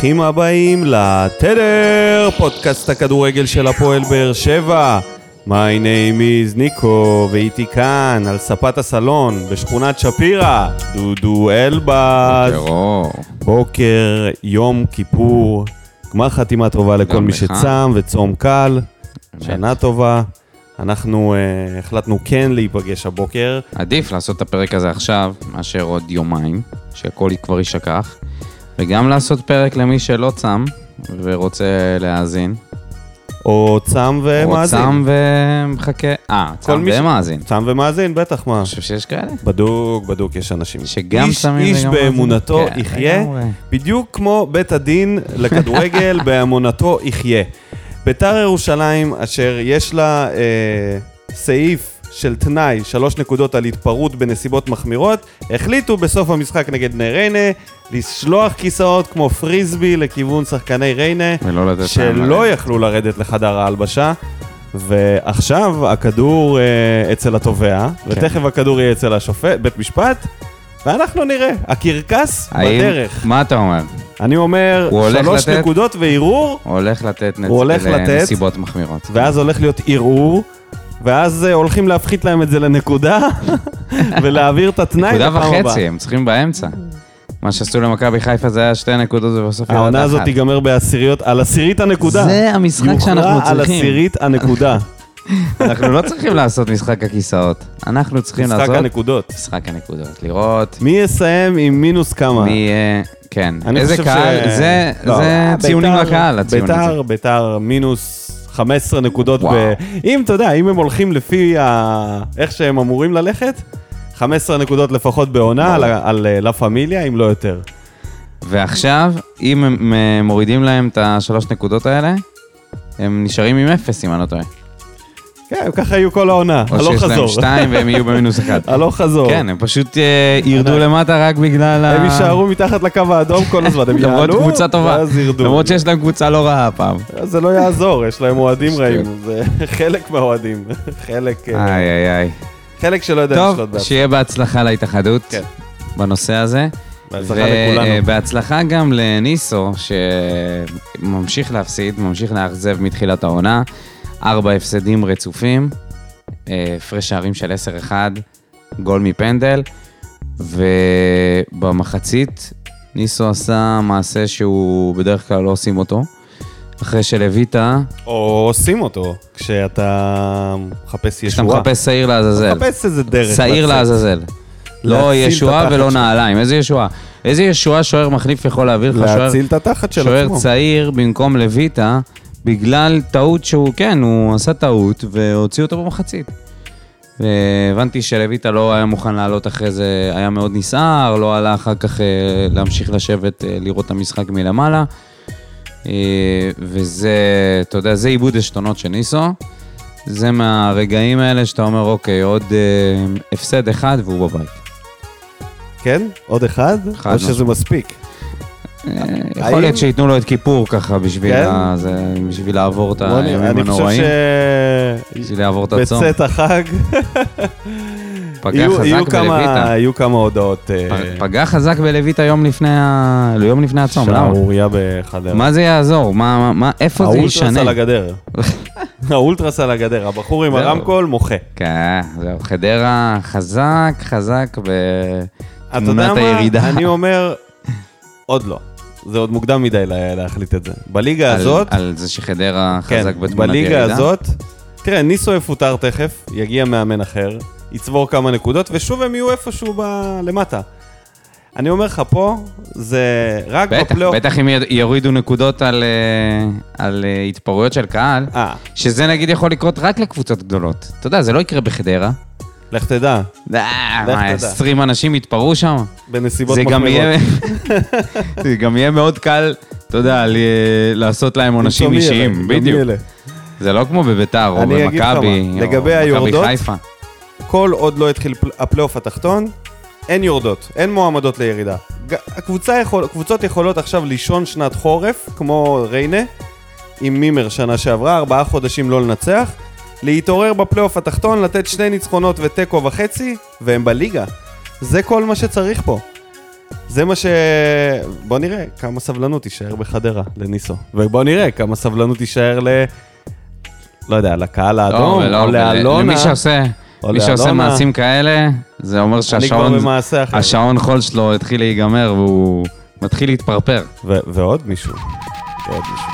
ברוכים הבאים לתדר, פודקאסט הכדורגל של הפועל באר שבע. My name is ניקו, ואיתי כאן, על ספת הסלון, בשכונת שפירא, דודו אלבז. בוקר. בוקר, יום כיפור, גמר חתימה טובה לכל מי. שצם וצום קל. שנה טובה. אנחנו uh, החלטנו כן להיפגש הבוקר. עדיף לעשות את הפרק הזה עכשיו, מאשר עוד יומיים, שהכל כבר יישכח. וגם לעשות פרק למי שלא צם ורוצה להאזין. או צם או ומאזין. צם ומחכה. אה, צם ש- ומאזין. צם ומאזין, בטח, מה? אני חושב שיש כאלה? בדוק, בדוק, יש אנשים. שגם איש, צמים איש וגם מאזינים. באמונתו כן, יחיה, לגמרי. בדיוק כמו בית הדין לכדורגל, באמונתו יחיה. ביתר ירושלים, אשר יש לה אה, סעיף של תנאי, שלוש נקודות על התפרעות בנסיבות מחמירות, החליטו בסוף המשחק נגד בני ריינה לשלוח כיסאות כמו פריסבי לכיוון שחקני ריינה, שלא. יכלו לרדת לחדר ההלבשה. ועכשיו הכדור אה, אצל התובע, כן. ותכף הכדור יהיה אצל השופט, בית משפט, ואנחנו נראה. הקרקס האם- בדרך. מה אתה אומר? אני אומר, שלוש לתת? נקודות וערעור, הוא הולך לתת נצ... הוא הולך לתת. לנסיבות מחמירות. ואז הולך להיות ערעור, ואז אה, הולכים להפחית להם את זה לנקודה, ולהעביר את התנאי נקודה לפעם הבאה. וחצי, הם צריכים באמצע. מה שעשו למכבי חיפה זה היה שתי נקודות ובסוף ירד העונה הזאת אחת. תיגמר בעשיריות, על עשירית הנקודה. זה המשחק שאנחנו יוכרע על צריכים. עשירית הנקודה. אנחנו לא צריכים לעשות משחק הכיסאות. אנחנו צריכים משחק לעשות... הנקודות. משחק הנקודות. לראות מי יסיים עם מינוס כמה? מי יהיה... כן. איזה קהל, ש- זה לא, זה ציונים לקהל, הציון הזה. ביתר, ביתר מינוס 15 נקודות. וואו. ב... אם אתה יודע, אם הם הולכים לפי ה... איך שהם אמורים ללכת, 15 נקודות לפחות בעונה על, על אה, לה פמיליה, אם לא יותר. ועכשיו, אם הם אה, מורידים להם את השלוש נקודות האלה, הם נשארים עם אפס, אם אני לא טועה. כן, ככה יהיו כל העונה, או הלוך שיש להם חזור. שתיים והם יהיו במינוס אחד. הלוך חזור. כן, הם פשוט אה, ירדו למטה רק בגלל ה... הם יישארו מתחת לקו האדום כל הזמן, הם יעלו, למרות קבוצה טובה. למרות שיש להם קבוצה לא רעה הפעם. זה לא יעזור, יש להם אוהדים שטויות. רעים, זה חלק מהאוהדים, חלק, אה, איי איי איי. חלק שלא יודע לשלוט טוב, בעצמו. שיהיה בהצלחה להתאחדות כן. בנושא הזה. בהצלחה לכולנו. ובהצלחה גם לניסו, שממשיך להפסיד, ממשיך לאכזב מתחילת העונה. ארבע הפסדים רצופים, אה, הפרש שערים של 10-1, גול מפנדל, ובמחצית ניסו עשה מעשה שהוא בדרך כלל לא עושים אותו. אחרי שלויטה, או עושים אותו, כשאתה מחפש ישועה. מחפש שעיר לעזאזל. מחפש איזה דרך. שעיר. לעזאזל. לא ישועה ולא. נעליים. איזה ישועה? איזה ישועה שוער מחליף יכול להעביר לך? שוער- להציל את התחת של שוער עצמו. צעיר במקום לויטה, בגלל טעות שהוא, כן, הוא עשה טעות והוציא אותו במחצית. והבנתי שלויטה לא היה מוכן לעלות אחרי זה, היה מאוד נסער, לא עלה אחר כך אה, להמשיך לשבת אה, לראות את המשחק מלמעלה. אה, וזה, אתה יודע, זה עיבוד עשתונות של ניסו. זה מהרגעים האלה שאתה אומר, אוקיי, עוד אה, הפסד אחד והוא בבית. כן? עוד אחד? אחד או שזה משהו. מספיק? אה, יכול להיות שייתנו לו את כיפור ככה בשביל, כן? לעבור את הימים אני חושב הנוראים. ש... בשביל לעבור את הצום. בצאת החג, פגע יהיו- חזק יהיו בלויטה. יהיו כמה הודעות. אה, פ- פגע חזק בלויטה יום לפני ה- יום לפני הצום, למה? שערורייה בחדרה. מה זה יעזור? מה, מה- מה, איפה זה האולטרס ישנה? על הגדר. האולטרס על הגדר, הבחור עם. הרמקול מוחה. כן, זהו, חדרה חזק, חזק אתה יודע בתמונת מה? הירידה. אני אומר, עוד לא. זה עוד מוקדם מדי לה- להחליט את זה. בליגה על- הזאת, על זה שחדרה כן, חזק בתמונת ירידה. בליגה הזאת, תראה, ניסו יפוטר תכף, יגיע מאמן אחר, יצבור כמה נקודות, ושוב הם יהיו איפשהו ב- למטה. אני אומר לך פה, זה רק בטח, בפלייאוף. בטח אם יורידו נקודות על, אה, על אה, התפרעויות של קהל, אה, שזה נגיד יכול לקרות רק לקבוצות גדולות. אתה יודע, זה לא יקרה בחדרה. לך תדע, אה, לך מה, תדע. 20 אנשים יתפרעו שם? בנסיבות זה גם מחמירות. זה גם יהיה מאוד קל, אתה יודע, ל- לעשות להם עונשים מי אישיים, מי בדיוק. אלה. זה לא כמו בביתר או אני אגיד לך במכבי, מה, או לגבי מכבי היורדות, חיפה. כל עוד לא התחיל פל- הפלייאוף התחתון, אין יורדות, אין מועמדות לירידה. ג- הקבוצה יכול, הקבוצות יכולות עכשיו לישון שנת חורף, כמו ריינה, עם מימר שנה שעברה, ארבעה חודשים לא לנצח, להתעורר בפלייאוף התחתון, לתת שני ניצחונות ותיקו וחצי, והם בליגה. זה כל מה שצריך פה. זה מה ש... בוא נראה כמה סבלנות תישאר בחדרה לניסו. ובוא נראה כמה סבלנות תישאר ל... לא יודע, לקהל האדום, ולא- או ול- לאלונה. למי שעושה, או מי שעושה לאלונה. מעשים כאלה, זה אומר שהשעון. השעון חול שלו התחיל להיגמר והוא מתחיל להתפרפר. ו- ועוד מישהו. ועוד מישהו.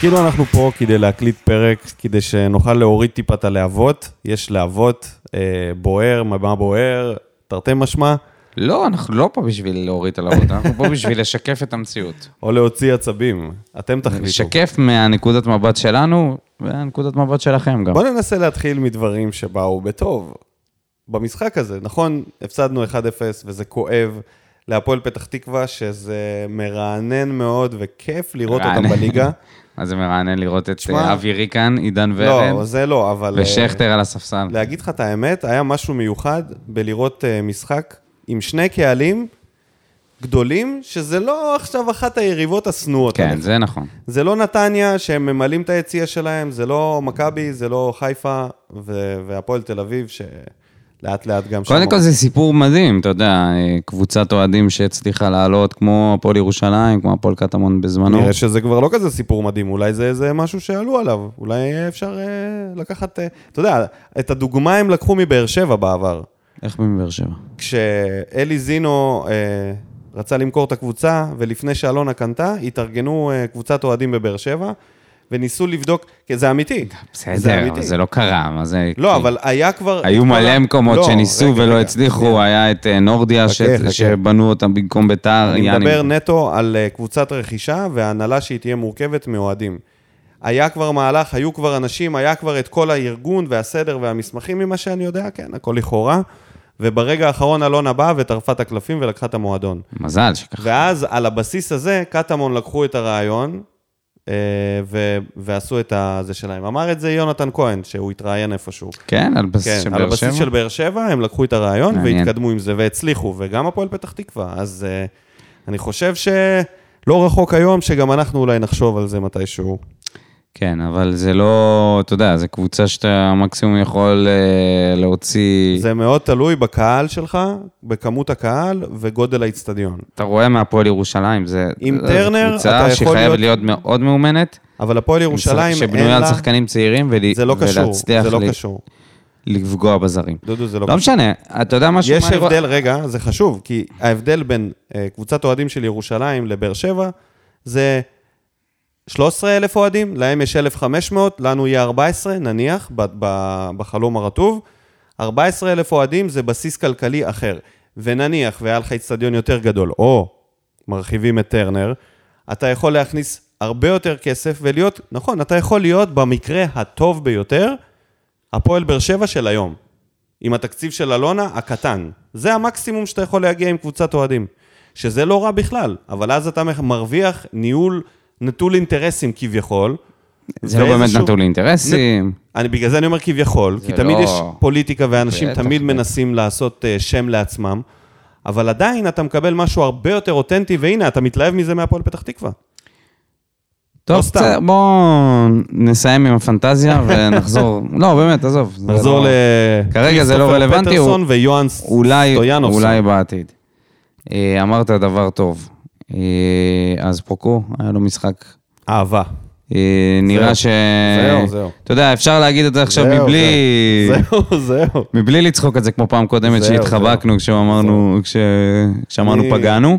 כאילו אנחנו פה כדי להקליט פרק, כדי שנוכל להוריד טיפה את הלהבות. יש להבות, אה, בוער, מה בוער, תרתי משמע, לא, אנחנו לא פה בשביל להוריד את הלהבות, אנחנו פה בשביל לשקף את המציאות. או להוציא עצבים. אתם תחליטו. לשקף מהנקודת מבט שלנו והנקודת מבט שלכם גם. בוא ננסה להתחיל מדברים שבאו בטוב. במשחק הזה, נכון, הפסדנו 1-0 וזה כואב להפועל פתח תקווה, שזה מרענן מאוד וכיף לראות אותם. בליגה. מה זה מרענן לראות את תשמע- אה, אבי ריקן, עידן ורד לא, זה לא, אבל... אה, ושכטר על הספסל. להגיד לך את האמת, היה משהו מיוחד בלראות אה, משחק עם שני קהלים גדולים, שזה לא עכשיו אחת היריבות השנואות. כן, עליך. זה נכון. זה לא נתניה שהם ממלאים את היציע שלהם, זה לא מכבי, זה לא חיפה והפועל תל אביב, שלאט לאט גם קודם כל זה סיפור מדהים, אתה יודע, אה, קבוצת אוהדים שהצליחה לעלות כמו הפועל ירושלים, כמו הפועל קטמון בזמנו. נראה שזה כבר לא כזה סיפור מדהים, אולי זה איזה משהו שעלו עליו, אולי אפשר אה, לקחת, אה, אתה יודע, את הדוגמה הם לקחו מבאר שבע בעבר. איך מבאר שבע? כשאלי זינו אה, רצה למכור את הקבוצה, ולפני שאלונה קנתה, התארגנו אה, קבוצת אוהדים בבאר שבע, וניסו לבדוק, כי זה אמיתי. זה בסדר, אמיתי. אבל זה לא קרה, מה זה... לא, אבל היה כבר... היו מלא מקומות לא, שניסו רגע, ולא רגע, הצליחו. היה את אה, נורדיה ש-. שבנו אותם במקום ביתר. אני. מדבר נטו על אה, קבוצת רכישה והנהלה שהיא תהיה מורכבת מאוהדים. היה כבר מהלך, היו כבר אנשים, היה כבר את כל הארגון והסדר והמסמכים ממה שאני יודע, כן, הכל לכאורה. וברגע האחרון אלונה באה וטרפה את הקלפים ולקחה את המועדון. מזל שככה. ואז על הבסיס הזה, קטמון לקחו את הרעיון ו- ועשו את הזה שלהם. אמר את זה יונתן כהן, שהוא התראיין איפשהו. כן, על בסיס כן, של על באר הבסיס שבע? של באר שבע, הם לקחו את הרעיון מעניין. והתקדמו עם זה והצליחו, וגם הפועל פתח תקווה. אז uh, אני חושב שלא רחוק היום שגם אנחנו אולי נחשוב על זה מתישהו. כן, אבל זה לא, אתה יודע, זו קבוצה שאתה מקסימום יכול אה, להוציא... זה מאוד תלוי בקהל שלך, בכמות הקהל וגודל האיצטדיון. אתה רואה מהפועל ירושלים, זה... עם טרנר, קבוצה אתה יכול שחייבת להיות- להיות מאוד מאומנת. אבל הפועל ירושלים אין שבנויה על לה... שחקנים צעירים ול... זה לא קשור, ולהצליח זה לא ל- קשור. לפגוע בזרים. דודו, זה לא לא. משנה, אתה יודע משהו? יש הבדל, רגע, זה חשוב, כי ההבדל בין אה, קבוצת אוהדים של ירושלים לבאר שבע, זה 13,000 אוהדים, להם יש 1,500, לנו יהיה 14, נניח, בחלום הרטוב. 14,000 אוהדים זה בסיס כלכלי אחר. ונניח, והיה לך איצטדיון יותר גדול, או מרחיבים את טרנר, אתה יכול להכניס הרבה יותר כסף ולהיות, נכון, אתה יכול להיות במקרה הטוב ביותר, הפועל באר שבע של היום. עם התקציב של אלונה הקטן. זה המקסימום שאתה יכול להגיע עם קבוצת אוהדים. שזה לא רע בכלל, אבל אז אתה מרוויח ניהול נטול אינטרסים כביכול. זה לא באמת ואיזשהו- נטול אינטרסים. אני, בגלל זה אני אומר כביכול, כי תמיד לא- יש פוליטיקה ואנשים תמיד. מנסים לעשות uh, שם לעצמם, אבל עדיין אתה מקבל משהו הרבה יותר אותנטי, והנה, אתה מתלהב מזה מהפועל פתח תקווה. טוב, סתם. בסדר, בואו נסיים עם הפנטזיה ונחזור. לא, באמת, עזוב. נחזור לא- ל... כרגע זה לא רלוונטי, פטרסון ויוהאן אולי, סטויאנובסון. אולי בעתיד. אה, אמרת דבר טוב. אה, אז פרוקו, היה לו משחק. אהבה. אה, נראה ש... זהו, זהו. אתה יודע, אפשר להגיד את זה עכשיו מבלי... זהו, זהו. מבלי לצחוק את זה כמו פעם קודמת שהתחבקנו כשאמרנו, פגענו,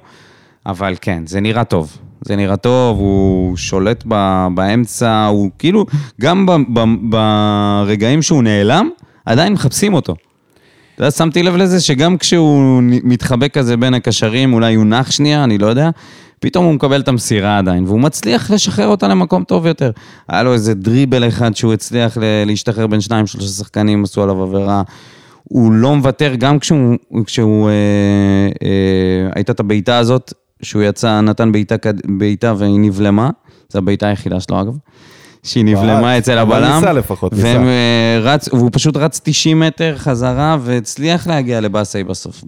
אבל כן, זה נראה טוב. זה נראה טוב, הוא שולט ב... באמצע, הוא כאילו, גם ב... ב... ברגעים שהוא נעלם, עדיין מחפשים אותו. אתה יודע, שמתי לב לזה שגם כשהוא מתחבק כזה בין הקשרים, אולי הוא נח שנייה, אני לא יודע, פתאום הוא מקבל את המסירה עדיין, והוא מצליח לשחרר אותה למקום טוב יותר. היה לו איזה דריבל אחד שהוא הצליח להשתחרר בין שניים, שלושה שחקנים, עשו עליו עבירה. הוא לא מוותר, גם כשהוא, כשהוא אה, אה, הייתה את הבעיטה הזאת, שהוא יצא, נתן בעיטה והיא נבלמה, זו הבעיטה היחידה שלו אגב, שהיא נבלמה אצל הבלם. ניסה לפחות, ניסה. והם, אה, רץ, והוא פשוט רץ 90 מטר חזרה והצליח להגיע לבאסי בסוף.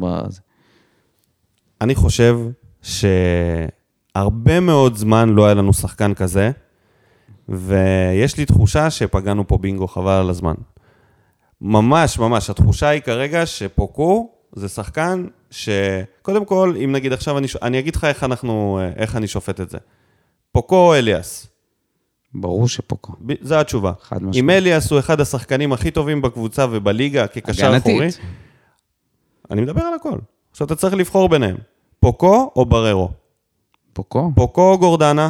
אני חושב שהרבה מאוד זמן לא היה לנו שחקן כזה, ויש לי תחושה שפגענו פה בינגו חבל על הזמן. ממש, ממש, התחושה היא כרגע שפוקו זה שחקן שקודם כל, אם נגיד עכשיו, אני, אני אגיד לך איך, אנחנו, איך אני שופט את זה. פוקו או אליאס? ברור שפוקו. ב- זו התשובה. חד משמעית. אם אליאס הוא אחד השחקנים הכי טובים בקבוצה ובליגה כקשר. אחורי, אני מדבר על הכל. עכשיו אתה צריך לבחור ביניהם, פוקו או בררו? פוקו, פוקו או גורדנה?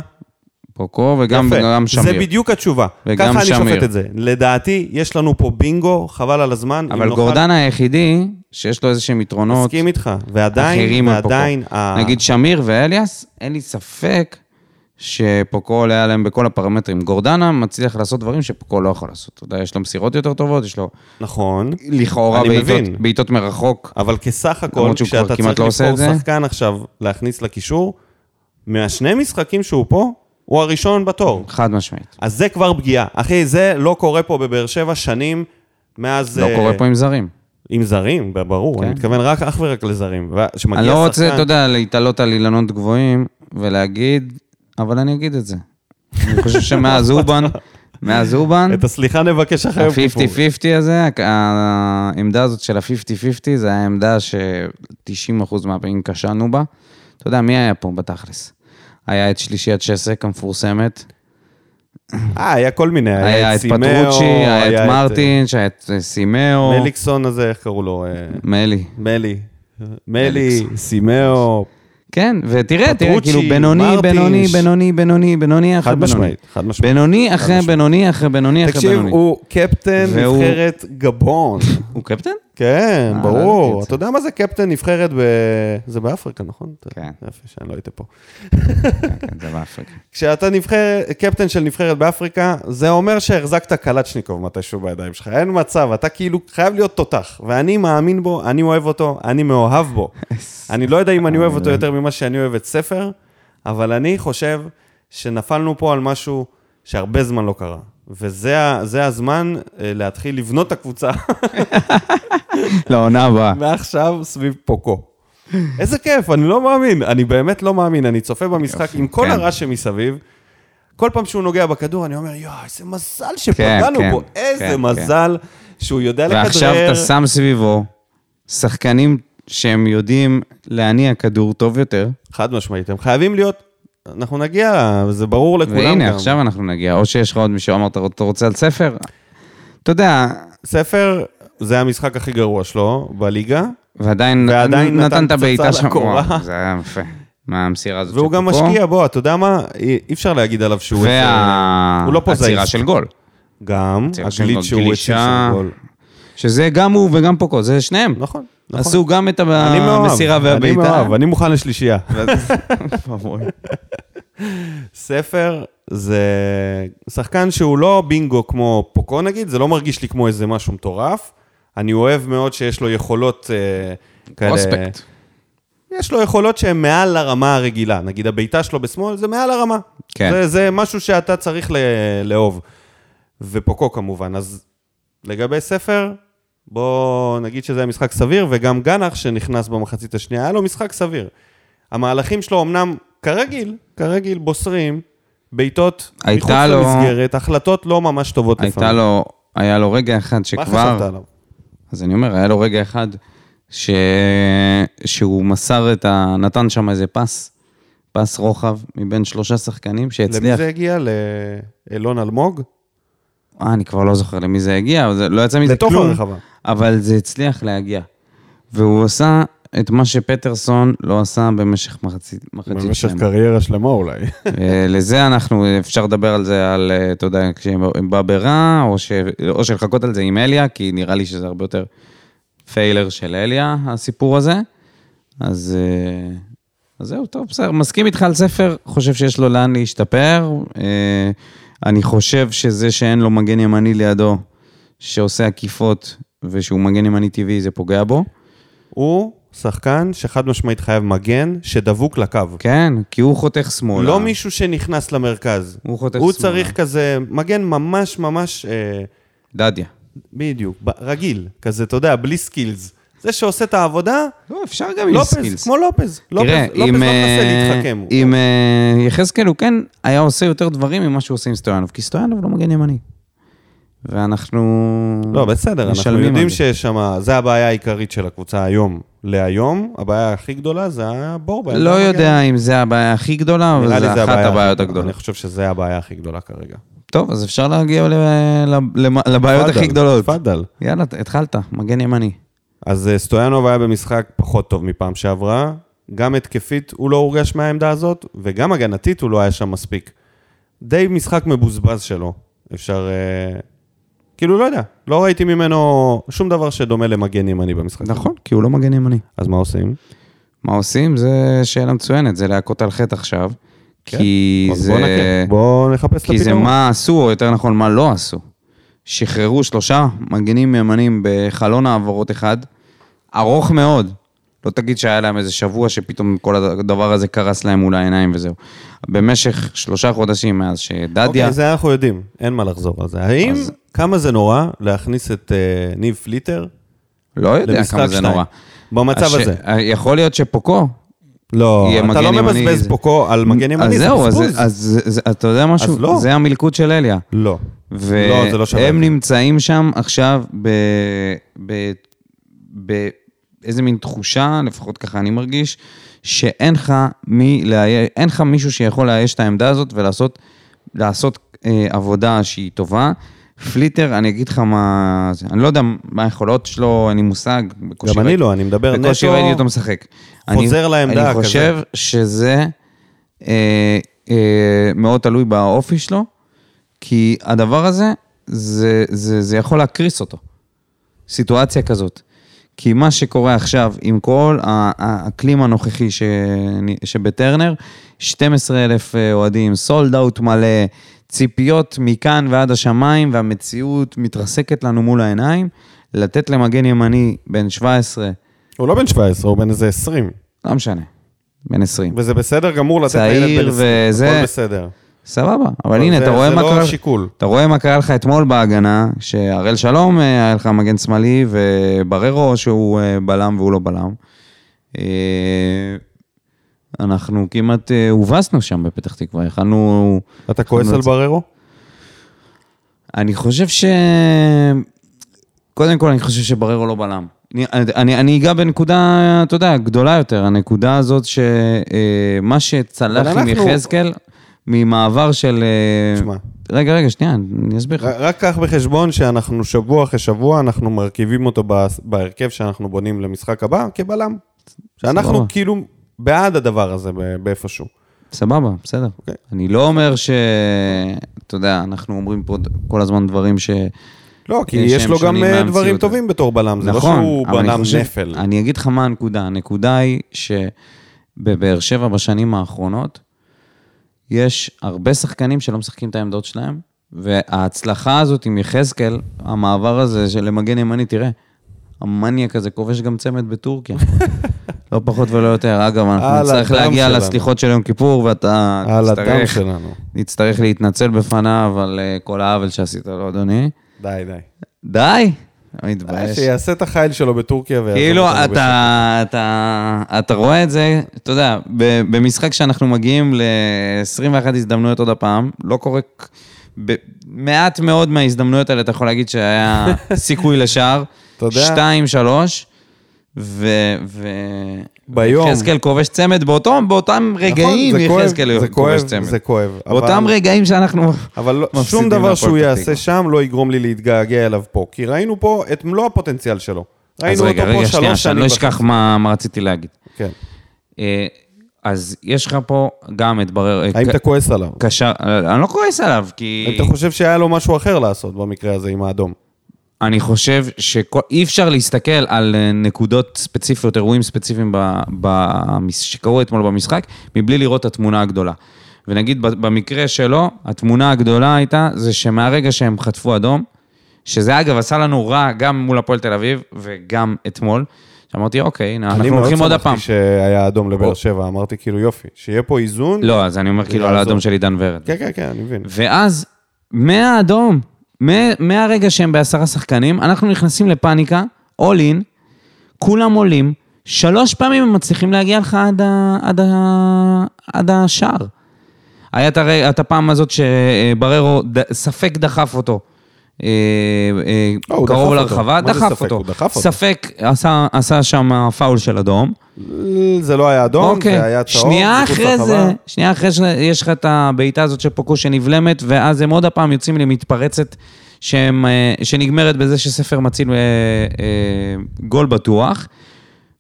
פוקו וגם יפה. גם שמיר. זה בדיוק התשובה. וגם ככה אני שמיר. שופט את זה. לדעתי, יש לנו פה בינגו, חבל על הזמן. אבל נוכל- גורדנה היחידי, שיש לו איזה שהם יתרונות מסכים איתך. ועדיין. ועדיין, ה- נגיד שמיר ואליאס, אין לי ספק שפוקו עולה עליהם בכל הפרמטרים. גורדנה מצליח לעשות דברים שפוקו לא יכול לעשות. אתה יודע, יש לו מסירות יותר טובות, יש לו נכון, לכאורה בעיטות- מרחוק. אבל כסך הכל, כשאתה צריך לא לבחור. שחקן עכשיו להכניס לקישור, מהשני משחקים שהוא פה, הוא הראשון בתור. חד משמעית. אז זה כבר פגיעה. אחי, זה לא קורה פה בבאר שבע שנים מאז... לא אה, קורה פה עם זרים. עם זרים, ברור, כן. אני מתכוון רק אך ורק לזרים. אני לא רוצה, שחקן- אתה יודע, להתעלות על אילנות גבוהים ולהגיד, אבל אני אגיד את זה. אני חושב שמאז אובן, מאז אובן, את הסליחה נבקש אחרי יום כיפור. ה-50-50 הזה, העמדה הזאת של ה-50-50, זה העמדה ש-90% מהפעמים כשלנו בה. אתה יודע, מי היה פה בתכלס? היה את שלישיית שסק המפורסמת, אה, היה כל מיני, היה את סימאו, פטרוצ'י, היה את מרטינש, היה את אה, סימאו, מליקסון הזה, איך קראו לו? אה, מלי. מלי. מלי, סימאו, כן, ותראה, תראה, כאילו בינוני. בינוני, בינוני, בינוני, בינוני אחרי חד בינוני. משמעית, חד משמעית. בינוני אחרי. בינוני אחרי בינוני אחרי תקשיב, בינוני. הוא קפטן נבחרת גבון. הוא קפטן? כן, אה, לא ברור. את אתה יודע מה זה קפטן נבחרת ב... זה באפריקה, נכון? כן. יפה שאני לא הייתי פה. כן, כן, זה באפריקה. כשאתה נבחר, קפטן של נבחרת באפריקה, זה אומר שהחזקת קלצ'ניקוב מתישהו בידיים שלך. אין מצב, אתה כאילו חייב להיות תותח. ואני מאמין בו, אני אוהב אותו, אני מאוהב בו. אני לא יודע אם אני אוהב אותו יותר ממה שאני אוהב את ספר, אבל אני חושב שנפלנו פה על משהו שהרבה זמן לא קרה. וזה הזמן אה, להתחיל לבנות את הקבוצה לעונה הבאה. מעכשיו סביב פוקו. איזה כיף, אני לא מאמין, אני באמת לא מאמין, אני צופה במשחק עם כל כן. הרעש שמסביב. כל פעם שהוא נוגע בכדור, אני אומר, יואו, איזה מזל שפגענו כן, בו, כן, איזה. מזל שהוא יודע לכדרר. ועכשיו אתה שם סביבו שחקנים שהם יודעים להניע כדור טוב יותר, חד משמעית, הם חייבים להיות, אנחנו נגיע, זה ברור לכולם גם. והנה, עכשיו אנחנו נגיע, או שיש לך עוד מישהו אמר, "אתה- רוצה על ספר? אתה יודע, ספר, זה המשחק הכי גרוע שלו בליגה, ועדיין ועדיין נתן נתן את הבעיטה שם, לקורה. זה היה יפה. מהמסירה הזאת והוא גם. משקיע, בוא, אתה יודע מה, אי אפשר להגיד עליו שהוא... איזה- הוא לא פוזייסט. והעצירה של גול. גם, עצירה הגליץ' שהוא גלישה. של גול. שזה גם הוא וגם פוקו, זה שניהם. נכון. עשו גם את אני המסירה אני והבעיטה. מאוהב, אני מוכן לשלישייה. ספר זה שחקן שהוא לא בינגו כמו פוקו נגיד, זה לא מרגיש לי כמו איזה משהו מטורף. אני אוהב מאוד שיש לו יכולות אה, כאלה... פרוספקט. יש לו יכולות שהן מעל הרמה הרגילה. נגיד הבעיטה שלו בשמאל זה מעל הרמה. כן. זה, זה משהו שאתה צריך לאהוב. ופוקו כמובן. אז לגבי ספר, בוא נגיד שזה היה משחק סביר, וגם גנח שנכנס במחצית השנייה, היה לו משחק סביר. המהלכים שלו אמנם, כרגיל, כרגיל, בוסרים, בעיטות מחוץ לו- למסגרת, החלטות לא ממש טובות הייתה לו, היה לו רגע אחד מה שכבר... חשבת עליו? אז אני אומר, היה לו רגע אחד ש... שהוא מסר את ה... נתן שם איזה פס, פס רוחב מבין שלושה שחקנים למי שהצליח. זה הגיע? לאלון אלמוג? אה, אני כבר לא זוכר למי זה הגיע, אבל זה לא יצא מזה לתוך כלום. הרחבה. אבל זה הצליח להגיע. והוא עשה את מה שפטרסון לא עשה במשך מחצית, מחצית במשך שלמה. קריירה שלמה אולי. אה, לזה אנחנו, אפשר לדבר על זה, על, אה, אתה יודע, כשהם בא ברע, או, ש, או שלחכות על זה עם אליה, כי נראה לי שזה הרבה יותר פיילר של אליה, הסיפור הזה. אז, אה, אז זהו, טוב, בסדר. מסכים איתך על ספר, חושב שיש לו לאן להשתפר. אני חושב שזה שאין לו מגן ימני לידו, שעושה עקיפות, ושהוא מגן ימני טבעי, זה פוגע בו. הוא שחקן שחד משמעית חייב מגן, שדבוק לקו. כן, כי הוא חותך שמאלה. לא מישהו שנכנס למרכז. הוא חותך הוא שמאלה. צריך כזה, מגן ממש ממש, אה, דדיה. בדיוק, רגיל, כזה, אתה יודע, בלי skills. זה שעושה את העבודה, לא, אפשר גם עם לופז, skills. כמו לופז. לופז תראה, לופז אם, לא מנסה אה, להתחכם. אם אה, יחזקאל הוא כן היה עושה יותר דברים ממה שהוא עושה עם סטויאנוב, כי סטויאנוב לא מגן ימני. ואנחנו... לא, בסדר, אנחנו יודעים. שיש שם, זה הבעיה העיקרית של הקבוצה היום. להיום, הבעיה הכי גדולה זה הבור לא. יודע אם זה הבעיה הכי גדולה, אבל זה אחת הבעיה הבעיות. הגדולות. אני חושב שזה הבעיה הכי גדולה כרגע. טוב, אז אפשר להגיע ל- לבעיות הכי גדולות. תפאדל. יאללה, התחלת, מגן ימני. אז אה, סטויאנוב היה במשחק פחות טוב מפעם שעברה. גם התקפית הוא לא הורגש מהעמדה הזאת, וגם הגנתית הוא לא היה שם מספיק. די משחק מבוזבז שלו. אפשר... כאילו, לא יודע, לא ראיתי ממנו שום דבר שדומה למגן ימני במשחק. נכון, כי הוא לא מגן ימני. אז מה עושים? מה עושים? זה שאלה מצוינת, זה להכות על חטא עכשיו. כן. כי זה... בוא בוא נחפש את כי זה הפתרון. מה עשו, או יותר נכון, מה לא עשו. שחררו שלושה מגנים ימנים בחלון העברות אחד, ארוך מאוד. לא תגיד שהיה להם איזה שבוע שפתאום כל הדבר הזה קרס להם מול העיניים וזהו. במשך שלושה חודשים מאז שדדיה... אוקיי, זה אנחנו יודעים, אין מה לחזור על זה. האם, אז- כמה זה נורא להכניס את אה, ניב פליטר לא יודע כמה זה שתיים? נורא. במצב הש- הזה? יכול להיות שפוקו. לא, אתה לא מבזבז זה- פוקו על מגן ימני, אז זה זהו, אז, בזבוז. אז, זה- זה- אתה יודע משהו? אז לא. זה המלכוד של אליה. לא. לא, זה לא שווה והם זה. נמצאים שם עכשיו ב... ב... באיזה מין תחושה, לפחות ככה אני מרגיש, שאין לך מי לאייש, אין לך מישהו שיכול לאייש את העמדה הזאת ולעשות לעשות, אה, עבודה שהיא טובה. פליטר, אני אגיד לך מה... זה, אני לא יודע מה היכולות שלו, אין לי מושג. בקושי גם אני לא, אני מדבר בקושי נטו- ראיתי אותו משחק. חוזר אני, לעמדה אני חושב שזה אה, אה, מאוד תלוי באופי שלו, כי הדבר הזה, זה, זה, זה יכול להקריס אותו. סיטואציה כזאת. כי מה שקורה עכשיו עם כל האקלים הנוכחי ש... שבטרנר, 12 אלף אוהדים, סולד אאוט מלא, ציפיות מכאן ועד השמיים, והמציאות מתרסקת לנו מול העיניים, לתת למגן ימני בן 17, הוא לא בן 17, הוא בן איזה 20. לא משנה, בן 20. וזה בסדר גמור לתת לילד בן 20. וזה- הכל בסדר. סבבה, אבל אבל הנה, זה- אתה רואה זה מה לא קרה... שיקול. אתה רואה מה קרה לך אתמול בהגנה, שהראל שלום אה, היה לך מגן שמאלי, ובררו שהוא אה, בלם והוא לא בלם. אה, אנחנו כמעט הובסנו שם בפתח תקווה, יכלנו... אתה כועס על בררו? אני חושב ש... קודם כל, אני חושב שבררו לא בלם. אני, אני, אני אגע בנקודה, אתה יודע, גדולה יותר. הנקודה הזאת שמה שצלח עם אנחנו- יחזקאל, ממעבר של... אה, תשמע. רגע, רגע, שנייה, אני אסביר לך. רק קח בחשבון שאנחנו שבוע אחרי שבוע, אנחנו מרכיבים אותו בהרכב שאנחנו בונים למשחק הבא כבלם. שאנחנו סבבה. כאילו בעד הדבר הזה באיפשהו. סבבה, בסדר. אוקיי. אני לא אומר ש... אתה יודע, אנחנו אומרים פה כל הזמן דברים ש... לא, כי יש לו גם אה. דברים טובים בתור בלם, זה לא נכון, שהוא אבל אני בלם חושב- נפל. אני אגיד לך מה הנקודה. הנקודה היא שבבאר שבע בשנים האחרונות, יש הרבה שחקנים שלא משחקים את העמדות שלהם, וההצלחה הזאת עם יחזקאל, המעבר הזה של למגן ימני, תראה, המניאק הזה כובש גם צמד בטורקיה. לא פחות ולא יותר. אגב, אנחנו נצטרך להגיע שלנו. לסליחות של יום כיפור, ואתה שלנו. נצטרך להתנצל בפניו על אה, כל העוול שעשית לו, אדוני. די. די, די, מתבייש. שיעשה את החיל שלו בטורקיה ויעזוב כאילו, אותנו אתה, אתה, אתה רואה את זה, אתה יודע, במשחק שאנחנו מגיעים ל-21 הזדמנויות עוד הפעם, לא קורה... במעט מאוד מההזדמנויות האלה אתה יכול להגיד שהיה סיכוי לשער. אתה יודע- שתיים, שלוש, ו... ו... ביום. יחזקאל כובש צמד, באותו, באותם רגעים נכון, זה כואב, יחזקאל זה כובש כואב, צמד. זה כואב. באותם אבל- רגעים שאנחנו... אבל לא- שום דבר שהוא יעשה. שם לא יגרום לי להתגעגע אליו פה, כי ראינו פה את מלוא הפוטנציאל שלו. אז ראינו רגע, אותו פה רגע, שנייה, שלוש שאני שנים לא אשכח. מה מה רציתי להגיד. כן. אה, אז יש לך פה גם את ברר... האם אתה כועס עליו? קשר... אני לא כועס עליו, כי... אתה חושב שהיה לו משהו אחר לעשות במקרה הזה עם האדום? אני חושב שאי אפשר להסתכל על אה, נקודות ספציפיות, אירועים ספציפיים ב... ב... שקרו אתמול במשחק, מבלי לראות את התמונה הגדולה. ונגיד במקרה שלו, התמונה הגדולה הייתה, זה שמהרגע שהם חטפו אדום, שזה אגב עשה לנו רע גם מול הפועל תל אביב וגם אתמול, שאמרתי, אוקיי, אני אנחנו מאוד הולכים עוד שמחתי הפעם. שהיה אדום לבאר. שבע, אמרתי כאילו יופי, שיהיה פה איזון. לא, אז אני אומר כאילו על. האדום של עידן ורד. כן, כן, כן, אני מבין. ואז, מהאדום, מה- מהרגע שהם בעשרה שחקנים, אנחנו נכנסים לפאניקה, all in, כולם עולים, שלוש פעמים הם מצליחים להגיע לך עד, ה, עד, עד השער. היה את, הפעם הזאת שבררו ספק דחף אותו. אה, אה, לא, קרוב. לרחבה, דחף? אותו. ספק עשה, שם פאול של אדום. זה לא היה אדום, אוקיי. זה היה צהוב. שנייה אחרי. זה, שנייה אחרי שיש לך את הבעיטה הזאת של פוקו שנבלמת, ואז הם עוד הפעם יוצאים למתפרצת אה, שנגמרת בזה שספר מציל אה, אה, גול בטוח,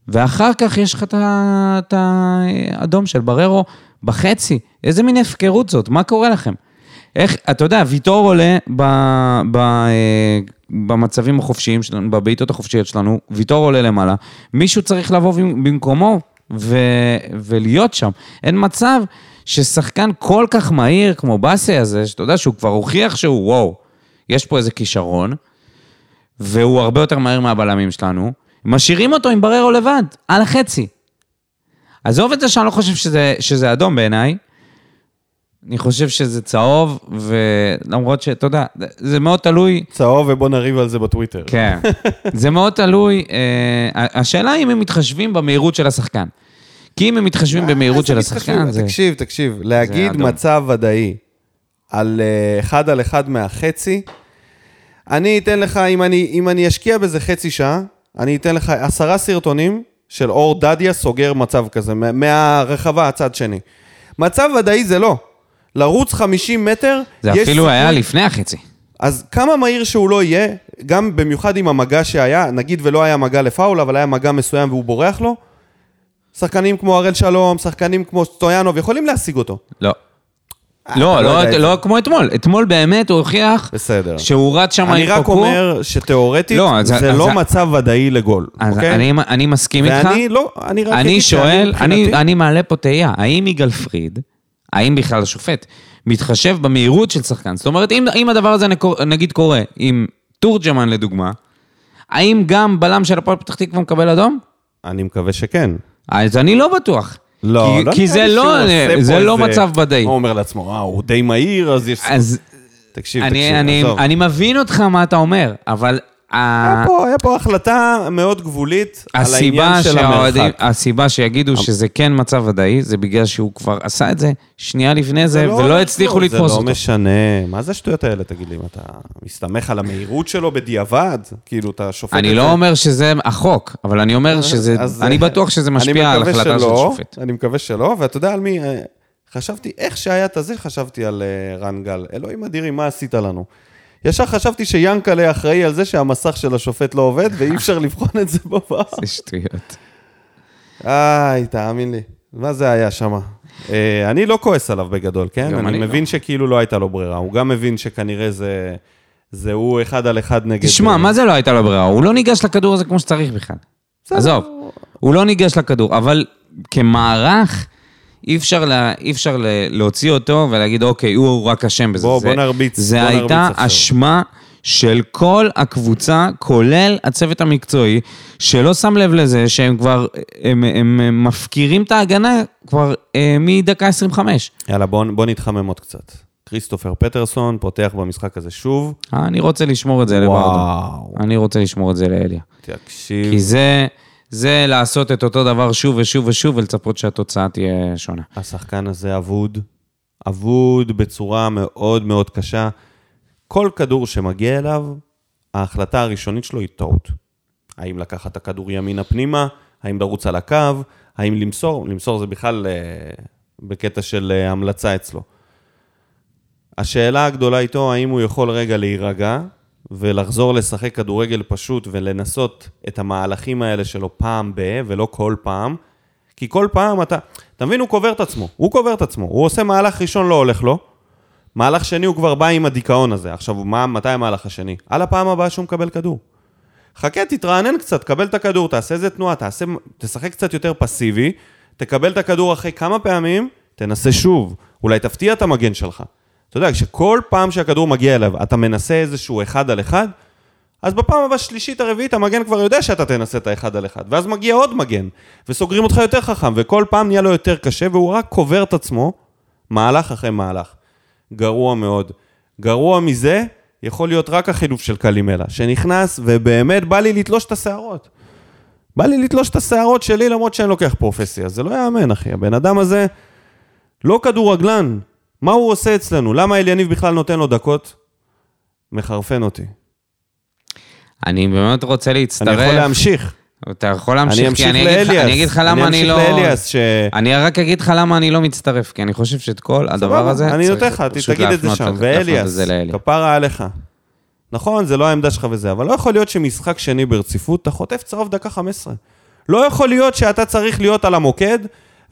ואחר כך יש לך את האדום של בררו בחצי. איזה מין הפקרות זאת? מה קורה לכם? איך, אתה יודע, ויטור עולה ב, ב, אה, במצבים החופשיים שלנו, בבעיטות החופשיות שלנו, ויטור עולה למעלה, מישהו צריך לבוא במ- במקומו ו, ולהיות שם. אין מצב ששחקן כל כך מהיר כמו באסי הזה, שאתה יודע שהוא כבר הוכיח שהוא, וואו, יש פה איזה כישרון, והוא הרבה יותר מהר מהבלמים שלנו, משאירים אותו עם בררו לבד, על החצי. עזוב את זה שאני לא חושב שזה, שזה אדום בעיניי, אני חושב שזה צהוב, ולמרות שאתה יודע, זה מאוד תלוי, צהוב ובוא נריב על זה בטוויטר. כן, זה מאוד תלוי, אה, השאלה אם הם מתחשבים במהירות של השחקן. כי אם הם מתחשבים במהירות של אה, השחקן. זה... תקשיב, תקשיב, להגיד אדום. מצב ודאי על אה, אחד על אחד מהחצי, אני אתן לך, אם אני, אם אני אשקיע בזה חצי שעה, אני אתן לך עשרה סרטונים של אור דדיה סוגר מצב כזה, מה- מהרחבה הצד שני. מצב ודאי זה לא. לרוץ 50 מטר, זה אפילו היה סיכוי- לפני החצי. אז כמה מהיר שהוא לא יהיה, גם במיוחד עם המגע שהיה, נגיד ולא היה מגע לפאול, אבל היה מגע מסוים והוא בורח לו, שחקנים כמו הראל שלום, שחקנים כמו סטויאנוב, יכולים להשיג אותו. לא. לא, לא לא, לא כמו אתמול. אתמול באמת הוא הוכיח בסדר. שהוא רץ שם אני עם רק פוקו. אומר שתיאורטית, לא, אז- זה אז- לא אז- מצב ודאי לגול, אז אוקיי? אני, אני מסכים איתך. ואני לא, אני רק אני שואל, אני, אני מעלה פה תהייה, האם יגאל פריד, האם בכלל השופט, מתחשב במהירות של שחקן? זאת אומרת, אם, אם הדבר הזה נגיד קורה עם תורג'מן לדוגמה, האם גם בלם של הפועל פתח תקווה מקבל אדום? אני מקווה שכן. אז אני לא בטוח. לא, כי, לא כי זה לא, שהוא עושה פה זה לא איזה- מצב ודאי. הוא אומר לעצמו, אה, הוא די מהיר, אז יש... אז תקשיב, אני, תקשיב, אני, עזוב. אני מבין אותך מה אתה אומר, אבל היה פה- היה פה החלטה מאוד גבולית על העניין של המרחק. הסיבה שיגידו שזה כן מצב ודאי, זה בגלל שהוא כבר עשה את זה שנייה לפני זה, לא ולא הצליחו לתפוס זה אותו. לא משנה. מה זה השטויות האלה, תגיד לי? אתה מסתמך על המהירות שלו בדיעבד? כאילו, אתה שופט את אני זה? לא אומר שזה החוק, אבל אני אומר שזה, אני בטוח שזה משפיע על החלטה של שופט. אני מקווה שלא, ואתה יודע על מי... אה, חשבתי, איך שהיה את הזה, חשבתי על אה, רן גל. אלוהים אדירים, מה עשית לנו? ישר חשבתי שיאנקלה אחראי על זה שהמסך של השופט לא עובד, ואי אפשר לבחון את זה בבר. זה שטויות. איי, תאמין לי. מה זה היה שם? אני לא כועס עליו בגדול, כן? אני לא. מבין שכאילו לא הייתה לו ברירה. הוא גם מבין שכנראה זה... זה הוא אחד על אחד נגד... תשמע, מה זה לא הייתה לו ברירה? הוא לא ניגש לכדור הזה כמו שצריך בכלל. עזוב, הוא לא ניגש לכדור, אבל כמערך, אי אפשר, לה, אי אפשר ל- להוציא אותו ולהגיד, אוקיי, הוא רק אשם בזה. בוא- זה, בוא נרביץ, זה בוא הייתה נרביץ. אשמה של כל הקבוצה, כולל הצוות המקצועי, שלא שם לב לזה שהם כבר, הם, הם, הם מפקירים את ההגנה כבר אה, מדקה 25. יאללה, בוא, בוא נתחמם עוד קצת. כריסטופר פטרסון פותח במשחק הזה שוב. אני רוצה לשמור את זה לברדו. אני רוצה לשמור את זה לאליה. תקשיב. כי זה, זה לעשות את אותו דבר שוב ושוב ושוב ולצפות שהתוצאה תהיה שונה. השחקן הזה אבוד, אבוד בצורה מאוד מאוד קשה. כל כדור שמגיע אליו, ההחלטה הראשונית שלו היא טעות. האם לקחת את הכדור ימינה פנימה, האם לרוץ על הקו, האם למסור, למסור זה בכלל אה, בקטע של אה, המלצה אצלו. השאלה הגדולה איתו, האם הוא יכול רגע להירגע ולחזור לשחק כדורגל פשוט ולנסות את המהלכים האלה שלו פעם ב- ולא כל פעם. כי כל פעם אתה, אתה מבין, הוא קובר את עצמו, הוא קובר את עצמו, הוא עושה מהלך ראשון לא הולך לו, מהלך שני הוא כבר בא עם הדיכאון הזה. עכשיו, מה, מתי המהלך השני? על הפעם הבאה שהוא מקבל כדור. חכה, תתרענן קצת, קבל את הכדור, תעשה איזה תנועה, תעשה, תשחק קצת יותר פסיבי, תקבל את הכדור אחרי כמה פעמים, תנסה שוב, אולי תפתיע את המגן שלך. אתה יודע, כשכל פעם שהכדור מגיע אליו, אתה מנסה איזשהו אחד על אחד, אז בפעם השלישית הרביעית המגן כבר יודע שאתה תנסה את האחד על אחד, ואז מגיע עוד מגן, וסוגרים אותך יותר חכם, וכל פעם נהיה לו יותר קשה, והוא רק קובר את עצמו, מהלך אחרי מהלך. גרוע מאוד. גרוע מזה, יכול להיות רק החילוף של קלימלה, שנכנס, ובאמת בא לי לתלוש את השערות. בא לי לתלוש את השערות שלי למרות שאני לוקח פרופסיה. זה לא יאמן, אחי. הבן אדם הזה לא כדורגלן. מה הוא עושה אצלנו? למה אליניב בכלל נותן לו דקות? מחרפן אותי. אני באמת רוצה להצטרף. אני יכול להמשיך. אתה יכול להמשיך, אני כי אני אגיד לך-. אני אגיד לך למה אני לא... אני אמשיך לאליאס, ש... אני רק אגיד לך למה אני לא מצטרף, כי אני חושב שאת כל הדבר הזה... אני נותן לך, תגיד את זה שם. ואליאס. כפרה עליך. נכון, זה לא העמדה שלך וזה, אבל לא יכול להיות שמשחק שני ברציפות, אתה חוטף צהוב דקה 15. לא יכול להיות שאתה צריך להיות על המוקד,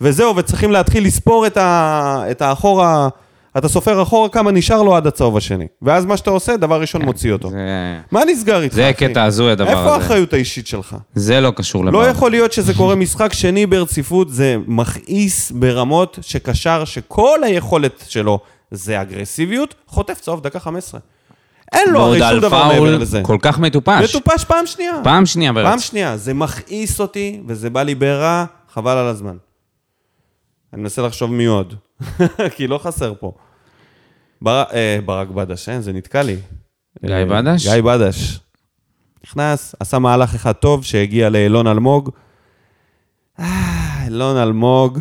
וזהו, וצריכים להתחיל לספור את, ה... את האחורה, אתה סופר אחורה כמה נשאר לו עד הצהוב השני. ואז מה שאתה עושה, דבר ראשון מוציא אותו. זה- מה נסגר איתך, זה אחי? קטע הזוי הדבר איפה הזה. האחריות האישית שלך? זה לא קשור לבר. לא יכול להיות שזה קורה משחק שני ברציפות, זה מכעיס ברמות שקשר שכל היכולת שלו זה אגרסיביות, חוטף צהוב דקה 15. אין לו הרי שום דבר מעבר לזה. כל כך מטופש. מטופש פעם שנייה. פעם שנייה ברצף. פעם שנייה. זה מכעיס אותי, וזה בא לי ברע, חבל על הזמן. אני מנסה לחשוב מי עוד, כי לא חסר פה. בר... אה, ברק בדש, אין, זה נתקע לי. גיא אה, בדש? גיא בדש. נכנס, עשה מהלך אחד טוב שהגיע לאילון אלמוג. אה, אילון אלמוג,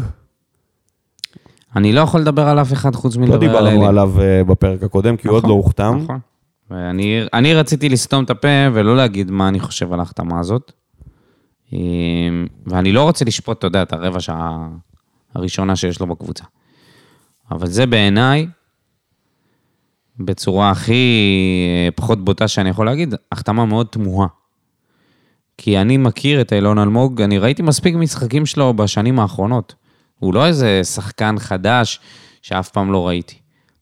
אני לא יכול לדבר על אף אחד חוץ לא מלדבר על דיברנו אלי. עליו אה, בפרק הקודם, כי הוא עוד נכון, לא הוחתם. נכון. ואני אני רציתי לסתום את הפה ולא להגיד מה אני חושב על ההחתמה הזאת. אה, ואני לא רוצה לשפוט, אתה יודע, את הרבע שעה הראשונה שיש לו בקבוצה. אבל זה בעיניי, בצורה הכי אה, פחות בוטה שאני יכול להגיד, החתמה מאוד תמוהה. כי אני מכיר את אילון אלמוג, אני ראיתי מספיק משחקים שלו בשנים האחרונות. הוא לא איזה שחקן חדש שאף פעם לא ראיתי.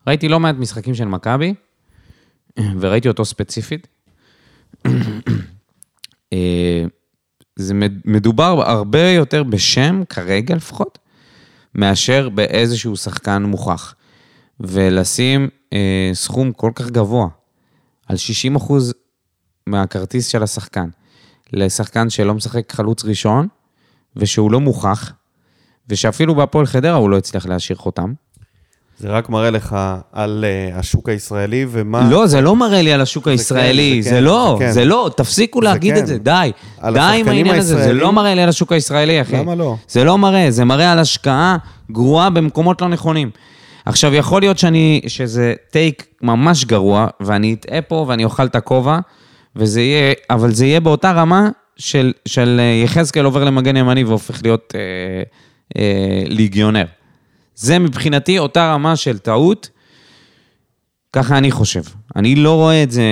ראיתי לא מעט משחקים של מכבי, וראיתי אותו ספציפית. אה, זה מד- מדובר הרבה יותר בשם, כרגע לפחות, מאשר באיזשהו שחקן מוכח. ולשים אה, סכום כל כך גבוה על 60 אחוז מהכרטיס של השחקן, לשחקן שלא משחק חלוץ ראשון, ושהוא לא מוכח, ושאפילו בהפועל חדרה הוא לא הצליח להשאיר חותם. זה רק מראה לך על אה, השוק הישראלי ומה... לא, זה לא מראה לי על השוק הישראלי, זה זה כן, לא, זה כן. זה לא, תפסיקו זה להגיד כן. את זה, די. די עם העניין הזה, זה לא מראה לי על השוק הישראלי, אחי. למה לא? זה לא מראה, זה מראה על השקעה גרועה במקומות לא נכונים. עכשיו, יכול להיות שאני, שזה טייק ממש גרוע, ואני אטעה פה ואני אוכל את הכובע, וזה יהיה, אבל זה יהיה באותה רמה של, של אה, יחזקאל עובר למגן ימני והופך להיות אה, אה, ליגיונר. זה מבחינתי אותה רמה של טעות, ככה אני חושב. אני לא רואה את זה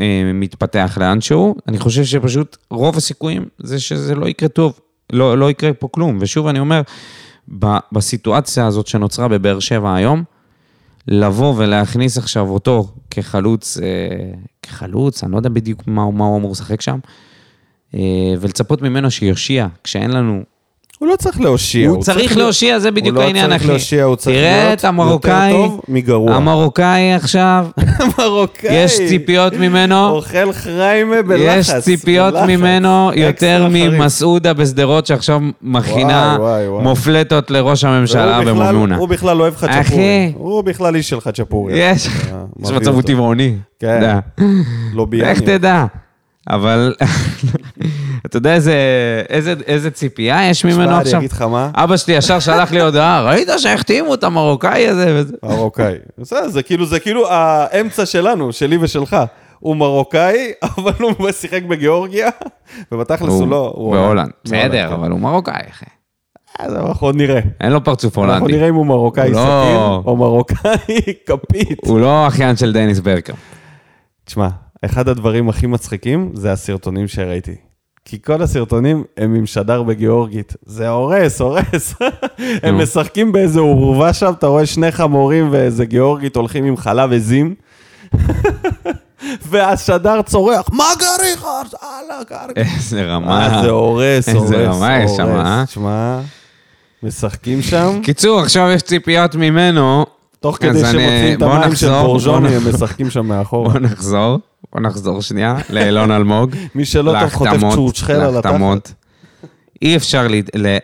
אה, מתפתח לאנשהו, אני חושב שפשוט רוב הסיכויים זה שזה לא יקרה טוב, לא, לא יקרה פה כלום. ושוב אני אומר, ב, בסיטואציה הזאת שנוצרה בבאר שבע היום, לבוא ולהכניס עכשיו אותו כחלוץ, אה, כחלוץ, אני לא יודע בדיוק מה, מה הוא אמור לשחק שם, אה, ולצפות ממנו שיושיע, כשאין לנו הוא לא צריך להושיע. הוא צריך להיות- להושיע, זה בדיוק העניין, הוא לא אחי. צריך להושיע, הוא צריך תראה להיות את המרוקאי, יותר טוב מגרוע. המרוקאי עכשיו, המרוקאי. יש ציפיות ממנו, אוכל חריימה בלחץ. יש ציפיות בלחץ. ממנו יותר. ממסעודה בשדרות, שעכשיו מכינה וואי, וואי, וואי. מופלטות לראש הממשלה בממונה. הוא בכלל אוהב חצ'פורי. אחי. הוא בכלל איש של חצ'פורי. יש, אה, יש מצב הוא. טבעוני. כן. לא ביאני. איך תדע? אבל אתה יודע איזה, איזה, איזה ציפייה יש ממנו תשמע, אני עכשיו? אגיד לך מה, אבא שלי ישר שלח לי הודעה, ראית שהחתימו את המרוקאי הזה? מרוקאי. בסדר, זה כאילו, זה כאילו האמצע שלנו, שלי ושלך. הוא מרוקאי, אבל הוא שיחק בגיאורגיה, ובתכלס הוא לא... הוא בהולנד. בסדר, כן. אבל הוא מרוקאי, אחי. אז אנחנו עוד נראה. אין לו פרצוף אנחנו הולנדי. נראה אם הוא מרוקאי הוא סכין, לא- או מרוקאי כפית. הוא לא אחיין של דניס ברקר. תשמע, אחד הדברים הכי מצחיקים זה הסרטונים שראיתי. כי כל הסרטונים הם עם שדר בגיאורגית. זה הורס, הורס. הם. משחקים באיזה עורבה שם, אתה רואה שני חמורים ואיזה גיאורגית הולכים עם חלב עזים. והשדר צורח, מה גריך? אללה, גריך. איזה רמה. אה, זה הורס, איזה הורס, רמה יש שם, הורס. אה? תשמע, משחקים שם. קיצור, עכשיו יש ציפיות ממנו תוך כדי שמוצאים את המים של בורז'וני, הם משחקים שם מאחורה. בוא נחזור, בוא נחזור שנייה לאילון אלמוג. מי שלא טוב חוטף צ'ורצ'חל על התחת. אי אפשר,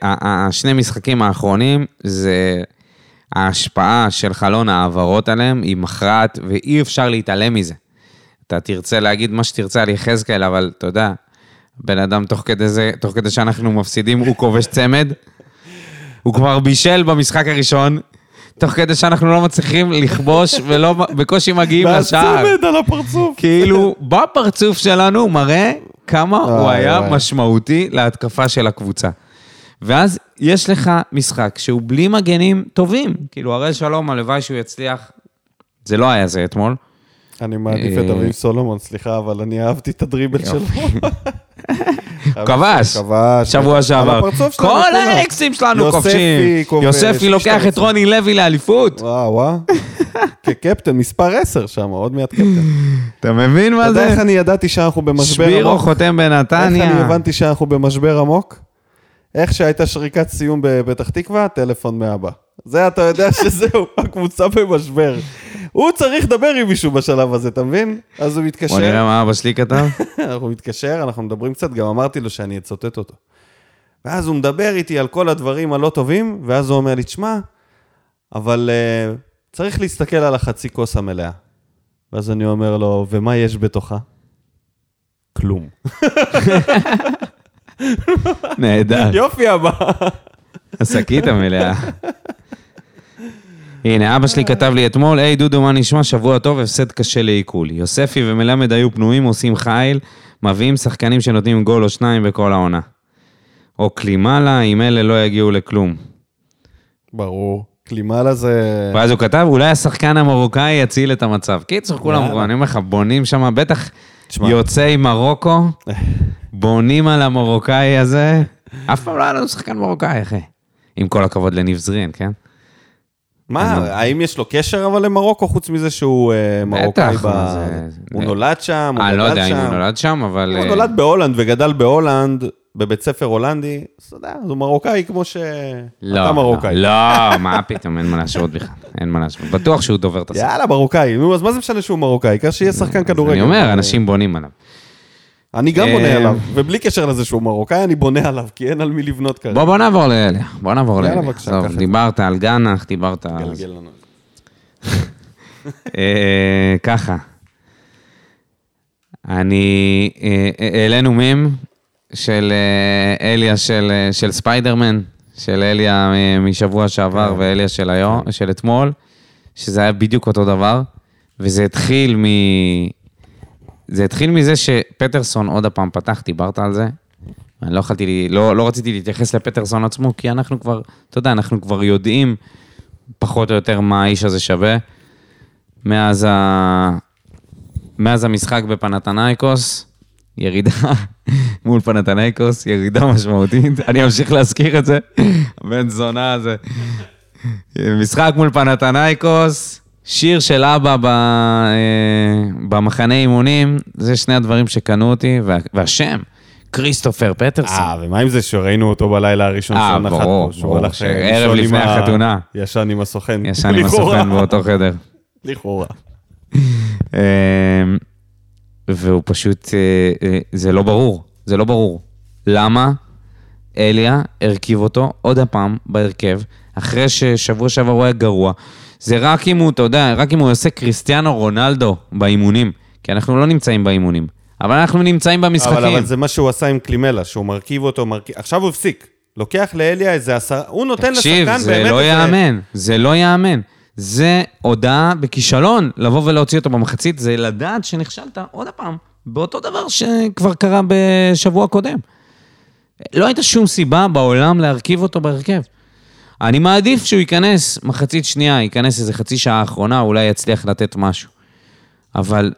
השני משחקים האחרונים, זה ההשפעה של חלון ההעברות עליהם היא מכרעת, ואי אפשר להתעלם מזה. אתה תרצה להגיד מה שתרצה על יחזקאל, אבל אתה יודע, בן אדם תוך כדי זה, תוך כדי שאנחנו מפסידים, הוא כובש צמד. הוא כבר בישל במשחק הראשון, תוך כדי שאנחנו לא מצליחים לכבוש ולא, בקושי מגיעים לשער. והצמד על הפרצוף. כאילו, בפרצוף שלנו הוא כמה הוא היה. משמעותי להתקפה של הקבוצה. ואז יש לך משחק שהוא בלי מגנים טובים. כאילו, הראל שלום, הלוואי שהוא יצליח. זה לא היה זה אתמול. אני מעדיף את אה, אביב סולומון, סליחה, אבל אני אהבתי את הדריבל שלו. כבש. שבוע שעבר. כל כולם. האקסים שלנו כובשים. כובש, יוספי לוקח את 12. רוני לוי לאליפות. וואו, וואו. כקפטן, מספר 10 שם, עוד מעט קפטן. אתה מבין אתה מה יודע זה? איך אני ידעתי שאנחנו במשבר שבירו עמוק? חותם איך בנתניה. אני הבנתי שאנחנו במשבר עמוק? איך שהייתה שריקת סיום בפתח תקווה, טלפון מאבא. זה אתה יודע שזהו, הקבוצה במשבר. הוא צריך לדבר עם מישהו בשלב הזה, אתה מבין? אז הוא בוא מתקשר, נראה מה אבא שלי כתב. אנחנו מתקשר, אנחנו מדברים קצת, גם אמרתי לו שאני אצטט אותו. ואז הוא מדבר איתי על כל הדברים הלא טובים, ואז הוא אומר לי, תשמע, אבל uh, צריך להסתכל על החצי כוס המלאה. ואז אני אומר לו, ומה יש בתוכה? כלום. נהדר. יופי אבא. השקית המלאה. הנה, אבא שלי כתב לי אתמול, היי דודו, מה נשמע? שבוע טוב, הפסד קשה לעיכול. יוספי ומלמד היו פנויים, עושים חיל, מביאים שחקנים שנותנים גול או שניים בכל העונה. או קלימלה, אם אלה לא יגיעו לכלום. ברור. קלימאלה זה... ואז הוא כתב, אולי השחקן המרוקאי יציל את המצב. קיצור, כולם. אני אומר לך, בונים שם, בטח. יוצאי מרוקו, בונים על המרוקאי הזה. אף פעם לא היה לנו שחקן מרוקאי, אחי. עם כל הכבוד לניב זרין, כן? מה, האם יש לו קשר אבל למרוקו, חוץ מזה שהוא אה, מרוקאי ב... הוא זה- נולד שם, הוא אני לא גדל יודע אם הוא שם. נולד שם, אבל... הוא אה, נולד בהולנד וגדל בהולנד, בבית ספר הולנדי, אז אתה יודע, הוא מרוקאי כמו ש... לא, מרוקאי. לא, לא, מה פתאום, אין מה להשוות בכלל, אין מה להשוות. בטוח שהוא דובר את השפה. יאללה, מרוקאי. אז מה זה משנה שהוא מרוקאי? העיקר שיהיה שחקן כדורגל. אני אומר, אנשים בונים עליו. אני גם בונה אה, עליו, ובלי קשר לזה שהוא מרוקאי, אני בונה עליו, כי אין על מי לבנות כרגע. בוא, בוא נעבור לאליה, בוא נעבור יאללה, לאליה. בבקשה, זה. דיברת על גנח, דיברת על... גלגל לנו. אה, ככה. אני... אה, העלינו מים של אליה של של ספיידרמן, של אליה משבוע שעבר כן. ואליה של היום, של אתמול, שזה היה בדיוק אותו דבר, וזה התחיל מ... זה התחיל מזה שפטרסון עוד הפעם פתח, דיברת על זה. אני לא יכולתי, לא, לא רציתי להתייחס לפטרסון עצמו, כי אנחנו כבר, אתה יודע, אנחנו כבר יודעים פחות או יותר מה האיש הזה שווה. מאז, ה... מאז המשחק בפנתנייקוס, ירידה מול פנתנייקוס, ירידה משמעותית. אני אמשיך להזכיר את זה, הבן זונה הזה. משחק מול פנתנייקוס, שיר של אבא ב... אה, במחנה אימונים, זה שני הדברים שקנו אותי, וה... והשם, כריסטופר פטרסון. אה, ומה עם זה שראינו אותו בלילה הראשון אה, שהוא נחת פה, שהוא הלך לישון עם לפני החתונה. ישן עם הסוכן. ישן עם. הסוכן באותו חדר. לכאורה. אמ, והוא פשוט, אה, אה, זה לא ברור, זה לא ברור. למה אליה הרכיב אותו עוד הפעם בהרכב, אחרי ששבוע שעבר הוא היה גרוע? זה רק אם הוא, אתה יודע, רק אם הוא עושה קריסטיאנו רונלדו באימונים, כי אנחנו לא נמצאים באימונים, אבל אנחנו נמצאים במשחקים. אבל, אבל זה מה שהוא עשה עם קלימלה, שהוא מרכיב אותו, מרכיב... עכשיו הוא הפסיק. לוקח לאליה איזה עשרה, הוא נותן תקשיב, לשחקן זה באמת לא איזה- ייאמן, זה לא ייאמן. זה הודעה בכישלון, לבוא ולהוציא אותו במחצית, זה לדעת שנכשלת עוד פעם, באותו דבר שכבר קרה בשבוע קודם. לא הייתה שום סיבה בעולם להרכיב אותו בהרכב. אני מעדיף שהוא ייכנס מחצית שנייה, ייכנס איזה חצי שעה האחרונה, אולי יצליח לתת משהו. אבל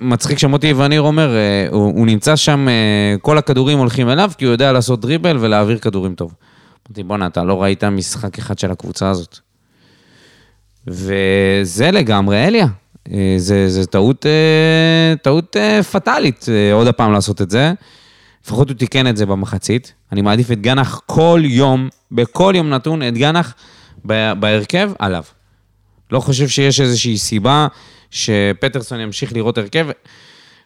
מצחיק שמוטי וניר אומר, אה, הוא, הוא נמצא שם, אה, כל הכדורים הולכים אליו, כי הוא יודע לעשות דריבל ולהעביר כדורים טוב. אמרתי, בואנה, אתה לא ראית משחק אחד של הקבוצה הזאת. וזה לגמרי אליה. אה, זה, זה טעות, טעות פטאלית עוד הפעם לעשות את זה. לפחות הוא תיקן את זה במחצית. אני מעדיף את גנח כל יום, בכל יום נתון, את גנח בהרכב עליו. לא חושב שיש איזושהי סיבה שפטרסון ימשיך לראות הרכב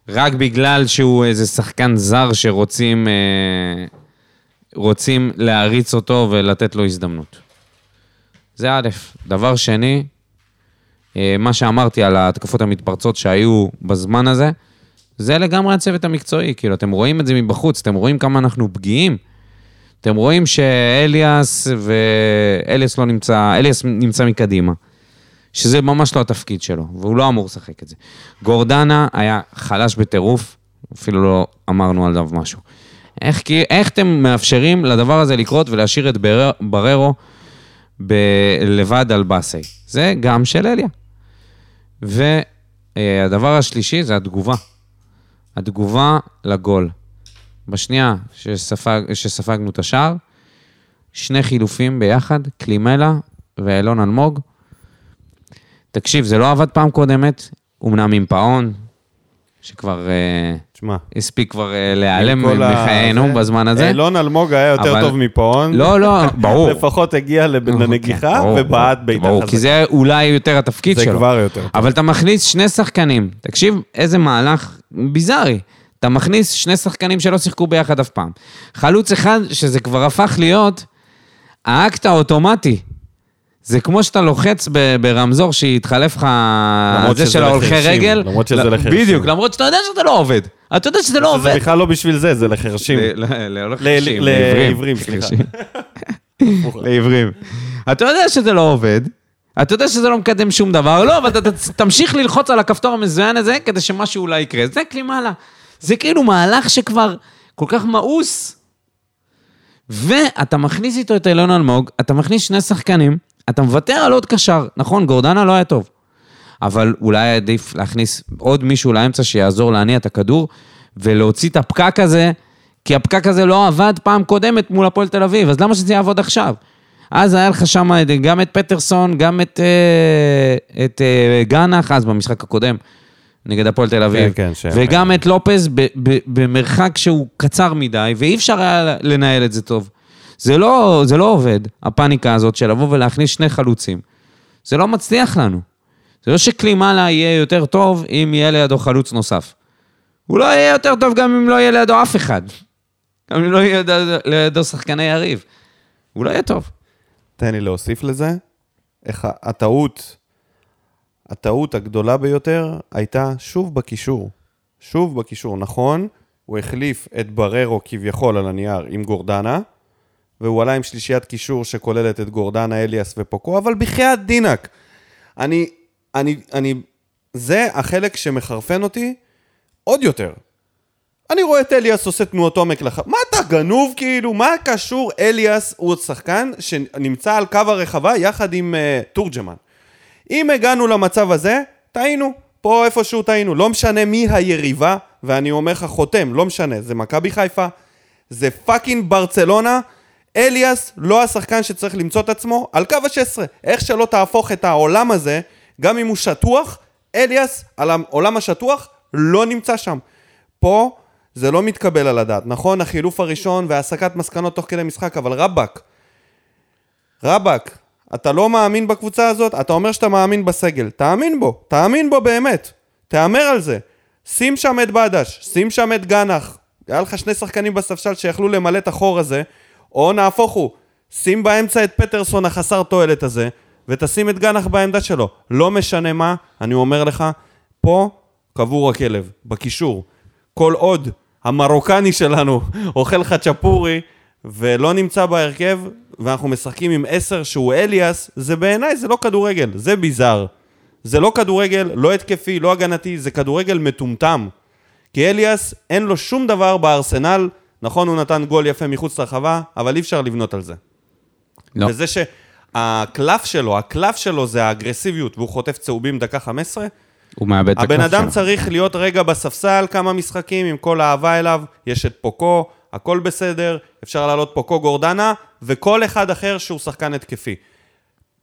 רק בגלל שהוא איזה שחקן זר שרוצים אה, רוצים להריץ אותו ולתת לו הזדמנות. זה א'. דבר שני, אה, מה שאמרתי על ההתקפות המתפרצות שהיו בזמן הזה, זה לגמרי הצוות המקצועי, כאילו, אתם רואים את זה מבחוץ, אתם רואים כמה אנחנו פגיעים. אתם רואים שאליאס ואליאס לא נמצא, אליאס נמצא מקדימה. שזה ממש לא התפקיד שלו, והוא לא אמור לשחק את זה. גורדנה היה חלש בטירוף, אפילו לא אמרנו עליו משהו. איך, איך אתם מאפשרים לדבר הזה לקרות ולהשאיר את ברר- בררו ב- לבד על באסי? זה גם של אליה. והדבר השלישי זה התגובה. התגובה לגול. בשנייה שספג, שספגנו את השער, שני חילופים ביחד, קלימלה ואילון אלמוג. תקשיב, זה לא עבד פעם קודמת, אמנם עם פאון, שכבר אה, תשמע, הספיק כבר אה, להיעלם מחיינו זה, בזמן הזה. אילון אלמוג היה יותר טוב מפאון. לא, לא, ברור. לפחות הגיע לנגיחה כן, ברור, ובעט ברור, בעיטה ברור, חזקה. כי זה אולי יותר התפקיד זה שלו. כבר יותר. אבל אתה מכניס שני שחקנים, תקשיב איזה מהלך ביזארי. אתה מכניס שני שחקנים שלא שיחקו ביחד אף פעם. חלוץ אחד, שזה כבר הפך להיות האקט האוטומטי. זה כמו שאתה לוחץ ב- ברמזור שיתחלף לך זה של ההולכי רגל. למרות שזה לחרשים. בדיוק, למרות שאתה יודע שזה לא עובד. אתה יודע שזה לא עובד. זה בכלל לא בשביל זה, זה לחרשים. לא לעיוורים. לעיוורים, סליחה. לעיוורים. אתה יודע שזה לא עובד, אתה יודע שזה לא מקדם שום דבר, לא, אבל אתה תמשיך ללחוץ על הכפתור המזוין הזה כדי שמשהו אולי יקרה. זה כלימאלה. זה כאילו מהלך שכבר כל כך מאוס. ואתה מכניס איתו את אילון אלמוג, אתה מכניס שני שחקנים, אתה מוותר על עוד קשר. נכון, גורדנה לא היה טוב. אבל אולי עדיף להכניס עוד מישהו לאמצע שיעזור להניע את הכדור ולהוציא את הפקק הזה, כי הפקק הזה לא עבד פעם קודמת מול הפועל תל אביב, אז למה שזה יעבוד עכשיו? אז היה לך שם גם את פטרסון, גם את, אה, את אה, גנח, אז במשחק הקודם, נגד הפועל תל אביב. כן, שהם- וגם את לופז ב- ב- במרחק שהוא קצר מדי, ואי אפשר היה לנהל את זה טוב. זה לא, זה לא עובד, הפאניקה הזאת של לבוא ולהכניס שני חלוצים. זה לא מצליח לנו. זה לא שקלימאלה יהיה יותר טוב אם יהיה לידו חלוץ נוסף. הוא לא יהיה יותר טוב גם אם לא יהיה לידו אף אחד. גם אם לא יהיה לידו- שחקני יריב. הוא לא יהיה טוב. תן לי להוסיף לזה. איך הטעות, הטעות הגדולה ביותר הייתה שוב בקישור. שוב בקישור, נכון, הוא החליף את בררו כביכול על הנייר עם גורדנה, והוא עלה עם שלישיית קישור שכוללת את גורדנה, אליאס ופוקו, אבל בחייאת דינק. אני, אני, אני, זה החלק שמחרפן אותי עוד יותר. אני רואה את אליאס עושה תנועות עומק לח... מה אתה גנוב כאילו? מה קשור? אליאס הוא שחקן שנמצא על קו הרחבה יחד עם uh, תורג'מן. אם הגענו למצב הזה, טעינו. פה איפשהו טעינו. לא משנה מי היריבה, ואני אומר לך חותם, לא משנה, זה מכבי חיפה, זה fucking ברצלונה. אליאס לא השחקן שצריך למצוא את עצמו על קו ה-16. איך שלא תהפוך את העולם הזה, גם אם הוא שטוח, אליאס על העולם השטוח לא נמצא שם. פה זה לא מתקבל על הדעת. נכון, החילוף הראשון והסקת מסקנות תוך כדי משחק, אבל רבאק, רבאק, אתה לא מאמין בקבוצה הזאת? אתה אומר שאתה מאמין בסגל. תאמין בו, תאמין בו באמת. תהמר על זה. שים שם את בדש, שים שם את גנח. היה לך שני שחקנים בספסל שיכלו למלא את החור הזה, או נהפוך הוא, שים באמצע את פטרסון החסר תועלת הזה, ותשים את גנח בעמדה שלו. לא משנה מה, אני אומר לך, פה קבור הכלב, בקישור. כל עוד המרוקני שלנו אוכל חצ'פורי ולא נמצא בהרכב, ואנחנו משחקים עם עשר שהוא אליאס, זה בעיניי, זה לא כדורגל, זה ביזאר. זה לא כדורגל, לא התקפי, לא הגנתי, זה כדורגל מטומטם. כי אליאס, אין לו שום דבר בארסנל, נכון, הוא נתן גול יפה מחוץ לרחבה, אבל אי אפשר לבנות על זה. לא. וזה שהקלף שלו, הקלף שלו זה האגרסיביות, והוא חוטף צהובים דקה 15, הוא מאבד את הקלף הבן אדם שלו. צריך להיות רגע בספסל כמה משחקים עם כל האהבה אליו, יש את פוקו, הכל בסדר, אפשר לעלות פוקו גורדנה, וכל אחד אחר שהוא שחקן התקפי.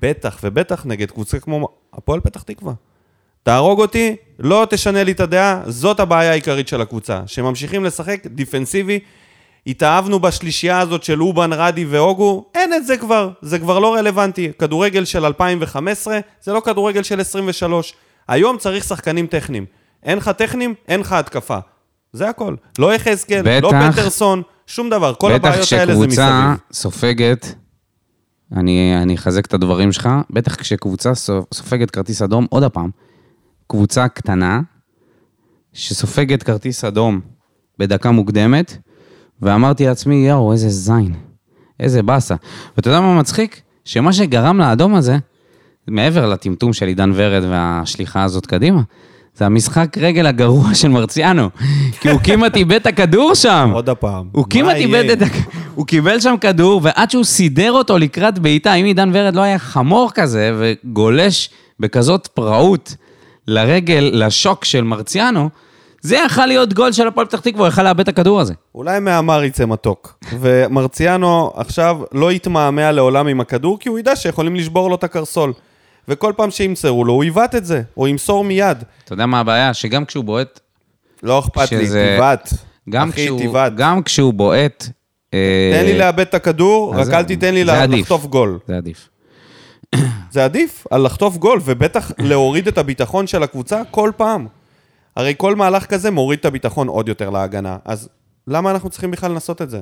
בטח ובטח נגד קבוצה כמו הפועל פתח תקווה. תהרוג אותי, לא תשנה לי את הדעה, זאת הבעיה העיקרית של הקבוצה, שממשיכים לשחק דיפנסיבי התאהבנו בשלישייה הזאת של אובן, רדי והוגו, אין את זה כבר, זה כבר לא רלוונטי. כדורגל של 2015 זה לא כדורגל של 23. היום צריך שחקנים טכניים. אין לך טכניים, אין לך התקפה. זה הכל. לא יחזקאל, לא בטח. פטרסון, שום דבר. כל בטח הבעיות האלה זה מסביב. כשקבוצה סופגת, אני, אני אחזק את הדברים שלך, בטח כשקבוצה סו- סופגת כרטיס אדום, עוד הפעם, קבוצה קטנה, שסופגת כרטיס אדום בדקה מוקדמת, ואמרתי לעצמי, יואו, איזה זין, איזה באסה. ואתה יודע מה מצחיק? שמה שגרם לאדום הזה, מעבר לטמטום של עידן ורד והשליחה הזאת קדימה, זה המשחק רגל הגרוע של מרציאנו. כי הוא כמעט איבד את הכדור שם. עוד הפעם. הוא כמעט? איבד את ה... הוא קיבל שם כדור, ועד שהוא סידר אותו לקראת בעיטה, אם עידן ורד לא היה חמור כזה, וגולש בכזאת פראות לרגל, לשוק של מרציאנו, זה יכל להיות גול של הפועל פתח תקווה, הוא יכל לאבד את הכדור הזה. אולי מהמר יצא מתוק. ומרציאנו עכשיו לא יתמהמה לעולם עם הכדור, כי הוא ידע שיכולים לשבור לו את הקרסול. וכל פעם שימסרו לו, הוא יבעט את זה, או ימסור מיד. אתה יודע מה הבעיה? שגם כשהוא בועט, לא אכפת לי, שזה- תבעט. גם אחי, כשהוא, תבעט. גם כשהוא בועט... אה, תן לי לאבד את הכדור, רק אל תיתן לי. לחטוף גול. זה עדיף. זה עדיף על לחטוף גול, ובטח להוריד את הביטחון של הקבוצה כל פעם. הרי כל מהלך כזה מוריד את הביטחון עוד יותר להגנה. אז למה אנחנו צריכים בכלל לנסות את זה?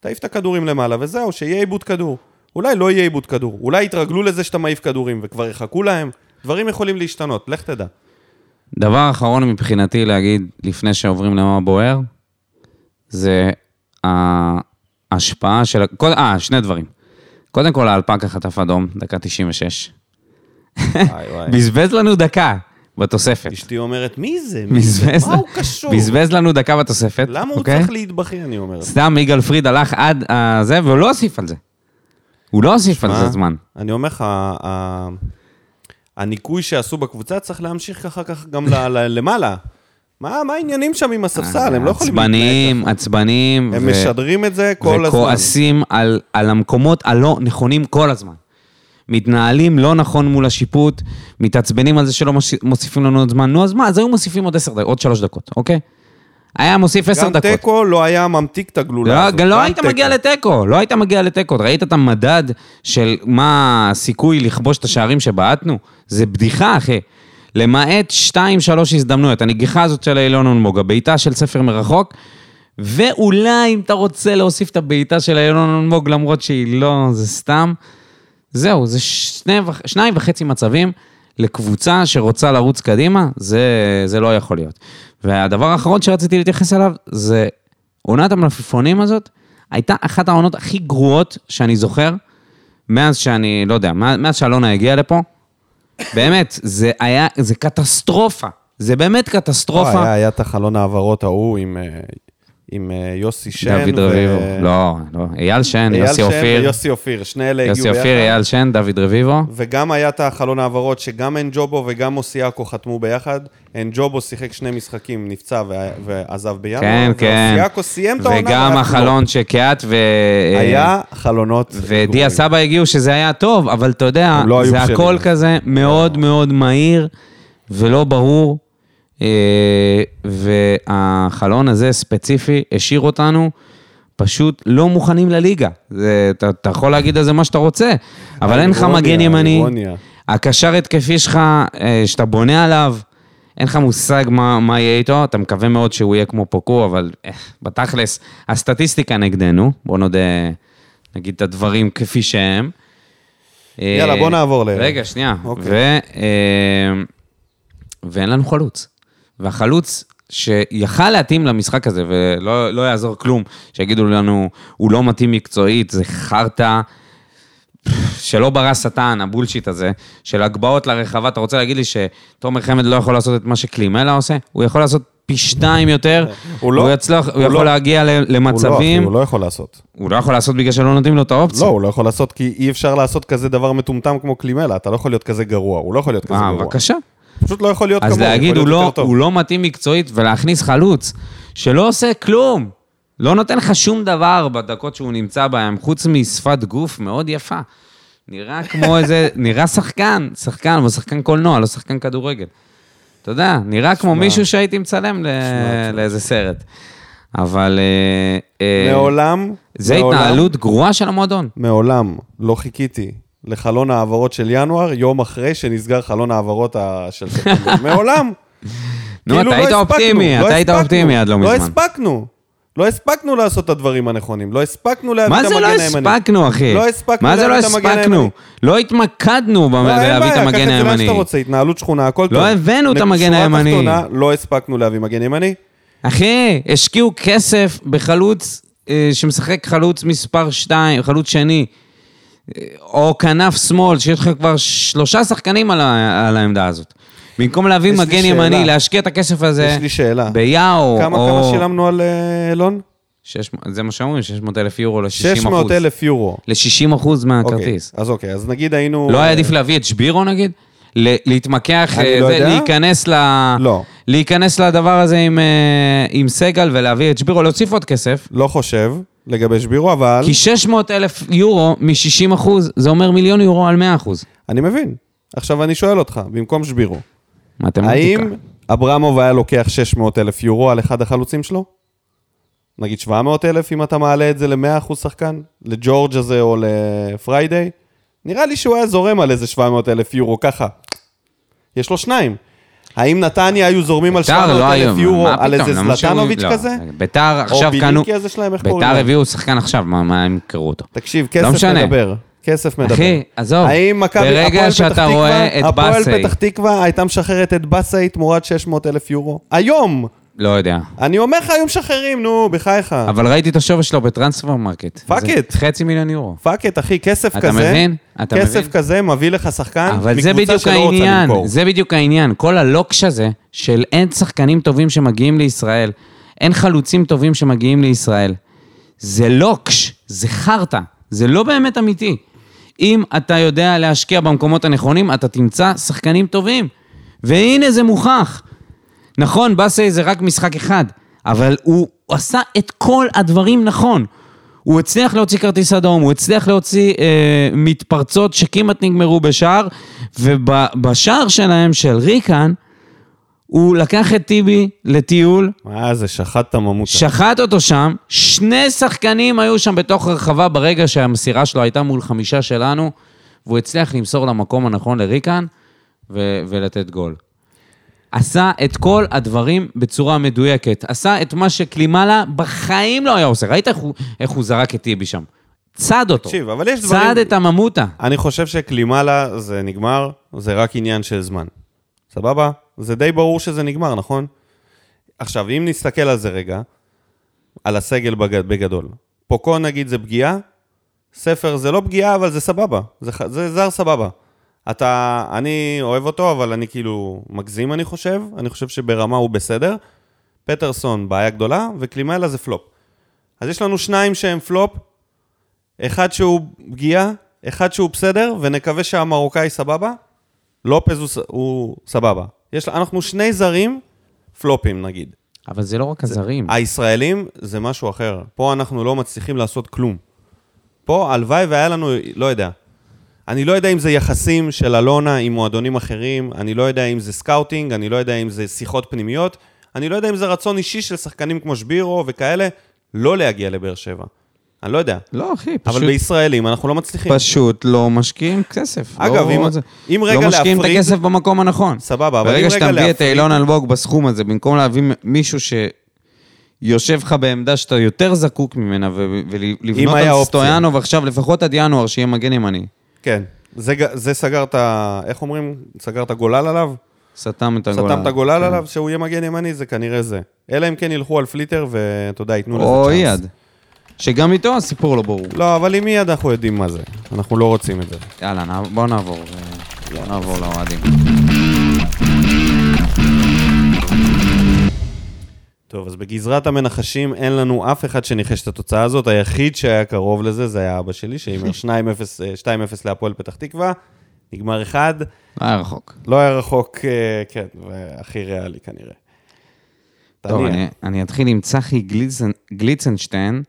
תעיף את הכדורים למעלה, וזהו, שיהיה עיבוד כדור. אולי לא יהיה עיבוד כדור. אולי יתרגלו לזה שאתה מעיף כדורים, וכבר יחכו להם. דברים יכולים להשתנות, לך תדע. דבר אחרון מבחינתי להגיד, לפני שעוברים למה בוער, זה ההשפעה של... אה, שני דברים. קודם כל, האלפקה חטף אדום, דקה 96. וואי וואי. בזבז לנו דקה בתוספת. אשתי אומרת, מי זה? מי זה? מה הוא קשור? בזבז לנו דקה בתוספת. למה הוא אוקיי? צריך להתבכיין, אני אומרת. סתם יגאל פריד הלך עד הזה, והוא לא הוסיף על זה. הוא לא הוסיף על? זה זמן. אני אומר לך, הניקוי שעשו בקבוצה צריך להמשיך ככה ככה גם למעלה. מה מה העניינים שם עם הספסל? הם לא יכולים ככה. עצבנים. הם משדרים את זה כל הזמן. וכועסים על המקומות הלא נכונים כל הזמן. מתנהלים לא נכון מול השיפוט, מתעצבנים על זה שלא מוסיפים לנו עוד זמן. נו, אז מה, אז היו מוסיפים עוד עשר דקות, עוד שלוש דקות, אוקיי? היה מוסיף עשר גם דקות. תיקו לא היה ממתיק את הגלולה לא, הזאת. גם לא גם היית תיקו. מגיע לתיקו, לא היית מגיע לתיקו. ראית את המדד של מה הסיכוי לכבוש את השערים שבעטנו? זה בדיחה, אחי. למעט שתיים, שלוש הזדמנויות. הנגיחה הזאת של אילון אלמוג, הבעיטה של ספר מרחוק, ואולי אם אתה רוצה להוסיף את הבעיטה של אילון אלמוג, למרות שהיא לא, זה סתם. זהו, זה שני, שניים וחצי מצבים לקבוצה שרוצה לרוץ קדימה, זה, זה לא יכול להיות. והדבר האחרון שרציתי להתייחס אליו, זה עונת המלפפונים הזאת, הייתה אחת העונות הכי גרועות שאני זוכר, מאז שאני, לא יודע, מאז שאלונה הגיעה לפה. באמת, זה היה, זה קטסטרופה. זה באמת קטסטרופה. היה היה את החלון העברות ההוא עם, אה, עם אה, יוסי שן. דוד ו- רביבו, לא, לא, אייל שן, אייל יוסי שן אופיר, ויוסי אופיר, שני אלה הגיעו יוסי ביחד. אופיר, אייל שן, דוד רביבו. וגם היה את החלון העברות שגם אנג'ובו וגם מוסיאקו חתמו ביחד. אנג'ובו שיחק שני משחקים, נפצע ו- ועזב בינואר. כן, כן. ואוסיאקו סיים את העונה. וגם החלון שקיאט ו... היה חלונות. ודיה. סבא הגיעו שזה היה טוב, אבל אתה יודע, לא זה. הכל כזה מאוד מאוד מהיר ולא ברור. אה, והחלון הזה ספציפי השאיר אותנו פשוט לא מוכנים לליגה. זה, אתה, אתה יכול להגיד על זה מה שאתה רוצה, אבל אין לך מגן ימני. הקשר התקפי שלך, אה, שאתה בונה עליו, אין לך מושג מה, מה יהיה איתו, אתה מקווה מאוד שהוא יהיה כמו פוקו, אבל אה, בתכלס, הסטטיסטיקה נגדנו, בוא נודה, נגיד את הדברים כפי שהם. יאללה, בוא נעבור ל- רגע, שנייה. אוקיי. ו, ואין לנו חלוץ. והחלוץ שיכל להתאים למשחק הזה, ולא לא יעזור כלום, שיגידו לנו, הוא לא מתאים מקצועית, זה חרטא. שלא ברא שטן, הבולשיט הזה, של הגבהות לרחבה, אתה רוצה להגיד לי שתומר חמד לא יכול לעשות את מה שקלימלה עושה? הוא יכול לעשות פי שתיים יותר, הוא לא. הוא יצלח, הוא הוא יכול לא. להגיע ל- הוא לא, למצבים, הוא לא יכול לעשות. הוא לא יכול לעשות בגלל שלא נותנים לו את האופציה. לא, הוא לא יכול לעשות, כי אי אפשר לעשות כזה דבר מטומטם כמו קלימלה, אתה לא יכול להיות כזה גרוע, הוא לא יכול להיות כזה אה, גרוע. בבקשה. פשוט לא יכול להיות אז כמוהו, להגיד, הוא להיות לא, יותר טוב. הוא לא מתאים מקצועית, ולהכניס חלוץ שלא עושה כלום, לא נותן לך שום דבר בדקות שהוא נמצא בהם, חוץ משפת גוף מאוד יפה. נראה כמו איזה, נראה שחקן, שחקן, אבל שחקן קולנוע, לא שחקן כדורגל. אתה יודע, נראה כמו מישהו שהייתי מצלם ל- לאיזה סרט. אבל... אה, אה, מעולם, זה מעולם- התנהלות גרועה של המועדון. מעולם לא חיכיתי לחלון ההעברות של ינואר, יום אחרי שנסגר חלון ההעברות של ספטמבר. מעולם. נו, כאילו, אתה לא היית הספקנו, אופטימי, לא אתה היית הספקנו, אופטימי עד לא לא מזמן. הספקנו. לא הספקנו לעשות את הדברים הנכונים, לא הספקנו להביא מה את זה המגן לא הימני. הספקנו, אחי? לא הספקנו מה זה לא להביא את המגן הספקנו? הימני. לא התמקדנו במ- לא, אין בלהביא את בעיה, קח המגן את זה לאן הימני. שאתה רוצה, התנהלות שכונה, הכל טוב. לא הבאנו את המגן הימני. לא הספקנו להביא מגן ימני. אחי, השקיעו כסף בחלוץ אה, שמשחק חלוץ מספר 2, חלוץ שני, או כנף שמאל, שיש לך כבר שלושה שחקנים על, ה, על העמדה הזאת. במקום להביא מגן. ימני, להשקיע את הכסף הזה יש לי שאלה. ביאו, כמה או... כמה שילמנו על אה, אילון? שש- זה מה שאומרים, 600 אלף יורו ל-60 600 אלף יורו. ל-60 אחוז אוקיי, מהכרטיס. אז אוקיי, אז נגיד היינו... לא היה עדיף להביא את שבירו נגיד? להתמקח, אה, לא זה, יודע. להיכנס ל... לא. להיכנס לדבר הזה עם, אה, עם סגל ולהביא את שבירו, להוסיף עוד כסף. לא חושב לגבי שבירו, אבל... כי 600 אלף יורו מ-60 אחוז, זה אומר מיליון יורו על 100 אחוז. אני מבין. עכשיו אני שואל אותך, במקום שבירו, מתמטיקה. האם אברמוב היה לוקח 600 אלף יורו על אחד החלוצים שלו? נגיד 700 אלף אם אתה מעלה את זה ל-100% שחקן? לג'ורג' הזה או לפריידיי? נראה לי שהוא היה זורם על איזה 700 אלף יורו, ככה. יש לו שניים. האם נתניה היו זורמים על ביתר 700 לא אלף יורו על? איזה זלטנוביץ' כזה? ביתר או עכשיו קנו... ביליקי הזה שלהם, איך קוראים ביתר לו? הביאו שחקן עכשיו, מה מה הם ימכרו אותו? תקשיב, לא כסף. מדבר. כסף מדבר. אחי, עזוב, האם מכבי, ברגע הפועל שאתה רואה את הפועל באסי- פתח תקווה הייתה משחררת את באסי תמורת 600 אלף יורו? היום! לא יודע. אני אומר לך, היו משחררים, נו, בחייך. אבל ראיתי את השווי שלו ב Transfermarkt. זה it. חצי מיליון יורו. fuck it, אחי, כסף אתה כזה, מבין? אתה כסף מבין? כזה מביא לך שחקן אבל זה מקבוצה בדיוק שלא רוצה העניין, למכור. זה בדיוק העניין. כל הלוקש הזה של אין שחקנים טובים שמגיעים לישראל, אין חלוצים טובים שמגיעים לישראל. זה לוקש, זה חרטא, זה לא באמת אמיתי. אם אתה יודע להשקיע במקומות הנכונים, אתה תמצא שחקנים טובים. והנה זה מוכח. נכון, באסי זה רק משחק אחד, אבל הוא עשה את כל הדברים נכון. הוא הצליח להוציא כרטיס אדום, הוא הצליח להוציא אה, מתפרצות שכמעט נגמרו בשער, ובשער שלהם, של ריקן, הוא לקח את טיבי לטיול, מה זה, שחט את הממותה. שחט אותו שם, שני שחקנים היו שם בתוך הרחבה ברגע שהמסירה שלו הייתה מול חמישה שלנו, והוא הצליח למסור למקום הנכון לריקן ו- ולתת גול. עשה את כל הדברים בצורה מדויקת. עשה את מה שקלימלה בחיים לא היה עושה. ראית איך הוא, איך הוא זרק את טיבי שם? צד אותו. תקשיב, אבל יש דברים... צד את הממותה. אני חושב שקלימלה זה נגמר, זה רק עניין של זמן. סבבה? זה די ברור שזה נגמר, נכון? עכשיו, אם נסתכל על זה רגע, על הסגל בג... בגדול. פוקון נגיד זה פגיעה, ספר זה לא פגיעה, אבל זה סבבה. זה, זה זר סבבה. אתה, אני אוהב אותו, אבל אני כאילו מגזים, אני חושב. אני חושב שברמה הוא בסדר. פטרסון, בעיה גדולה, וקלימלה זה פלופ. אז יש לנו שניים שהם פלופ, אחד שהוא פגיעה, אחד שהוא בסדר, ונקווה שהמרוקאי סבבה. לופז הוא, הוא סבבה. יש, אנחנו שני זרים פלופים נגיד. אבל זה לא רק הזרים. הישראלים זה משהו אחר. פה אנחנו לא מצליחים לעשות כלום. פה הלוואי והיה לנו, לא יודע. אני לא יודע אם זה יחסים של אלונה עם מועדונים אחרים, אני לא יודע אם זה סקאוטינג, אני לא יודע אם זה שיחות פנימיות, אני לא יודע אם זה רצון אישי של שחקנים כמו שבירו וכאלה, לא להגיע לבאר שבע. אני לא יודע. לא, אחי, פשוט... אבל בישראלים אנחנו לא מצליחים. פשוט לא משקיעים כסף. אגב, לא, אם- זה- אם רגע לא משקיעים את להפריד- הכסף במקום הנכון. סבבה, אבל אם ברגע רגע שאתה מביא את להפריד- אילון אלמוג בסכום הזה, במקום להביא מישהו שיושב לך בעמדה שאתה יותר זקוק ממנה, ו- ולבנות על אופציה. סטויאנוב עכשיו, לפחות עד ינואר, שיהיה מגן ימני. כן. זה, זה סגר את ה... איך אומרים? סגר את הגולל עליו? סתם את הגול. סתם את הגולל כן. עליו, שהוא יהיה מגן ימני, זה כנראה זה. אלא אם כן ילכו על פליטר, ואתה יודע, ייתנו לזה או צ'אנס. אייד. שגם איתו הסיפור לא ברור. לא, אבל עם אייד אנחנו יודעים מה זה. אנחנו לא רוצים את זה. יאללה, נע- בוא נעבור. אה, בוא נעבור לאוהדים. טוב, אז בגזרת המנחשים אין לנו אף אחד שניחש את התוצאה הזאת. היחיד שהיה קרוב לזה זה היה אבא שלי, שהימר 2-0 אה, 2-0 להפועל פתח תקווה. נגמר אחד. לא היה רחוק. לא היה רחוק, אה, כן, והכי ריאלי כנראה. טוב. אני, אני אתחיל עם צחי גליצן, גליצנשטיין,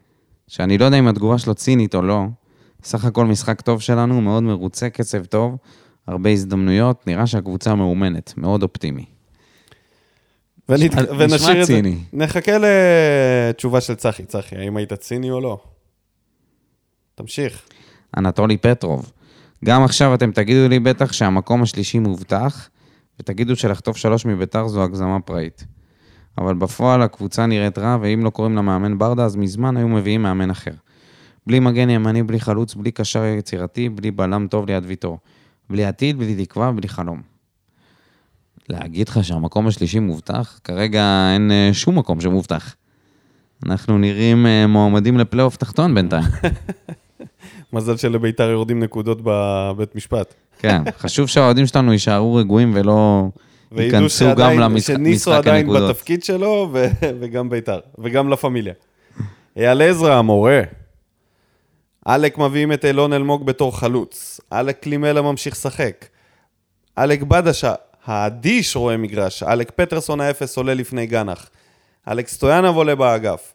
שאני לא יודע אם התגובה שלו צינית או לא. סך הכל משחק טוב שלנו, מאוד מרוצה, קצב טוב, הרבה הזדמנויות, נראה שהקבוצה מאומנת, מאוד אופטימי. ונשאיר את זה. ציני. נחכה לתשובה של צחי. צחי, האם היית ציני או לא? תמשיך. אנטולי פטרוב. גם עכשיו אתם תגידו לי בטח שהמקום השלישי מובטח, ותגידו שלחטוף שלוש מביתר זו הגזמה פראית. אבל בפועל הקבוצה נראית רע, ואם לא קוראים למאמן ברדה, אז מזמן היו מביאים מאמן אחר. בלי מגן ימני, בלי חלוץ, בלי קשר יצירתי, בלי בלם טוב ליד ויטור. בלי עתיד, בלי תקווה, בלי חלום. להגיד לך שהמקום השלישי מובטח? כרגע אין אה, שום מקום שמובטח. אנחנו נראים אה, מועמדים לפלייאוף תחתון בינתיים. מזל שלביתר יורדים נקודות בבית משפט. כן, חשוב שהאוהדים שלנו יישארו רגועים ולא ייכנסו גם למשחק שניסו עדיין הנקודות. בתפקיד שלו, ו- וגם ביתר, וגם לה פמיליה. אייל עזרא, המורה. עלק מביאים את אילון אלמוג בתור חלוץ. עלק קלימלה ממשיך לשחק. עלק בדש האדיש רואה מגרש. עלק פטרסון האפס עולה לפני גנח. עלק סטויאנוב עולה באגף.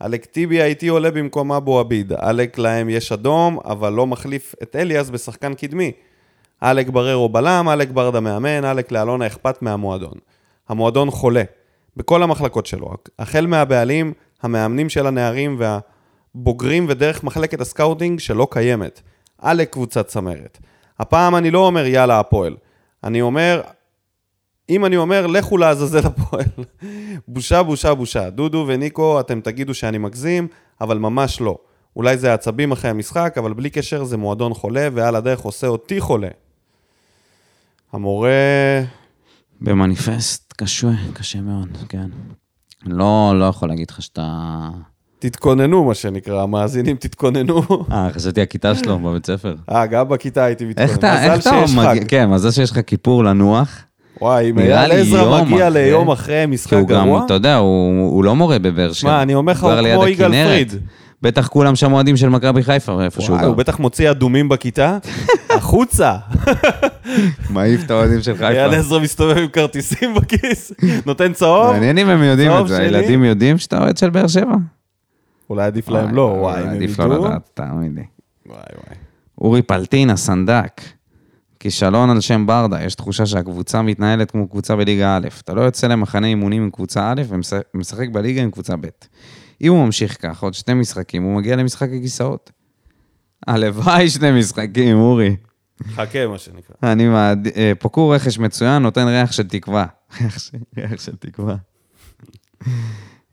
עלק טיבי האיטי עולה במקום אבו עביד. עלק להם יש אדום, אבל לא מחליף את אליאס בשחקן קדמי. עלק בררו בלם, עלק ברדה מאמן, עלק לאלונה אכפת מהמועדון. המועדון חולה, בכל המחלקות שלו, החל מהבעלים, המאמנים של הנערים והבוגרים ודרך מחלקת הסקאוטינג שלא קיימת. עלק קבוצת צמרת. הפעם אני לא אומר יאללה הפועל, אני אומר, אם אני אומר לכו לעזאזל הפועל. בושה, בושה, בושה. דודו וניקו, אתם תגידו שאני מגזים, אבל ממש לא. אולי זה עצבים אחרי המשחק, אבל בלי קשר זה מועדון חולה, ועל הדרך עושה אותי חולה. המורה... במניפסט קשה, קשה מאוד, כן. לא, לא יכול להגיד לך שאתה... תתכוננו, מה שנקרא, המאזינים תתכוננו. אה, חשבתי הכיתה שלו בבית ספר. אה, גם בכיתה הייתי מתכונן. איך אתה, איך אתה. כן, מזל שיש לך כיפור לנוח. וואי, אם אייל עזרא מגיע אחרי. ליום אחרי משחק הוא גם, גרוע, אתה יודע, הוא, הוא לא מורה בבאר שבע. שמע, אני אומר לך, הוא כמו יגאל. פריד. בטח כולם שם אוהדים של מכבי חיפה, איפה שהוא גר. הוא בטח מוציא אדומים בכיתה, החוצה. מעיף את האוהדים של חיפה. אייל עזרא מסתובב עם כרטיסים בכיס, נותן צהוב, מעניין אם הם יודעים את זה. הילדים יודעים שאתה אוהד של באר שבע? אולי עדיף להם לא, וואי, הם עדיף לא ידעו. לדעת, תאמין לי. וואי, וואי. אורי פלטין, הסנדק. כישלון על שם ברדה, יש תחושה שהקבוצה מתנהלת כמו קבוצה בליגה א'. אתה לא יוצא למחנה אימונים עם קבוצה א' ומשחק בליגה עם קבוצה ב'. אם הוא ממשיך כך עוד שני משחקים, הוא מגיע למשחק הכיסאות. הלוואי שני משחקים, אורי. חכה, מה שנקרא. אני מעד... אה, פוקור רכש מצוין, נותן ריח של תקווה. ריח של- תקווה.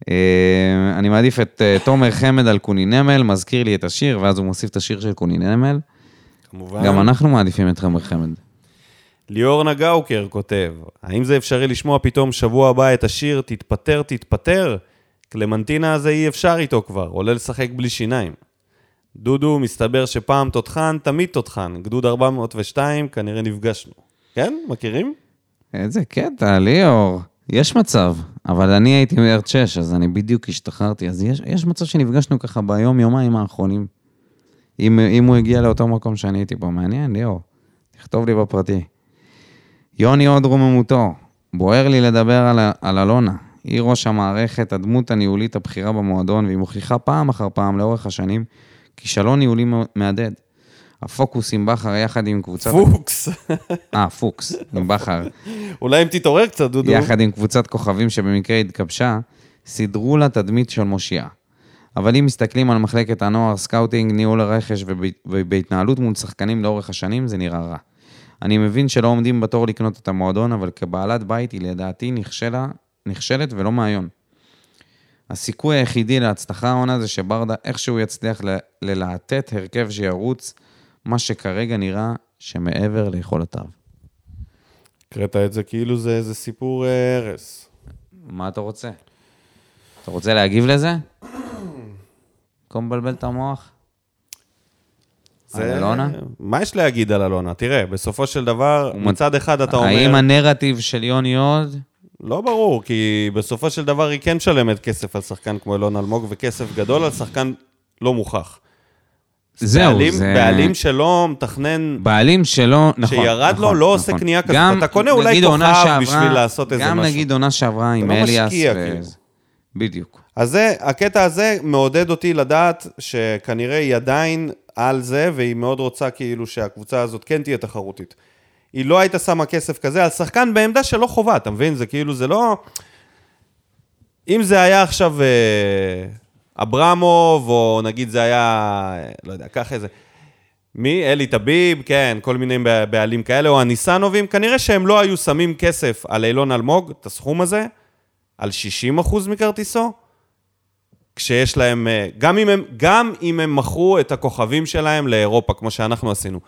אה, אני מעדיף את אה, תומר חמד על קוני נמל, מזכיר לי את השיר, ואז הוא מוסיף את השיר של קוני נמל. כמובן. גם אנחנו מעדיפים את תומר חמד. ליאור נגאוקר כותב, האם זה אפשרי לשמוע פתאום שבוע הבא את השיר "תתפטר, תתפטר"? קלמנטינה הזה אי אפשר איתו כבר, עולה לשחק בלי שיניים. דודו, מסתבר שפעם תותחן, תמיד תותחן. גדוד 402, כנראה נפגשנו. כן? מכירים? איזה קטע, ליאור. יש מצב, אבל אני הייתי מיליארד 6, אז אני בדיוק השתחררתי, אז יש, יש מצב שנפגשנו ככה ביום, יומיים האחרונים. אם, אם הוא הגיע לאותו מקום שאני הייתי בו, מעניין, ליאור. תכתוב לי בפרטי. יוני עוד רוממותו, בוער לי לדבר על, על אלונה. היא ראש המערכת, הדמות הניהולית הבכירה במועדון, והיא מוכיחה פעם אחר פעם לאורך השנים כישלון ניהולי מהדהד. הפוקוס עם בכר יחד עם קבוצת... פוקס. אה, פוקס, עם בכר. אולי אם תתעורר קצת, דודו. יחד עם קבוצת כוכבים שבמקרה התגבשה, סידרו לה תדמית של מושיעה. אבל אם מסתכלים על מחלקת הנוער, סקאוטינג, ניהול הרכש וב- ובהתנהלות מול שחקנים לאורך השנים, זה נראה רע. אני מבין שלא עומדים בתור לקנות את המועדון, אבל כבעלת בית היא לדעתי נכשלה, נכשלת ולא מהיום. הסיכוי היחידי להצלחה העונה זה שברדה איכשהו יצליח ל- ללהטט הרכב שירוץ, מה שכרגע נראה שמעבר ליכולותיו. הקראת את זה כאילו זה איזה סיפור אה, הרס. מה אתה רוצה? אתה רוצה להגיב לזה? במקום לבלבל את המוח? על אלונה? מה יש להגיד על אלונה? תראה, בסופו של דבר, מצד אחד אתה אומר... האם הנרטיב של יוני עוד? לא ברור, כי בסופו של דבר היא כן משלמת כסף על שחקן כמו אלון אלמוג, וכסף גדול על שחקן לא מוכח. זהו, בעלים, זה... בעלים שלו מתכנן, בעלים שלו, נכון. שירד לו, נכון, לא נכון. עושה קנייה כזאת. גם, אתה קונה אולי כוכב שעברה- בשביל לעשות איזה גם משהו. נגיד עונה שעברה עם לא אליאס. משקיע, ו- כאילו. בדיוק. אז זה, הקטע הזה מעודד אותי לדעת שכנראה היא עדיין על זה, והיא מאוד רוצה כאילו שהקבוצה הזאת כן תהיה תחרותית. היא לא הייתה שמה כסף כזה על שחקן בעמדה שלא חובה, אתה מבין? זה כאילו, זה לא... אם זה היה עכשיו אה, אברמוב, או נגיד זה היה, אה, לא יודע, קח איזה... מי? אלי טביב, כן, כל מיני בעלים כאלה, או הניסנובים, כנראה שהם לא היו שמים כסף על אילון אלמוג, את הסכום הזה, על 60% מכרטיסו, כשיש להם, אה, גם אם, הם, גם אם הם מכרו את הכוכבים שלהם לאירופה, כמו שאנחנו עשינו.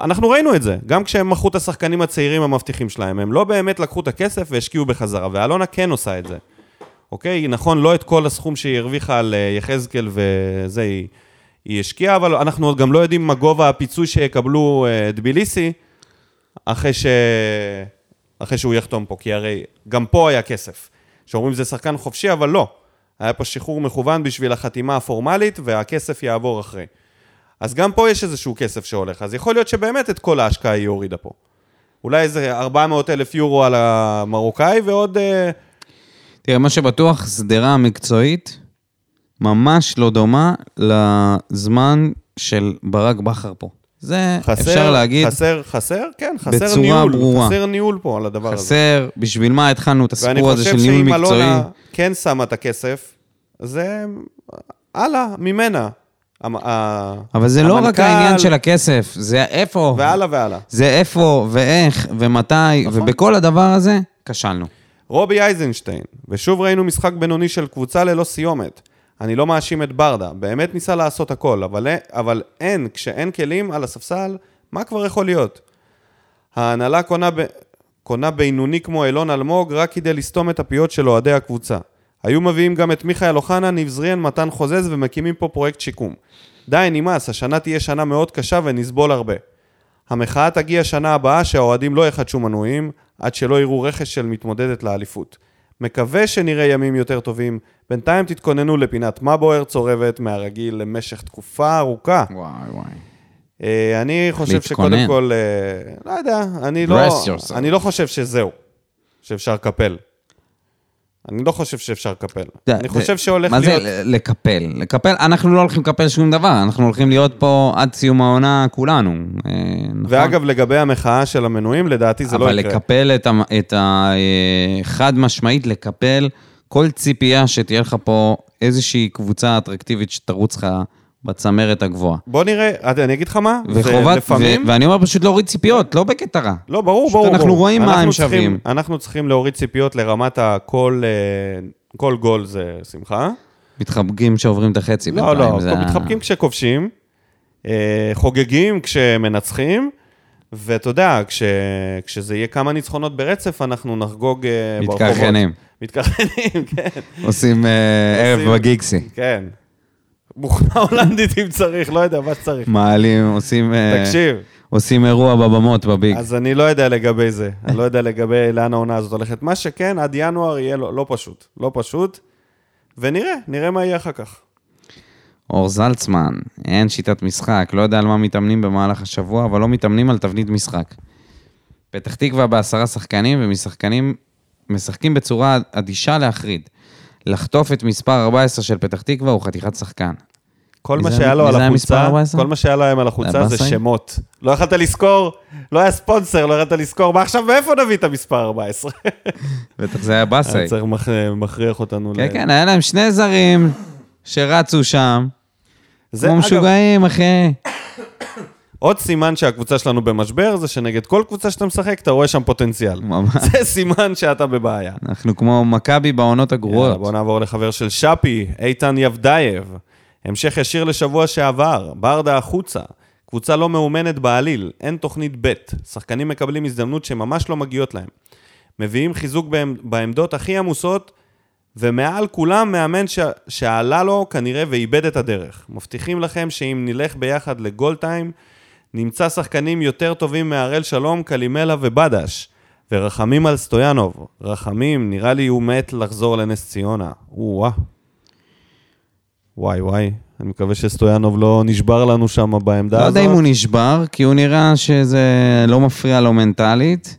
אנחנו ראינו את זה, גם כשהם מכרו את השחקנים הצעירים המבטיחים שלהם, הם לא באמת לקחו את הכסף והשקיעו בחזרה, ואלונה כן עושה את זה. אוקיי? נכון, לא את כל הסכום שהיא הרוויחה על אה, יחזקאל וזה היא, היא השקיעה, אבל אנחנו עוד גם לא יודעים מה גובה הפיצוי שיקבלו אה, דביליסי אחרי, ש... אחרי שהוא יחתום פה, כי הרי גם פה היה כסף. שאומרים זה שחקן חופשי, אבל לא. היה פה שחרור מכוון בשביל החתימה הפורמלית, והכסף יעבור אחרי. אז גם פה יש איזשהו כסף שהולך, אז יכול להיות שבאמת את כל ההשקעה היא הורידה פה. אולי איזה 400 אלף יורו על המרוקאי ועוד... אה, תראה, מה שבטוח, שדרה מקצועית ממש לא דומה לזמן של ברק בכר פה. זה חסר, אפשר להגיד, חסר, חסר, כן, חסר בצורה ניהול, ברורה. חסר ניהול פה על הדבר הזה. חסר, בשביל מה התחלנו את ואני הסיפור הזה של חושב ניהול שאם מקצועי. אלונה כן שמה את הכסף, זה הלאה, ממנה. אבל זה לא רק המנכ"ל, העניין של הכסף, זה איפה, והלאה והלאה. זה איפה ואיך ומתי, נכון. ובכל הדבר הזה כשלנו. רובי אייזנשטיין, ושוב ראינו משחק בינוני של קבוצה ללא סיומת. אני לא מאשים את ברדה, באמת ניסה לעשות הכל, אבל, אבל אין, כשאין כלים על הספסל, מה כבר יכול להיות? ההנהלה קונה, ב, קונה בינוני כמו אילון אלמוג רק כדי לסתום את הפיות של אוהדי הקבוצה. היו מביאים גם את מיכאל אוחנה, ניב זריאן, מתן חוזז ומקימים פה פרויקט שיקום. די, נמאס, השנה תהיה שנה מאוד קשה ונסבול הרבה. המחאה תגיע שנה הבאה שהאוהדים לא יחדשו מנויים, עד שלא יראו רכש של מתמודדת לאליפות. מקווה שנראה ימים יותר טובים, בינתיים תתכוננו לפינת מה בוער צורבת מהרגיל למשך תקופה ארוכה. וואי וואי. אה, אני חושב להתכונן. שקודם כל, אה, לא יודע, אני לא. אני לא חושב שזהו, שאפשר לקפל. אני לא חושב שאפשר לקפל. אני חושב שהולך מה להיות... זה ל- לקפל? לקפל, אנחנו לא הולכים לקפל שום דבר, אנחנו הולכים להיות פה עד סיום העונה כולנו. אה, נכון? ואגב, לגבי המחאה של המנויים, לדעתי זה לא אבל יקרה. לקפל את ה... את ה אה, חד משמעית, לקפל כל ציפייה שתהיה לך פה איזושהי קבוצה אטרקטיבית שתרוץ לך בצמרת הגבוהה. בוא נראה, אני אגיד לך מה, וחובת, לפעמים... ו- ואני אומר פשוט להוריד ציפיות, לא בקטע רע. לא, ברור, ברור. אנחנו ברור. רואים מה אנחנו הם צריכים- שווים. אנחנו צריכים להוריד ציפיות לרמת הכל, אה, כל גול זה שמחה. מתחבקים שעוברים את החצי לא, בינתיים. לא, זה מתחבקים כשכובשים, אה, חוגגים כשמנצחים, ואתה יודע, כש, כשזה יהיה כמה ניצחונות ברצף, אנחנו נחגוג אה, ברחובות. מתקרחנים. מתקרחנים, כן, עושים ערב בגיגסי. כן. בוכנה הולנדית אם צריך, לא יודע, מה שצריך. מעלים, עושים... אה, תקשיב, עושים אירוע בבמות בביג. אז אני לא יודע לגבי זה. אני לא יודע לגבי לאן העונה הזאת הולכת. מה שכן, עד ינואר יהיה לא, לא פשוט. לא פשוט. ונראה, נראה מה יהיה אחר כך. אור זלצמן, אין שיטת משחק, לא יודע על מה מתאמנים במהלך השבוע, אבל לא מתאמנים על תבנית משחק. פתח תקווה בעשרה שחקנים, ומשחקנים משחקים בצורה אדישה להחריד. לחטוף את מספר 14 של פתח תקווה הוא חתיכת שחקן. כל מה שהיה לו על החולצה, 14? כל מה שהיה להם על החולצה זה? שמות. לא יכלת לזכור, לא היה ספונסר, לא יכלת לזכור, מה עכשיו, מאיפה נביא את המספר 14? בטח זה היה באסי. היה צריך מכ- מכריח אותנו. כן, ל- כן, היה להם שני זרים שרצו שם, כמו משוגעים, אחי. עוד סימן שהקבוצה שלנו במשבר, זה שנגד כל קבוצה שאתה משחק, אתה רואה שם פוטנציאל. ממש. זה סימן שאתה בבעיה. אנחנו כמו מכבי בעונות יאללה, הגרועות. בוא נעבור לחבר של שפי, איתן יבדייב. המשך ישיר לשבוע שעבר, ברדה החוצה. קבוצה לא מאומנת בעליל, אין תוכנית ב'. שחקנים מקבלים הזדמנות שממש לא מגיעות להם. מביאים חיזוק בעמ- בעמדות הכי עמוסות, ומעל כולם מאמן ש... שעלה לו כנראה ואיבד את הדרך. מבטיחים לכם שאם נלך ביחד לגול טיים, נמצא שחקנים יותר טובים מהראל שלום, קלימלה ובדש. ורחמים על סטויאנוב. רחמים, נראה לי הוא מת לחזור לנס ציונה. או-אה. וואי וואי, אני מקווה שסטויאנוב לא נשבר לנו שם בעמדה לא הזאת. יודע אם הוא נשבר, כי הוא נראה שזה לא מפריע לו מנטלית,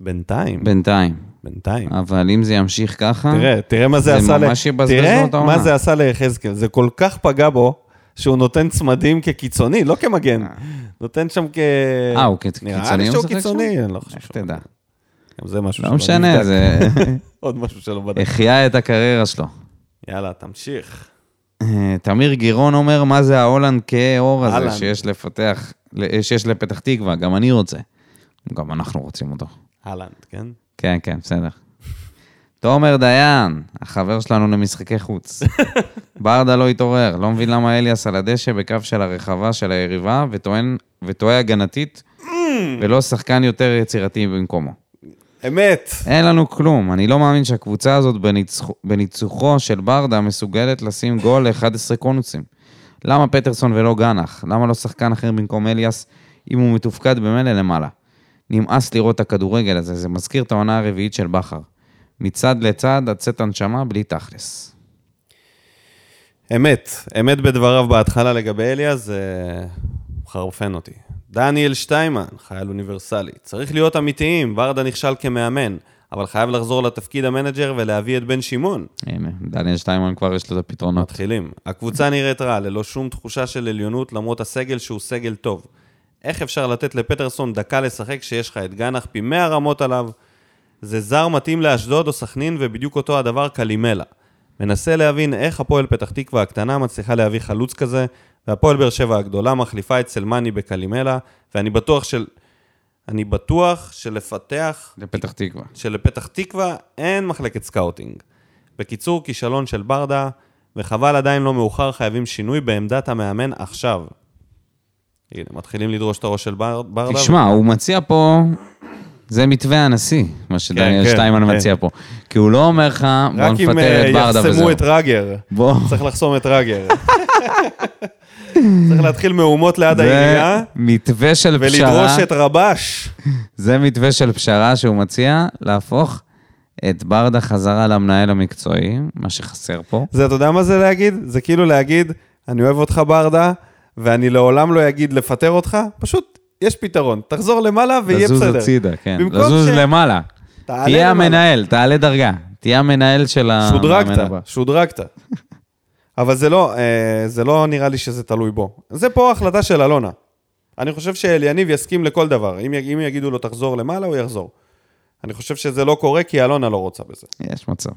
בינתיים, בינתיים. בינתיים. אבל אם זה ימשיך ככה, תראה, תראה מה זה, זה עשה ל... ממש יבזבז לו תראה את העונה. מה זה עשה ליחזקאל. זה כל כך פגע בו, שהוא נותן צמדים כקיצוני, לא כמגן. נותן שם כ... אה, הוא כ- נראה קיצוני לי הוא שהוא קיצוני? אני לא חושב. איך תדע. גם זה משהו לא שלא משנה, נבדק. זה... עוד משהו שלא בדק. החיה את הקריירה שלו. יאללה, תמשיך. אה, תמיר גירון אומר, מה זה ההולנד כאור הזה אהלן. שיש לפתח, שיש לפתח תקווה, גם אני רוצה. גם אנחנו רוצים אותו. אהלנד, כן? כן, כן, בסדר. תומר דיין, החבר שלנו למשחקי חוץ. ברדה לא התעורר, לא מבין למה אליאס על הדשא בקו של הרחבה של היריבה וטוען, וטועה הגנתית, ולא שחקן יותר יצירתי במקומו. אמת. אין לנו כלום, אני לא מאמין שהקבוצה הזאת בניצחו, בניצוחו של ברדה מסוגלת לשים גול ל-11 קונוסים. למה פטרסון ולא גנח? למה לא שחקן אחר במקום אליאס אם הוא מתופקד במילא למעלה? נמאס לראות את הכדורגל הזה, זה מזכיר את העונה הרביעית של בכר. מצד לצד, הוצאת הנשמה בלי תכלס. אמת. אמת בדבריו בהתחלה לגבי אליאס, זה מחרפן אותי. דניאל שטיימן, חייל אוניברסלי. צריך להיות אמיתיים, ורדה נכשל כמאמן, אבל חייב לחזור לתפקיד המנג'ר ולהביא את בן שמעון. הנה, דניאל שטיימן כבר יש לו את הפתרונות. מתחילים. הקבוצה נראית רע, ללא שום תחושה של עליונות, למרות הסגל שהוא סגל טוב. איך אפשר לתת לפטרסון דקה לשחק כשיש לך את גנח פי 100 רמות עליו? זה זר מתאים לאשדוד או סכנין, ובדיוק אותו הדבר קלימלה. מנסה להבין איך הפועל פתח תקווה הקטנה מצליחה להביא חלוץ כזה, והפועל באר שבע הגדולה מחליפה את סלמני בקלימלה, ואני בטוח של... אני בטוח שלפתח לפתח תקווה. שלפתח תקווה אין מחלקת סקאוטינג. בקיצור, כישלון של ברדה, וחבל עדיין לא מאוחר, חייבים שינוי בעמדת המאמן עכשיו. הנה, מתחילים לדרוש את הראש של בר, ברדה. תשמע, הוא מציע פה, זה מתווה הנשיא, מה שדניאל כן, שטיימן כן. מציע פה. כי הוא לא אומר לך, בוא רק אם נפטר אה, את ברדה וזהו. יחסמו את רגר. בוא. צריך לחסום את רגר. צריך להתחיל מהומות ליד זה העירייה, מתווה של ולדרוש פשרה, את רבש. זה מתווה של פשרה שהוא מציע להפוך את ברדה חזרה למנהל המקצועי, מה שחסר פה. זה, אתה יודע מה זה להגיד? זה כאילו להגיד, אני אוהב אותך ברדה, ואני לעולם לא אגיד לפטר אותך, פשוט יש פתרון. תחזור למעלה ויהיה לזוז בסדר. הצידה, כן. לזוז ש- למעלה. תהיה. המנהל, תעלה דרגה. תהיה המנהל של שודרגת, הבא. שודרגת. אבל זה לא, אה, זה לא נראה לי שזה תלוי בו. זה פה החלטה של אלונה. אני חושב שאליניב יסכים לכל דבר. אם, י- אם יגידו לו תחזור למעלה, הוא יחזור. אני חושב שזה לא קורה כי אלונה לא רוצה בזה. יש מצב.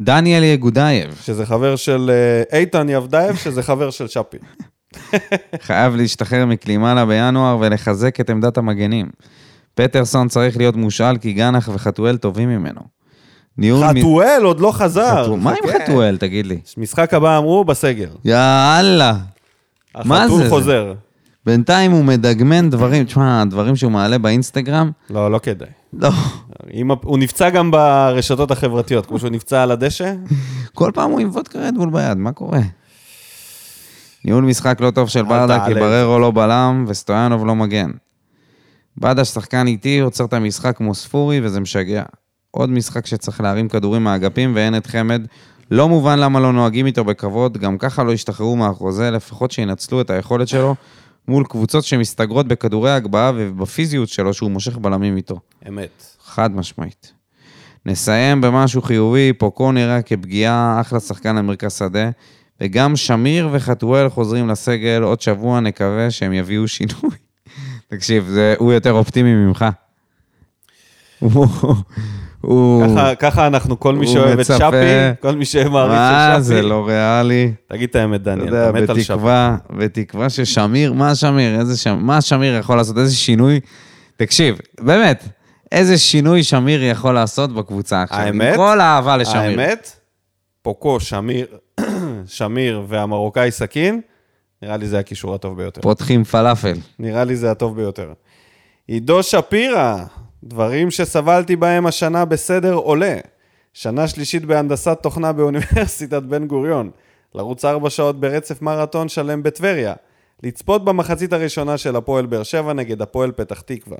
דניאל יגודייב, שזה חבר של אה, איתן יגודייב, שזה חבר של שפי. חייב להשתחרר מקלימלה בינואר ולחזק את עמדת המגנים. פטרסון צריך להיות מושאל כי גנח וחתואל טובים ממנו. ניהול... מ- חתואל עוד לא חזר. חתואל- מה עם חכה. חתואל, תגיד לי? משחק הבא אמרו בסגל. יאללה. מה החתול זה? חוזר. בינתיים הוא מדגמן דברים, תשמע, הדברים שהוא מעלה באינסטגרם, לא, לא כדאי. לא. אם, הוא נפצע גם ברשתות החברתיות, כמו שהוא נפצע על הדשא. כל פעם הוא עם וודקה רדבול ביד, מה קורה? ניהול משחק לא טוב של ברדה, כי. בררו לא בלם וסטויאנוב לא מגן. ברדה שחקן איטי, עוצר את המשחק כמו ספורי וזה משגע. עוד משחק שצריך להרים כדורים מהאגפים ואין את חמד. לא מובן למה לא נוהגים איתו בכבוד, גם ככה לא ישתחררו מהחוזה, לפחות שינצלו את היכולת שלו מול קבוצות שמסתגרות בכדורי הגבהה ובפיזיות שלו שהוא מושך בלמים איתו. אמת. חד משמעית. נסיים במשהו חיובי, פוקו נראה כפגיעה, אחלה שחקן למרכז שדה, וגם שמיר וחתואל חוזרים לסגל, עוד שבוע נקווה שהם יביאו שינוי. תקשיב, זה, הוא יותר אופטימי ממך. הוא... ככה, ככה אנחנו, כל מי שאוהב את. שפי, כל מי שמעריץ מה, את שפי. זה לא ריאלי. תגיד את האמת, אתה דניאל, יודע, אתה מת על שפי. בתקווה, ששמיר, מה שמיר, איזה שם, מה שמיר יכול לעשות, איזה שינוי? תקשיב, באמת, איזה שינוי שמיר יכול לעשות בקבוצה עכשיו? האמת? עם כל האהבה לשמיר. האמת, פוקו, שמיר, שמיר והמרוקאי סכין, נראה לי זה הקישור הטוב ביותר. פותחים פלאפל. נראה לי זה הטוב ביותר. עידו שפירא, דברים שסבלתי בהם השנה בסדר עולה. שנה שלישית בהנדסת תוכנה באוניברסיטת בן גוריון. לרוץ ארבע שעות ברצף מרתון שלם בטבריה. לצפות במחצית הראשונה של הפועל באר שבע נגד הפועל פתח תקווה.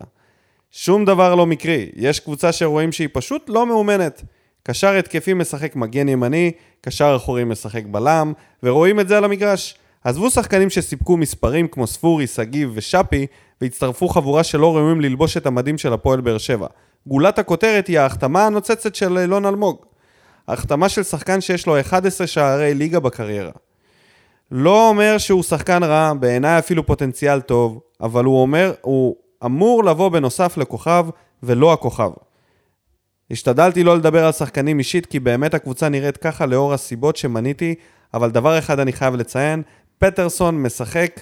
שום דבר לא מקרי, יש קבוצה שרואים שהיא פשוט לא מאומנת. קשר התקפי משחק מגן ימני, קשר אחורי משחק בלם, ורואים את זה על המגרש. עזבו שחקנים שסיפקו מספרים כמו ספורי, שגיב ושאפי, והצטרפו חבורה שלא ראויים ללבוש את המדים של הפועל באר שבע. גולת הכותרת היא ההחתמה הנוצצת של אילון אלמוג. ההחתמה של שחקן שיש לו 11 שערי ליגה בקריירה. לא אומר שהוא שחקן רע, בעיניי אפילו פוטנציאל טוב, אבל הוא אומר, הוא אמור לבוא בנוסף לכוכב ולא הכוכב. השתדלתי לא לדבר על שחקנים אישית, כי באמת הקבוצה נראית ככה לאור הסיבות שמניתי, אבל דבר אחד אני חייב לציין, פטרסון משחק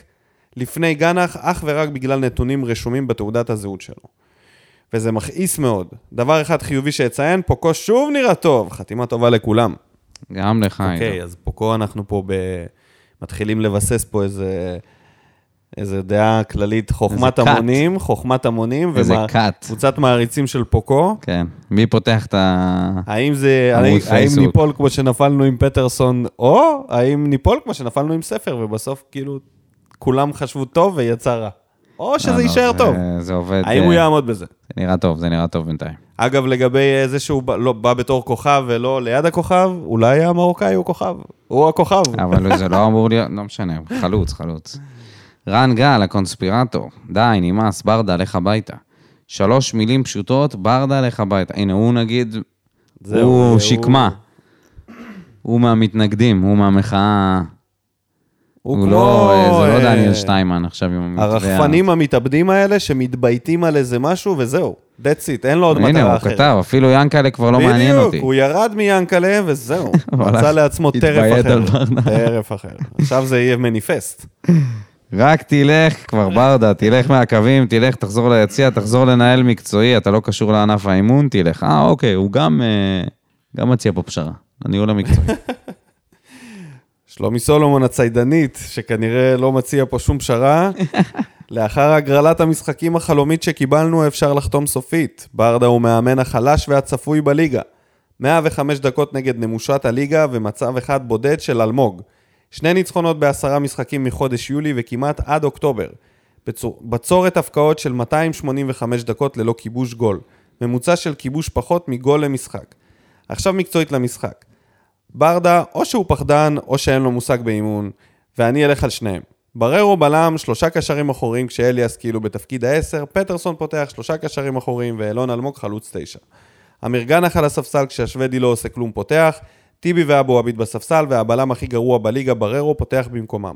לפני גנח אך ורק בגלל נתונים רשומים בתעודת הזהות שלו. וזה מכעיס מאוד. דבר אחד חיובי שאציין, פוקו שוב נראה טוב, חתימה טובה לכולם. גם לך, אוקיי, עידו. אז פוקו אנחנו פה ב... מתחילים לבסס פה איזה... איזה דעה כללית, חוכמת. המונים, חוכמת המונים, איזה ומה- כת. קבוצת מעריצים של פוקו. כן. מי פותח את ה... האם זה, האם. ניפול כמו שנפלנו עם פטרסון, או האם ניפול כמו שנפלנו עם ספר, ובסוף כאילו כולם חשבו טוב ויצא רע. או שזה לא, לא, יישאר זה- טוב. זה עובד... האם אה, הוא יעמוד בזה? זה נראה טוב, זה נראה טוב בינתיים. אגב, לגבי אה, זה שהוא בא, לא, בא בתור כוכב ולא ליד הכוכב, אולי המרוקאי הוא כוכב. הוא הכוכב. אבל זה לא אמור להיות, לא משנה, חלוץ, חלוץ. רן גל, הקונספירטור, די, נמאס, ברדה, לך הביתה. שלוש מילים פשוטות, ברדה, לך הביתה. הנה, הוא נגיד, זהו, הוא הוא- שקמה. הוא מהמתנגדים, הוא מהמחאה. הוא הוא כמו... לא, זה לא אה, דניאל שטיימן עכשיו עם המתווה. הרחפנים המתאבדים האלה שמתבייתים על איזה משהו וזהו. That's it, אין לו עוד הנה, מטרה הוא אחרת. כתב, אפילו ינקלה כבר לא מעניין אותי. בדיוק, הוא ירד מיאנקלה וזהו. הוא הוא מצא לעצמו טרף אחר. טרף אחר. עכשיו זה יהיה מניפסט. רק תלך, כבר ברדה, תלך מהקווים, תלך, תחזור ליציע, תחזור לנהל מקצועי, אתה לא קשור לענף האימון, תלך. אה, אוקיי, הוא גם, אה, גם מציע פה פשרה, לניהול המקצועי. שלומי סולומון הציידנית, שכנראה לא מציע פה שום פשרה. לאחר הגרלת המשחקים החלומית שקיבלנו, אפשר לחתום סופית. ברדה הוא מאמן החלש והצפוי בליגה. 105 דקות נגד נמושת הליגה ומצב אחד בודד של אלמוג. שני ניצחונות בעשרה משחקים מחודש יולי וכמעט עד אוקטובר. בצור... בצורת הפקעות של 285 דקות ללא כיבוש גול. ממוצע של כיבוש פחות מגול למשחק. עכשיו מקצועית למשחק. ברדה, או שהוא פחדן, או שאין לו מושג באימון, ואני אלך על שניהם. בררו בלם, שלושה קשרים אחוריים כשאליאס כאילו בתפקיד העשר, פטרסון פותח שלושה קשרים אחוריים ואלון אלמוג חלוץ תשע. אמיר גנח על הספסל כשהשוודי לא עושה כלום פותח, טיבי ואבו עביד בספסל, והבלם הכי גרוע בליגה בררו פותח במקומם.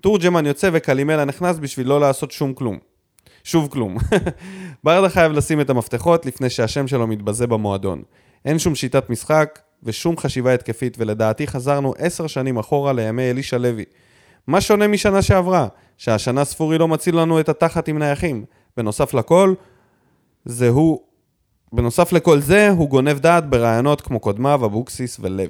תורג'מן יוצא וקלימלה נכנס בשביל לא לעשות שום כלום. שוב כלום. ברדה חייב לשים את המפתחות לפני שהשם שלו מתבזה במועדון. אין שום שיטת משחק ושום חשיבה התקפית, ולדעתי חזרנו עשר שנים אחורה לימי אלישע לוי. מה שונה משנה שעברה? שהשנה ספורי לא מציל לנו את התחת עם נייחים. בנוסף לכל, זה הוא... בנוסף לכל זה, הוא גונב דעת ברעיונות כמו קודמיו, אבוקסיס ולוי.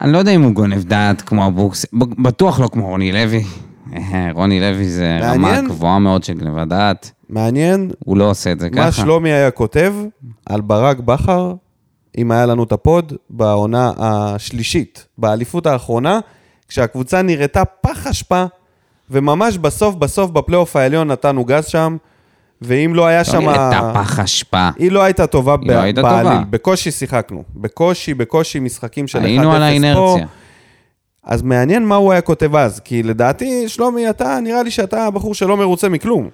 אני לא יודע אם הוא גונב דעת כמו אבוקס, ב- בטוח לא כמו רוני לוי. רוני לוי זה רמה מעניין. גבוהה מאוד של גניבת דעת, מעניין הוא לא עושה את זה ככה. מה שלומי היה כותב על ברק בכר, אם היה לנו את הפוד, בעונה השלישית, באליפות האחרונה, כשהקבוצה נראתה פח אשפה, וממש בסוף בסוף בפלייאוף העליון נתנו גז שם, ואם לא היה לא שם... נראתה פח אשפה. היא לא הייתה טובה לא הייתה טובה. בקושי שיחקנו. בקושי, בקושי משחקים של 1-0 פה. היינו על האינרציה. אז מעניין מה הוא היה כותב אז, כי לדעתי, שלומי, אתה, נראה לי שאתה בחור שלא מרוצה מכלום.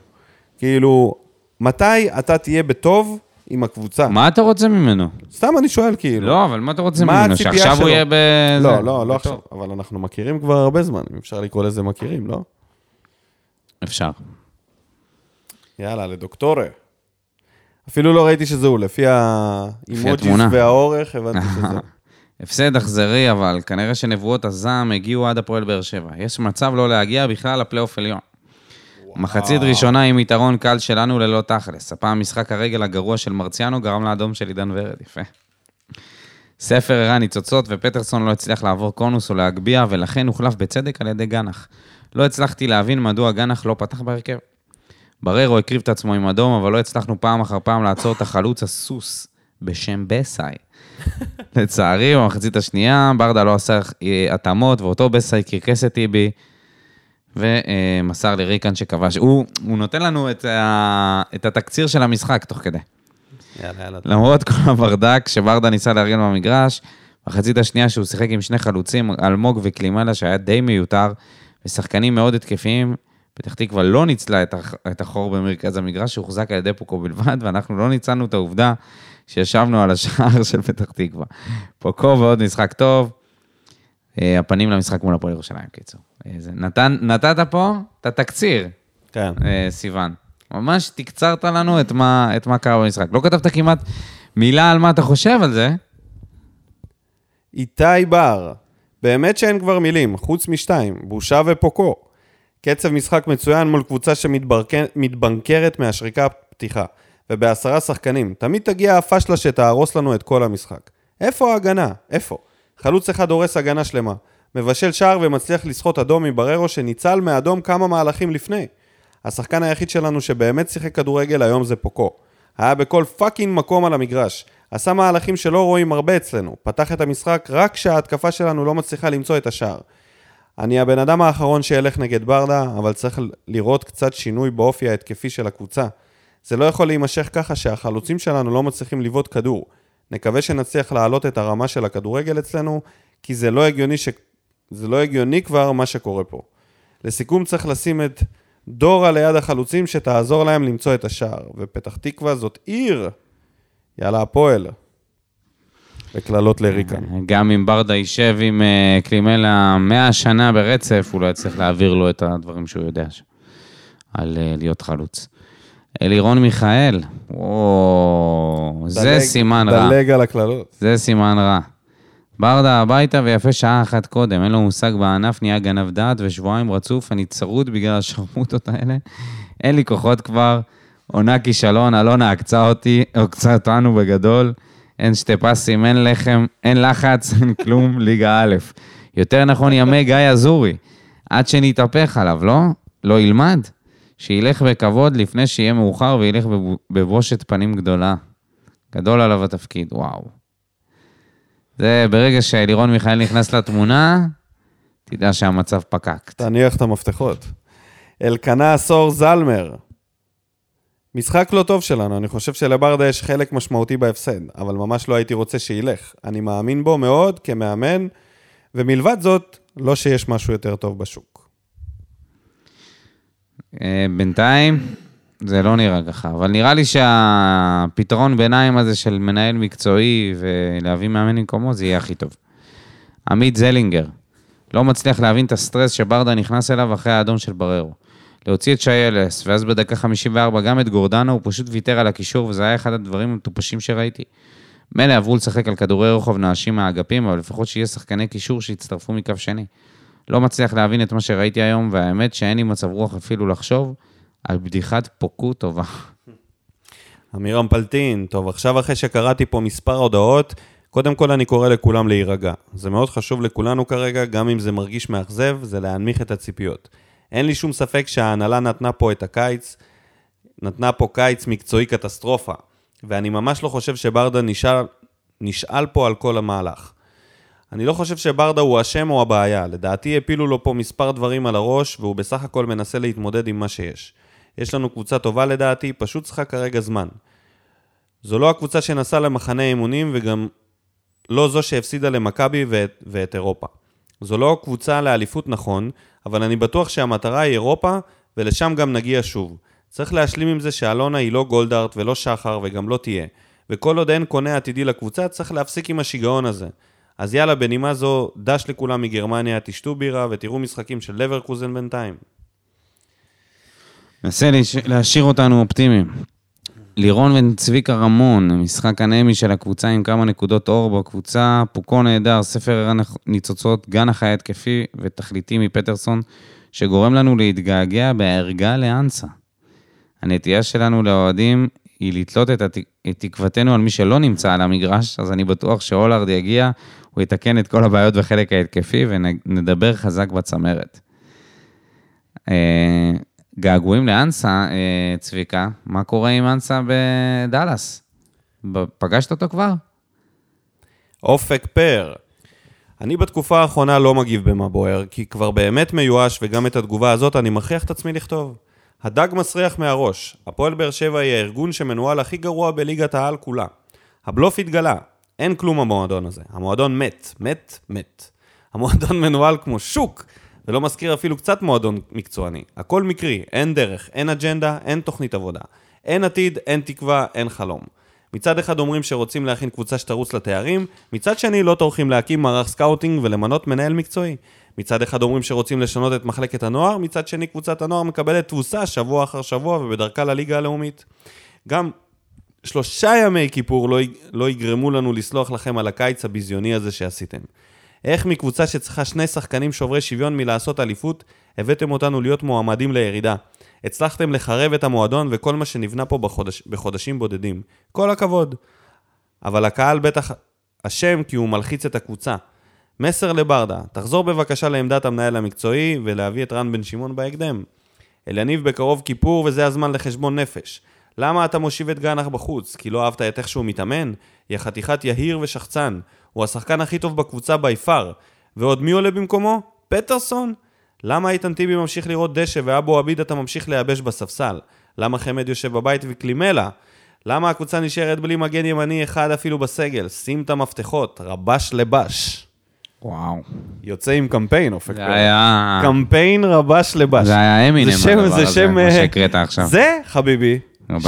כאילו, מתי אתה תהיה בטוב עם הקבוצה? מה אתה רוצה ממנו? סתם אני שואל, כאילו. לא, אבל מה אתה רוצה מה ממנו? שעכשיו שלו? הוא יהיה ב... לא, זה. לא, לא. עכשיו, אבל אנחנו מכירים כבר הרבה זמן, אם אפשר לקרוא לזה מכירים, לא? אפשר. יאללה, לדוקטורה. אפילו לא ראיתי שזה הוא, לפי האימוג'יס. והאורך, הבנתי שזה. הפסד אכזרי, אבל כנראה שנבואות הזעם הגיעו עד הפועל באר שבע. יש מצב לא להגיע בכלל לפלייאוף עליון. מחצית ראשונה עם יתרון קל שלנו ללא תכלס. הפעם משחק הרגל הגרוע של מרציאנו גרם לאדום של עידן ורד, יפה. ספר הראה ניצוצות ופטרסון לא הצליח לעבור קונוס או להגביה, ולכן הוחלף בצדק על ידי גנח. לא הצלחתי להבין מדוע גנח לא פתח בהרכב. בררו הקריב את עצמו עם אדום, אבל לא הצלחנו פעם אחר פעם לעצור את החלוץ הסוס בשם בסאי. לצערי, במחצית השנייה, ברדה לא עשה אה, התאמות, ואותו בסאי קרקס את טיבי, ומסר לריקן שכבש. הוא, הוא נותן לנו את, ה, את התקציר של המשחק תוך כדי. יאללה, יאללה. למרות כל הברדק שברדה ניסה לארגן במגרש, מחצית השנייה שהוא שיחק עם שני חלוצים, אלמוג וקלימלה, שהיה די מיותר, ושחקנים מאוד התקפיים, פתח תקווה לא ניצלה את הח- את החור במרכז המגרש, שהוחזק על ידי פוקו בלבד, ואנחנו לא ניצלנו את העובדה שישבנו על השער של פתח תקווה. פוקו ועוד משחק טוב. אה, הפנים למשחק מול הפועל ירושלים, קיצור. אה, נתן, נתת פה את התקציר, כן. אה, סיוון. ממש תקצרת לנו את מה, את מה קרה במשחק. לא כתבת כמעט מילה על מה אתה חושב על זה? איתי בר, באמת שאין כבר מילים, חוץ משתיים, בושה ופוקו. קצב משחק מצוין מול קבוצה שמתבנקרת מהשריקה הפתיחה, ובעשרה שחקנים. תמיד תגיע הפשלה שתהרוס לנו את כל המשחק. איפה ההגנה? איפה? חלוץ אחד הורס הגנה שלמה. מבשל שער ומצליח לסחוט אדום מבררו שניצל מאדום כמה מהלכים לפני. השחקן היחיד שלנו שבאמת שיחק כדורגל היום זה פוקו. היה בכל fucking מקום על המגרש. עשה מהלכים שלא רואים הרבה אצלנו. פתח את המשחק רק כשההתקפה שלנו לא מצליחה למצוא את השער. אני הבן אדם האחרון שילך נגד ברדה, אבל צריך לראות קצת שינוי באופי ההתקפי של הקבוצה. זה לא יכול להימשך ככה שהחלוצים שלנו לא מצליחים לבעוט כדור. נקווה שנצליח להעלות את הרמה של הכדורגל אצלנו, כי זה לא הגיוני, ש... זה לא הגיוני כבר מה שקורה פה. לסיכום צריך לשים את דורה ליד החלוצים שתעזור להם למצוא את השער. ופתח תקווה זאת עיר. יאללה, הפועל. וקללות לריקן. גם אם ברדה יישב עם אה, קלימלה 100 שנה ברצף, הוא לא יצליח להעביר לו את הדברים שהוא יודע ש- על אה, להיות חלוץ. אלירון מיכאל, וואו, זה דלג- סימן רע. דלג על הקללות. זה סימן רע. ברדה הביתה ויפה שעה אחת קודם, אין לו מושג בענף, נהיה גנב דעת, ושבועיים רצוף, אני צרוד בגלל השרמוטות האלה. אין לי כוחות כבר, עונה כישלון, אלונה עקצה אותי, עקצה אותנו בגדול. אין שתי פסים, אין לחם, אין לחץ, אין כלום, ליגה א'. יותר נכון, ימי גיא אזורי. עד שנתהפך עליו, לא? לא ילמד? שילך בכבוד לפני שיהיה מאוחר וילך בב- בבושת פנים גדולה. גדול עליו התפקיד, וואו. זה ברגע שאלירון מיכאל נכנס לתמונה, תדע שהמצב פקק. תניח את המפתחות. אלקנה עשור זלמר. משחק לא טוב שלנו, אני חושב שלברדה יש חלק משמעותי בהפסד, אבל ממש לא הייתי רוצה שילך. אני מאמין בו מאוד כמאמן, ומלבד זאת, לא שיש משהו יותר טוב בשוק. אה, בינתיים, זה לא נראה ככה, אבל נראה לי שהפתרון ביניים הזה של מנהל מקצועי ולהביא מאמן במקומו, זה יהיה הכי טוב. עמית זלינגר, לא מצליח להבין את הסטרס שברדה נכנס אליו אחרי האדום של בררו. להוציא את שי אלס, ואז בדקה 54 גם את גורדנה, הוא פשוט ויתר על הקישור, וזה היה אחד הדברים המטופשים שראיתי. מילא עברו לשחק על כדורי רוחב נואשים מהאגפים, אבל לפחות שיהיה שחקני קישור שיצטרפו מקו שני. לא מצליח להבין את מה שראיתי היום, והאמת שאין לי מצב רוח אפילו לחשוב על בדיחת פוקו טובה. אמירם פלטין, טוב, עכשיו אחרי שקראתי פה מספר הודעות, קודם כל אני קורא לכולם להירגע. זה מאוד חשוב לכולנו כרגע, גם אם זה מרגיש מאכזב, זה להנמיך את הציפיות. אין לי שום ספק שההנהלה נתנה פה את הקיץ, נתנה פה קיץ מקצועי קטסטרופה, ואני ממש לא חושב שברדה נשאל, נשאל פה על כל המהלך. אני לא חושב שברדה הוא אשם או הבעיה, לדעתי הפילו לו פה מספר דברים על הראש, והוא בסך הכל מנסה להתמודד עם מה שיש. יש לנו קבוצה טובה לדעתי, פשוט צריכה כרגע זמן. זו לא הקבוצה שנסעה למחנה אימונים וגם לא זו שהפסידה למכבי ואת, ואת אירופה. זו לא קבוצה לאליפות נכון, אבל אני בטוח שהמטרה היא אירופה, ולשם גם נגיע שוב. צריך להשלים עם זה שאלונה היא לא גולדארט ולא שחר וגם לא תהיה. וכל עוד אין קונה עתידי לקבוצה, צריך להפסיק עם השיגעון הזה. אז יאללה, בנימה זו, דש לכולם מגרמניה, תשתו בירה ותראו משחקים של לברקוזן בינתיים. נסה להש- להשאיר אותנו אופטימיים. לירון וצביקה רמון, המשחק הנמי של הקבוצה עם כמה נקודות אור בקבוצה, פוקו נהדר, ספר ניצוצות, גן החיה התקפי ותכליתי מפטרסון, שגורם לנו להתגעגע בערגה לאנסה. הנטייה שלנו לאוהדים היא לתלות את, התק... את תקוותנו על מי שלא נמצא על המגרש, אז אני בטוח שהולארד יגיע, הוא יתקן את כל הבעיות בחלק ההתקפי ונדבר חזק בצמרת. געגועים לאנסה, אה, צביקה, מה קורה עם אנסה בדאלאס? פגשת אותו כבר? אופק פר. אני בתקופה האחרונה לא מגיב במה בוער, כי כבר באמת מיואש, וגם את התגובה הזאת אני מכריח את עצמי לכתוב. הדג מסריח מהראש. הפועל באר שבע היא הארגון שמנוהל הכי גרוע בליגת העל כולה. הבלוף התגלה. אין כלום המועדון הזה. המועדון מת. מת, מת. המועדון מנוהל כמו שוק, ולא מזכיר אפילו קצת מועדון מקצועני. הכל מקרי, אין דרך, אין אג'נדה, אין תוכנית עבודה. אין עתיד, אין תקווה, אין חלום. מצד אחד אומרים שרוצים להכין קבוצה שתרוץ לתארים, מצד שני לא טורחים להקים מערך סקאוטינג ולמנות מנהל מקצועי. מצד אחד אומרים שרוצים לשנות את מחלקת הנוער, מצד שני קבוצת הנוער מקבלת תבוסה שבוע אחר שבוע ובדרכה לליגה הלאומית. גם שלושה ימי כיפור לא, י- לא יגרמו לנו לסלוח לכם על הקיץ הביזיוני הזה שעשיתם. איך מקבוצה שצריכה שני שחקנים שוברי שוויון מלעשות אליפות, הבאתם אותנו להיות מועמדים לירידה. הצלחתם לחרב את המועדון וכל מה שנבנה פה בחודש, בחודשים בודדים. כל הכבוד. אבל הקהל בטח אשם כי הוא מלחיץ את הקבוצה. מסר לברדה, תחזור בבקשה לעמדת המנהל המקצועי ולהביא את רן בן שמעון בהקדם. אליניב בקרוב כיפור וזה הזמן לחשבון נפש. למה אתה מושיב את גנח בחוץ? כי לא אהבת את איך שהוא מתאמן? יא חתיכת יהיר ושחצן. הוא השחקן הכי טוב בקבוצה בי פאר. ועוד מי עולה במקומו? פטרסון? למה איתן טיבי ממשיך לראות דשא ואבו עביד אתה ממשיך לייבש בספסל? למה חמד יושב בבית וקלימלה? למה הקבוצה נשארת בלי מגן ימני אחד אפילו בסגל? שים את המפתחות, רבש לבש. וואו. יוצא עם קמפיין, אופק. זה פרק. היה... קמפיין רבש לבש. זה היה אמינם, זה שם, הדבר זה הזה, שם... מה אה, שהקראת עכשיו. זה, חביבי,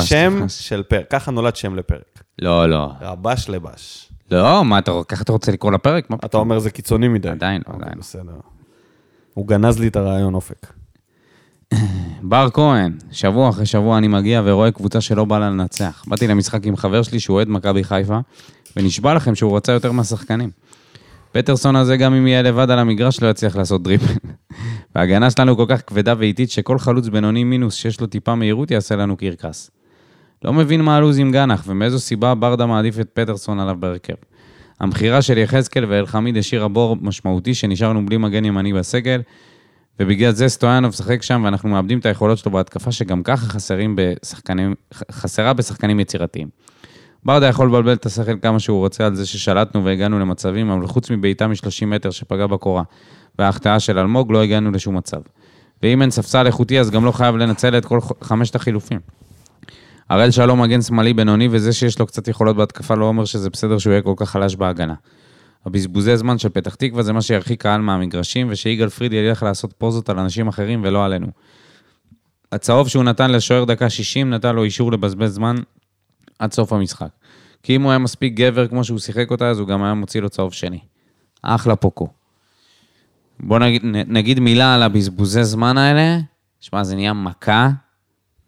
שם לבש. של פרק. ככה נולד שם לפרק. לא, לא. רבש לבש. לא, מה, אתה ככה אתה רוצה לקרוא לפרק? אתה אומר זה קיצוני מדי. עדיין לא, עדיין. בסדר. הוא גנז לי את הרעיון אופק. בר כהן, שבוע אחרי שבוע אני מגיע ורואה קבוצה שלא באה לה לנצח. באתי למשחק עם חבר שלי שהוא אוהד מכבי חיפה, ונשבע לכם שהוא רצה יותר מהשחקנים. פטרסון הזה, גם אם יהיה לבד על המגרש, לא יצליח לעשות דריבל. וההגנה שלנו כל כך כבדה ואיטית, שכל חלוץ בינוני מינוס שיש לו טיפה מהירות יעשה לנו קרקס. לא מבין מה הלו"ז עם גנח, ומאיזו סיבה ברדה מעדיף את פטרסון עליו בהרכב. המכירה של יחזקאל ואלחמיד השאירה בור משמעותי שנשארנו בלי מגן ימני בסגל, ובגלל זה סטויאנוב משחק שם, ואנחנו מאבדים את היכולות שלו בהתקפה, שגם ככה חסרים בשחקנים, חסרה בשחקנים יצירתיים. ברדה יכול לבלבל את השכל כמה שהוא רוצה על זה ששלטנו והגענו למצבים, אבל חוץ מבעיטה מ-30 מטר שפגע בקורה, וההחטאה של אלמוג, לא הגענו לשום מצב. ואם אין ספסל איכותי, אז גם לא חייב לנצל את כל חמשת החילופים. הראל שלום מגן שמאלי בינוני, וזה שיש לו קצת יכולות בהתקפה לא אומר שזה בסדר שהוא יהיה כל כך חלש בהגנה. הבזבוזי זמן של פתח תקווה זה מה שירחיק קהל מהמגרשים, ושיגאל פריד ילך לעשות פוזות על אנשים אחרים ולא עלינו. הצהוב שהוא נתן לשוער דקה 60 נתן לו אישור לבזבז זמן עד סוף המשחק. כי אם הוא היה מספיק גבר כמו שהוא שיחק אותה, אז הוא גם היה מוציא לו צהוב שני. אחלה פוקו. בוא נגיד, נגיד מילה על הבזבוזי זמן האלה. שמע, זה נהיה מכה.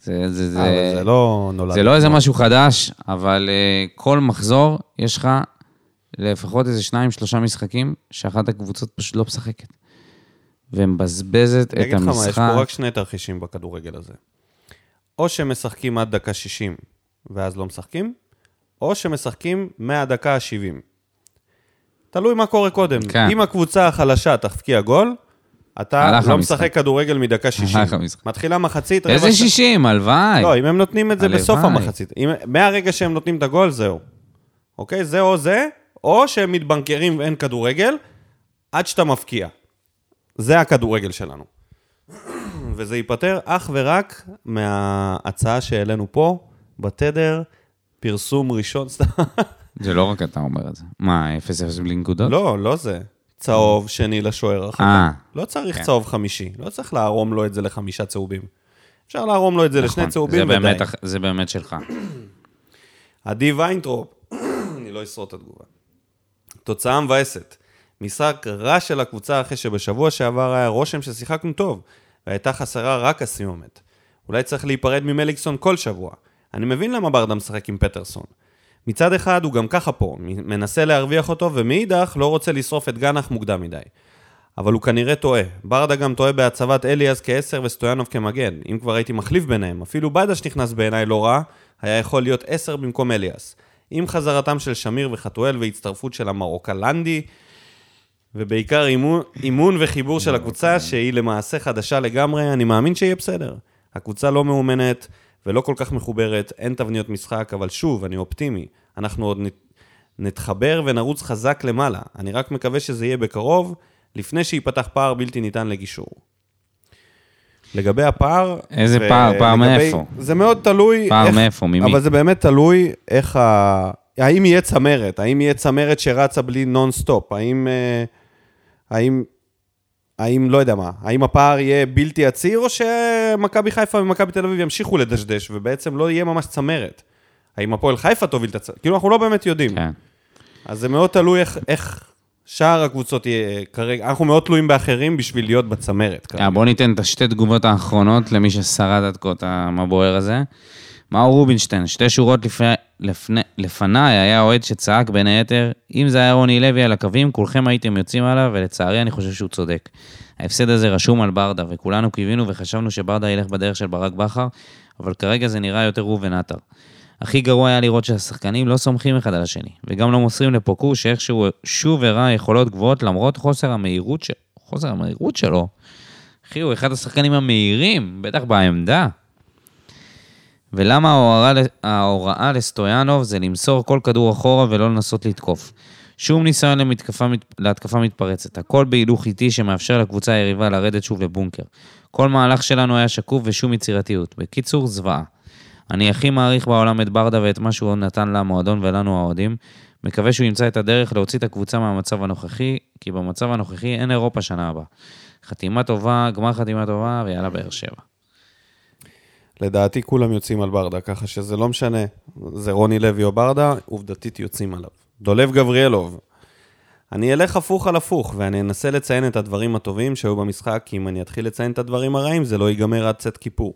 זה, זה, זה... אבל זה לא נולד. זה לא איזה משהו חדש, אבל uh, כל מחזור יש לך לפחות איזה שניים, שלושה משחקים שאחת הקבוצות פשוט לא משחקת. ומבזבזת אני את אגיד לך מה, יש המשחק. פה רק שני תרחישים בכדורגל הזה. או שמשחקים עד דקה 60 ואז לא משחקים, או שמשחקים מהדקה ה-70. תלוי מה קורה קודם. כן. אם הקבוצה החלשה תפקיע גול, אתה לא. משחק כדורגל מדקה 60. הלך המשחק. מתחילה מחצית, איזה שעה- 60, הלוואי. לא, אם הם נותנים את זה. בסוף המחצית. אם, מהרגע שהם נותנים את הגול, זהו. אוקיי? זה או זה, או שהם מתבנקרים ואין כדורגל, עד שאתה מפקיע. זה הכדורגל שלנו. וזה ייפתר אך ורק מההצעה שהעלינו פה, בתדר, פרסום ראשון, סתם. זה לא רק אתה אומר את זה. מה, 0-0 בלי נקודות? לא, לא זה. צהוב שני לשוער אה. הרחקה. לא צריך כן. צהוב חמישי, לא צריך לערום לו את זה לחמישה צהובים. אפשר לערום לו את זה לשני נכון, צהובים זה ודאי. זה באמת שלך. עדי ויינטרופ, אני לא אשרוד את התגובה. תוצאה מבאסת. משחק רע של הקבוצה אחרי שבשבוע שעבר היה רושם ששיחקנו טוב, והייתה חסרה רק הסיומת. אולי צריך להיפרד ממליקסון כל שבוע. אני מבין למה ברדה משחק עם פטרסון. מצד אחד הוא גם ככה פה, מנסה להרוויח אותו, ומאידך לא רוצה לשרוף את גנח מוקדם מדי. אבל הוא כנראה טועה. ברדה גם טועה בהצבת אליאס כעשר וסטויאנוב כמגן. אם כבר הייתי מחליף ביניהם, אפילו בדש נכנס בעיניי לא רע, היה יכול להיות עשר במקום אליאס. עם חזרתם של שמיר וחתואל והצטרפות של המרוקלנדי, ובעיקר אימון, אימון וחיבור של הקבוצה, שהיא למעשה חדשה לגמרי, אני מאמין שיהיה בסדר. הקבוצה לא מאומנת ולא כל כך מחוברת, אין תבניות משחק, אבל שוב, אני אופטימי. אנחנו עוד נת, נתחבר ונרוץ חזק למעלה. אני רק מקווה שזה יהיה בקרוב, לפני שייפתח פער בלתי ניתן לגישור. לגבי הפער... איזה פער? פער ולגבי- מאיפה? זה מאוד תלוי... פער איך- מאיפה? ממי? אבל זה באמת תלוי איך ה... האם יהיה צמרת? האם יהיה צמרת שרצה בלי נונסטופ? האם... אה, האם... האם, לא יודע מה, האם הפער יהיה בלתי עביר, או שמכבי חיפה ומכבי תל אביב ימשיכו לדשדש, ובעצם לא יהיה ממש צמרת? האם הפועל חיפה תוביל את הצמרת? כאילו, אנחנו לא באמת יודעים. כן. אז זה מאוד תלוי איך, איך שאר הקבוצות יהיה כרגע. אנחנו מאוד תלויים באחרים בשביל להיות בצמרת. כרגע. אה, בוא ניתן את השתי תגובות האחרונות למי ששרד עד כה את המבוער הזה. מאור רובינשטיין, שתי שורות לפני, לפני, לפניי היה אוהד שצעק בין היתר, אם זה היה רוני לוי על הקווים, כולכם הייתם יוצאים עליו, ולצערי אני חושב שהוא צודק. ההפסד הזה רשום על ברדה, וכולנו קיווינו וחשבנו שברדה ילך בדרך של ברק בכר, אבל כרגע זה נראה יותר ראובן עטר. הכי גרוע היה לראות שהשחקנים לא סומכים אחד על השני, וגם לא מוסרים לפוקו שאיכשהו שוב הראה יכולות גבוהות למרות חוסר המהירות, ש... חוסר המהירות שלו. אחי, הוא אחד השחקנים המהירים, בטח בעמדה. ולמה ההוראה, ההוראה לסטויאנוב זה למסור כל כדור אחורה ולא לנסות לתקוף. שום ניסיון למתקפה, מת- להתקפה מתפרצת, הכל בהילוך איטי שמאפשר לקבוצה היריבה לרדת שוב לבונקר. כל מהלך שלנו היה שקוף ושום יצירתיות. בקיצור, זוועה. אני הכי מעריך בעולם את ברדה ואת מה שהוא נתן למועדון ולנו האוהדים. מקווה שהוא ימצא את הדרך להוציא את הקבוצה מהמצב הנוכחי, כי במצב הנוכחי אין אירופה שנה הבאה. חתימה טובה, גמר חתימה טובה, ויאללה באר שבע. לדעתי כולם יוצאים על ברדה, ככה שזה לא משנה, זה רוני לוי או ברדה, עובדתית יוצאים עליו. דולב גבריאלוב, אני אלך הפוך על הפוך, ואני אנסה לציין את הדברים הטובים שהיו במשחק, כי אם אני אתחיל לציין את הדברים הרעים, זה לא ייגמר עד צאת כיפור.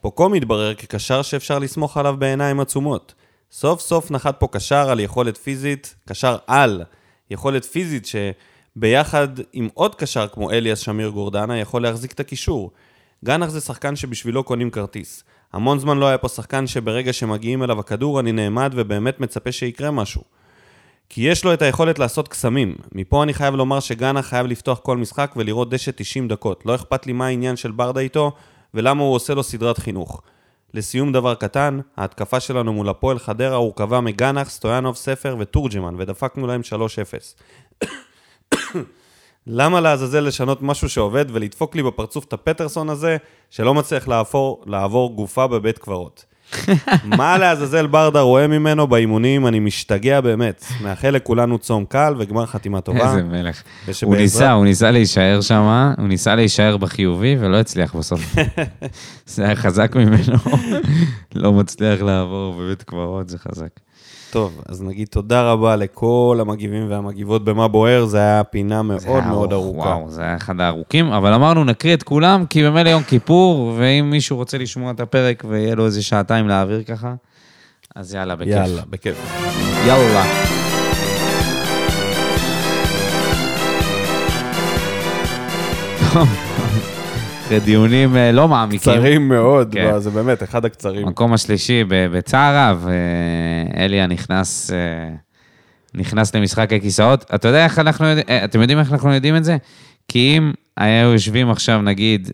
פוקו מתברר כקשר שאפשר לסמוך עליו בעיניים עצומות. סוף סוף נחת פה קשר על יכולת פיזית, קשר על יכולת פיזית שביחד עם עוד קשר כמו אליאס שמיר גורדנה יכול להחזיק את הקישור. גנח זה שחקן שבשבילו קונים כרטיס. המון זמן לא היה פה שחקן שברגע שמגיעים אליו הכדור אני נעמד ובאמת מצפה שיקרה משהו. כי יש לו את היכולת לעשות קסמים. מפה אני חייב לומר שגנח חייב לפתוח כל משחק ולראות דשא 90 דקות. לא אכפת לי מה העניין של ברדה איתו ולמה הוא עושה לו סדרת חינוך. לסיום דבר קטן, ההתקפה שלנו מול הפועל חדרה הורכבה מגנח, סטויאנוב, ספר ותורג'מן, ודפקנו להם 3-0. למה לעזאזל לשנות משהו שעובד ולדפוק לי בפרצוף את הפטרסון הזה, שלא מצליח לעבור, לעבור גופה בבית קברות? מה לעזאזל ברדה רואה ממנו באימונים? אני משתגע באמת. מאחל לכולנו צום קל וגמר חתימה טובה. איזה מלך. ושבעזרת- הוא ניסה, הוא ניסה להישאר שם, הוא ניסה להישאר בחיובי ולא הצליח בסוף. זה היה חזק ממנו, לא מצליח לעבור בבית קברות, זה חזק. טוב, אז נגיד תודה רבה לכל המגיבים והמגיבות במה בוער, זה היה פינה מאוד היה מאוד ארוך, ארוכה. וואו, זה היה אחד הארוכים, אבל אמרנו נקריא את כולם, כי במילא יום כיפור, ואם מישהו רוצה לשמוע את הפרק ויהיה לו איזה שעתיים להעביר ככה, אז יאללה, בכיף. יאללה, בכיף. יאללה. טוב, אחרי דיונים אה, לא מעמיקים. קצרים מאוד, כן. לא, זה באמת אחד הקצרים. מקום השלישי בצער רב, אה, אליה נכנס, אה, נכנס למשחק הכיסאות. אתה יודע איך אנחנו אתם יודעים איך אנחנו יודעים את זה? כי אם היו יושבים עכשיו, נגיד,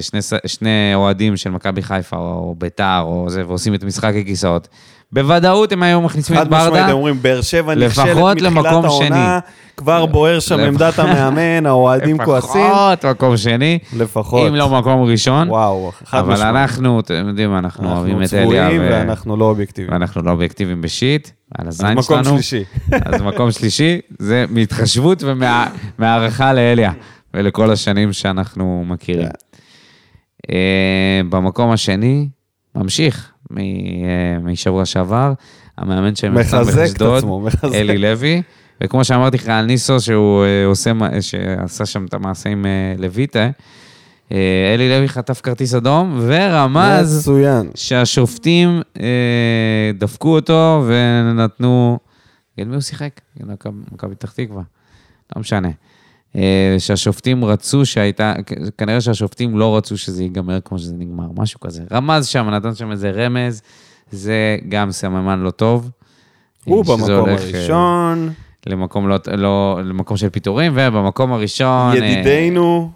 שני, שני אוהדים של מכבי חיפה או ביתר או זה, ועושים את משחק הכיסאות, בוודאות הם היו מכניסים את חד משמעית, ברדה. הם אומרים, באר שבע נכשלת מתחילת העונה, כבר בוער שם לפח- עמדת המאמן, האוהדים כועסים. לפחות מקום שני, לפחות. אם לא מקום ראשון. וואו, חד אבל משמעית. אנחנו, אתם יודעים, אנחנו אוהבים אנחנו את אליה. צבועים ו- ואנחנו לא אובייקטיביים. ואנחנו לא אובייקטיביים בשיט, על אז הזין שלנו. מקום שלישי. אז מקום שלישי, זה מהתחשבות ומהערכה לאליה, ולכל השנים שאנחנו מכירים. אה, במקום השני, ממשיך משבוע שעבר, המאמן של מכבי מחזק את אשדוד, עצמו, מחזק. אלי לוי, וכמו שאמרתי לך על ניסו, שהוא אה, עושה, שעשה שם את המעשה עם אה, לויטה, אה, אלי לוי חטף כרטיס אדום, ורמז מצוין. שהשופטים אה, דפקו אותו ונתנו... נגד מי הוא שיחק? נגד מכבי פתח תקווה. לא משנה. אה, שהשופטים רצו שהייתה, כנראה שהשופטים לא רצו שזה ייגמר כמו שזה נגמר, משהו כזה. רמז שם, נתן שם איזה רמז, זה גם סממן לא טוב. הוא שזה במקום אה, הראשון, למקום, לא, לא, למקום של פיטורים, ובמקום הראשון... אה, ידידנו,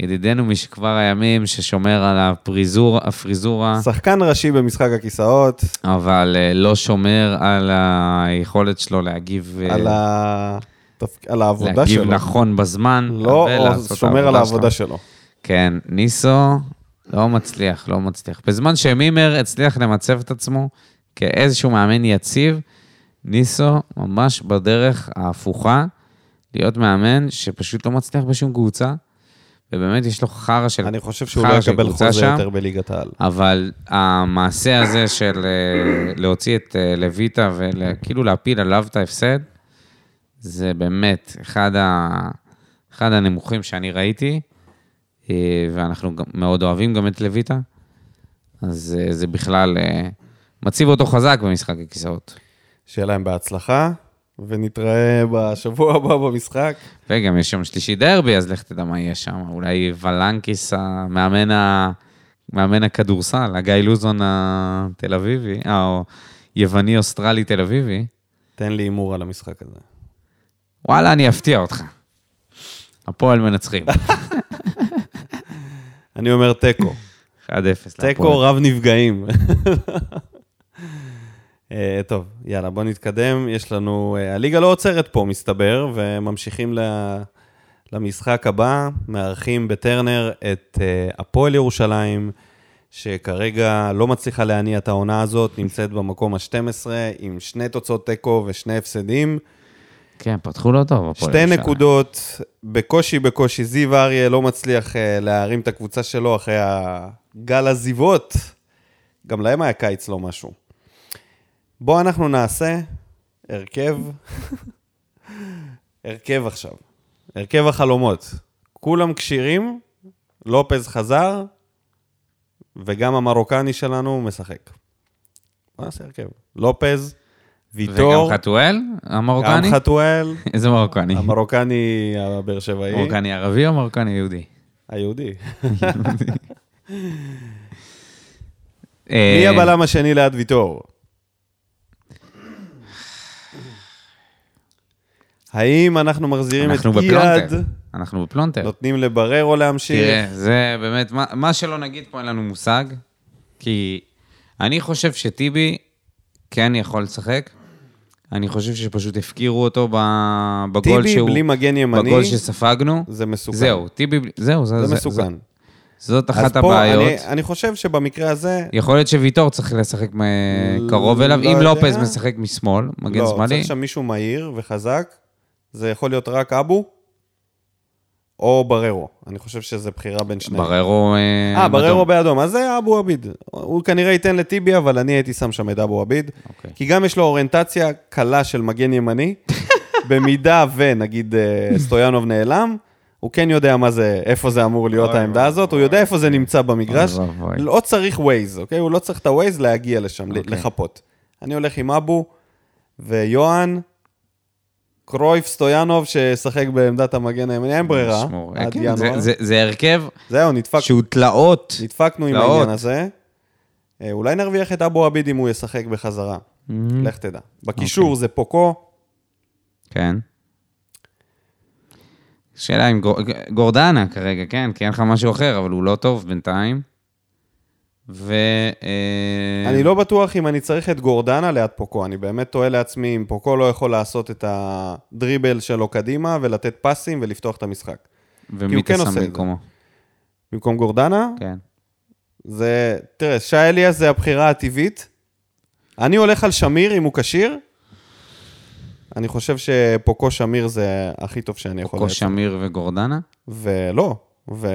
ידידנו משכבר הימים, ששומר על הפריזור, הפריזורה. שחקן ראשי במשחק הכיסאות, אבל אה, לא שומר על היכולת שלו להגיב, אה, על ה- על העבודה להגיב שלו. נכון בזמן. לא, שומר על העבודה שלו. שלו. כן, ניסו לא מצליח, לא מצליח. בזמן שמימר הצליח למצב את עצמו כאיזשהו מאמן יציב, ניסו ממש בדרך ההפוכה להיות מאמן שפשוט לא מצליח בשום קבוצה, ובאמת יש לו חרא של... אני חושב שהוא לא יקבל חוזה שם. יותר בליגת העל. אבל המעשה הזה של אה, להוציא את אה, לויטה וכאילו להפיל עליו את ההפסד, זה באמת אחד, ה... אחד הנמוכים שאני ראיתי, אה, ואנחנו גם מאוד אוהבים גם את לויטה, אז אה, זה בכלל אה, מציב אותו חזק במשחק הכיסאות. שיהיה להם בהצלחה, ונתראה בשבוע הבא במשחק. וגם יש יום שלישי דרבי, אז לך תדע מה יהיה שם. אולי ולנקיס, המאמן, ה... מאמן הכדורסל, הגיא לוזון התל אביבי, או יווני אוסטרלי תל אביבי. תן לי הימור על המשחק הזה. וואלה, אני אפתיע אותך. הפועל מנצחים. אני אומר תיקו. 1-0 להפועל. תיקו רב נפגעים. אה, טוב, יאללה, בוא נתקדם. יש לנו... אה, הליגה לא עוצרת פה, מסתבר, וממשיכים למשחק הבא. מארחים בטרנר את אה, הפועל ירושלים, שכרגע לא מצליחה להניע את העונה הזאת, נמצאת במקום ה-12, עם שני תוצאות תיקו ושני הפסדים. כן, פתחו לא טוב, שתי. נקודות, בקושי בקושי. זיו אריה לא מצליח אה, להרים את הקבוצה שלו אחרי הגל עזיבות. גם להם היה קיץ לא משהו. בואו אנחנו נעשה הרכב, הרכב עכשיו, הרכב החלומות. כולם כשירים, לופז חזר, וגם המרוקני שלנו משחק. בוא נעשה הרכב. לופז, ויטור, וגם חתואל, המרוקני? גם חתואל, איזה מרוקני? המרוקני הבאר שבעי, מרוקני ערבי או מרוקני יהודי? היהודי. אה, מי הבלם השני ליד ויטור? האם אנחנו מחזירים את בפלונטר. אנחנו בפלונטר. נותנים לבררו להמשיך? תראה, זה באמת, מה, מה שלא נגיד פה אין לנו מושג, כי אני חושב שטיבי כן יכול לשחק. אני חושב שפשוט הפקירו אותו בגול טיבי שהוא... בלי מגן ימני, בגול שספגנו. זה מסוכן. זהו, טיבי, בלי- זהו, זה, זה זה- מסוכן. זה- זאת אחת הבעיות. אני- אני חושב שבמקרה הזה, יכול להיות שוויטור צריך לשחק מ- לא קרוב אליו, אם יודע. לופז משחק משמאל, מגן לא, שמאלי, צריך שם מישהו מהיר וחזק. זה יכול להיות רק אבו, או בררו. אני חושב שזה בחירה בין שניהם. בררו... אה, בררו אדום. באדום, אז זה אבו עביד. הוא כנראה ייתן לטיבי, אבל אני הייתי שם שם את אבו עביד. אוקיי. כי גם יש לו אוריינטציה קלה של מגן ימני. במידה ונגיד אה, סטויאנוב נעלם, הוא כן יודע מה זה, איפה זה אמור להיות העמדה הזאת, הוא יודע איפה זה נמצא במגרש. לא צריך ווייז, אוקיי? הוא לא צריך את הווייז להגיע לשם, אוקיי. לחפות. אני הולך עם אבו ויוהאן, קרויף סטויאנוב, שישחק בעמדת המגן הימני, אין ברירה. עד כן, זה- ינואר. זה- זה הרכב זהו, נדפק שהוא תלאות. נדפקנו עם תלאות. העניין הזה. אה, אולי נרוויח את אבו עביד אם הוא ישחק בחזרה. לך תדע. בקישור אוקיי. זה פוקו, כן. שאלה אם גור- גורדנה כרגע, כן? כי אין לך משהו אחר, אבל הוא לא טוב בינתיים. ו... אה, אני לא בטוח אם אני צריך את גורדנה ליד פוקו. אני באמת תוהה לעצמי אם פוקו לא יכול לעשות את הדריבל שלו קדימה ולתת פסים ולפתוח את המשחק. ומי כן אתה עושה שם את זה. במקומו? במקום גורדנה, כן. זה... תראה, שי אליאס זה הבחירה הטבעית. אני הולך על שמיר אם הוא כשיר. אני חושב שפוקו שמיר זה הכי טוב שאני יכול לייצר. שמיר וגורדנה? ולא, ו...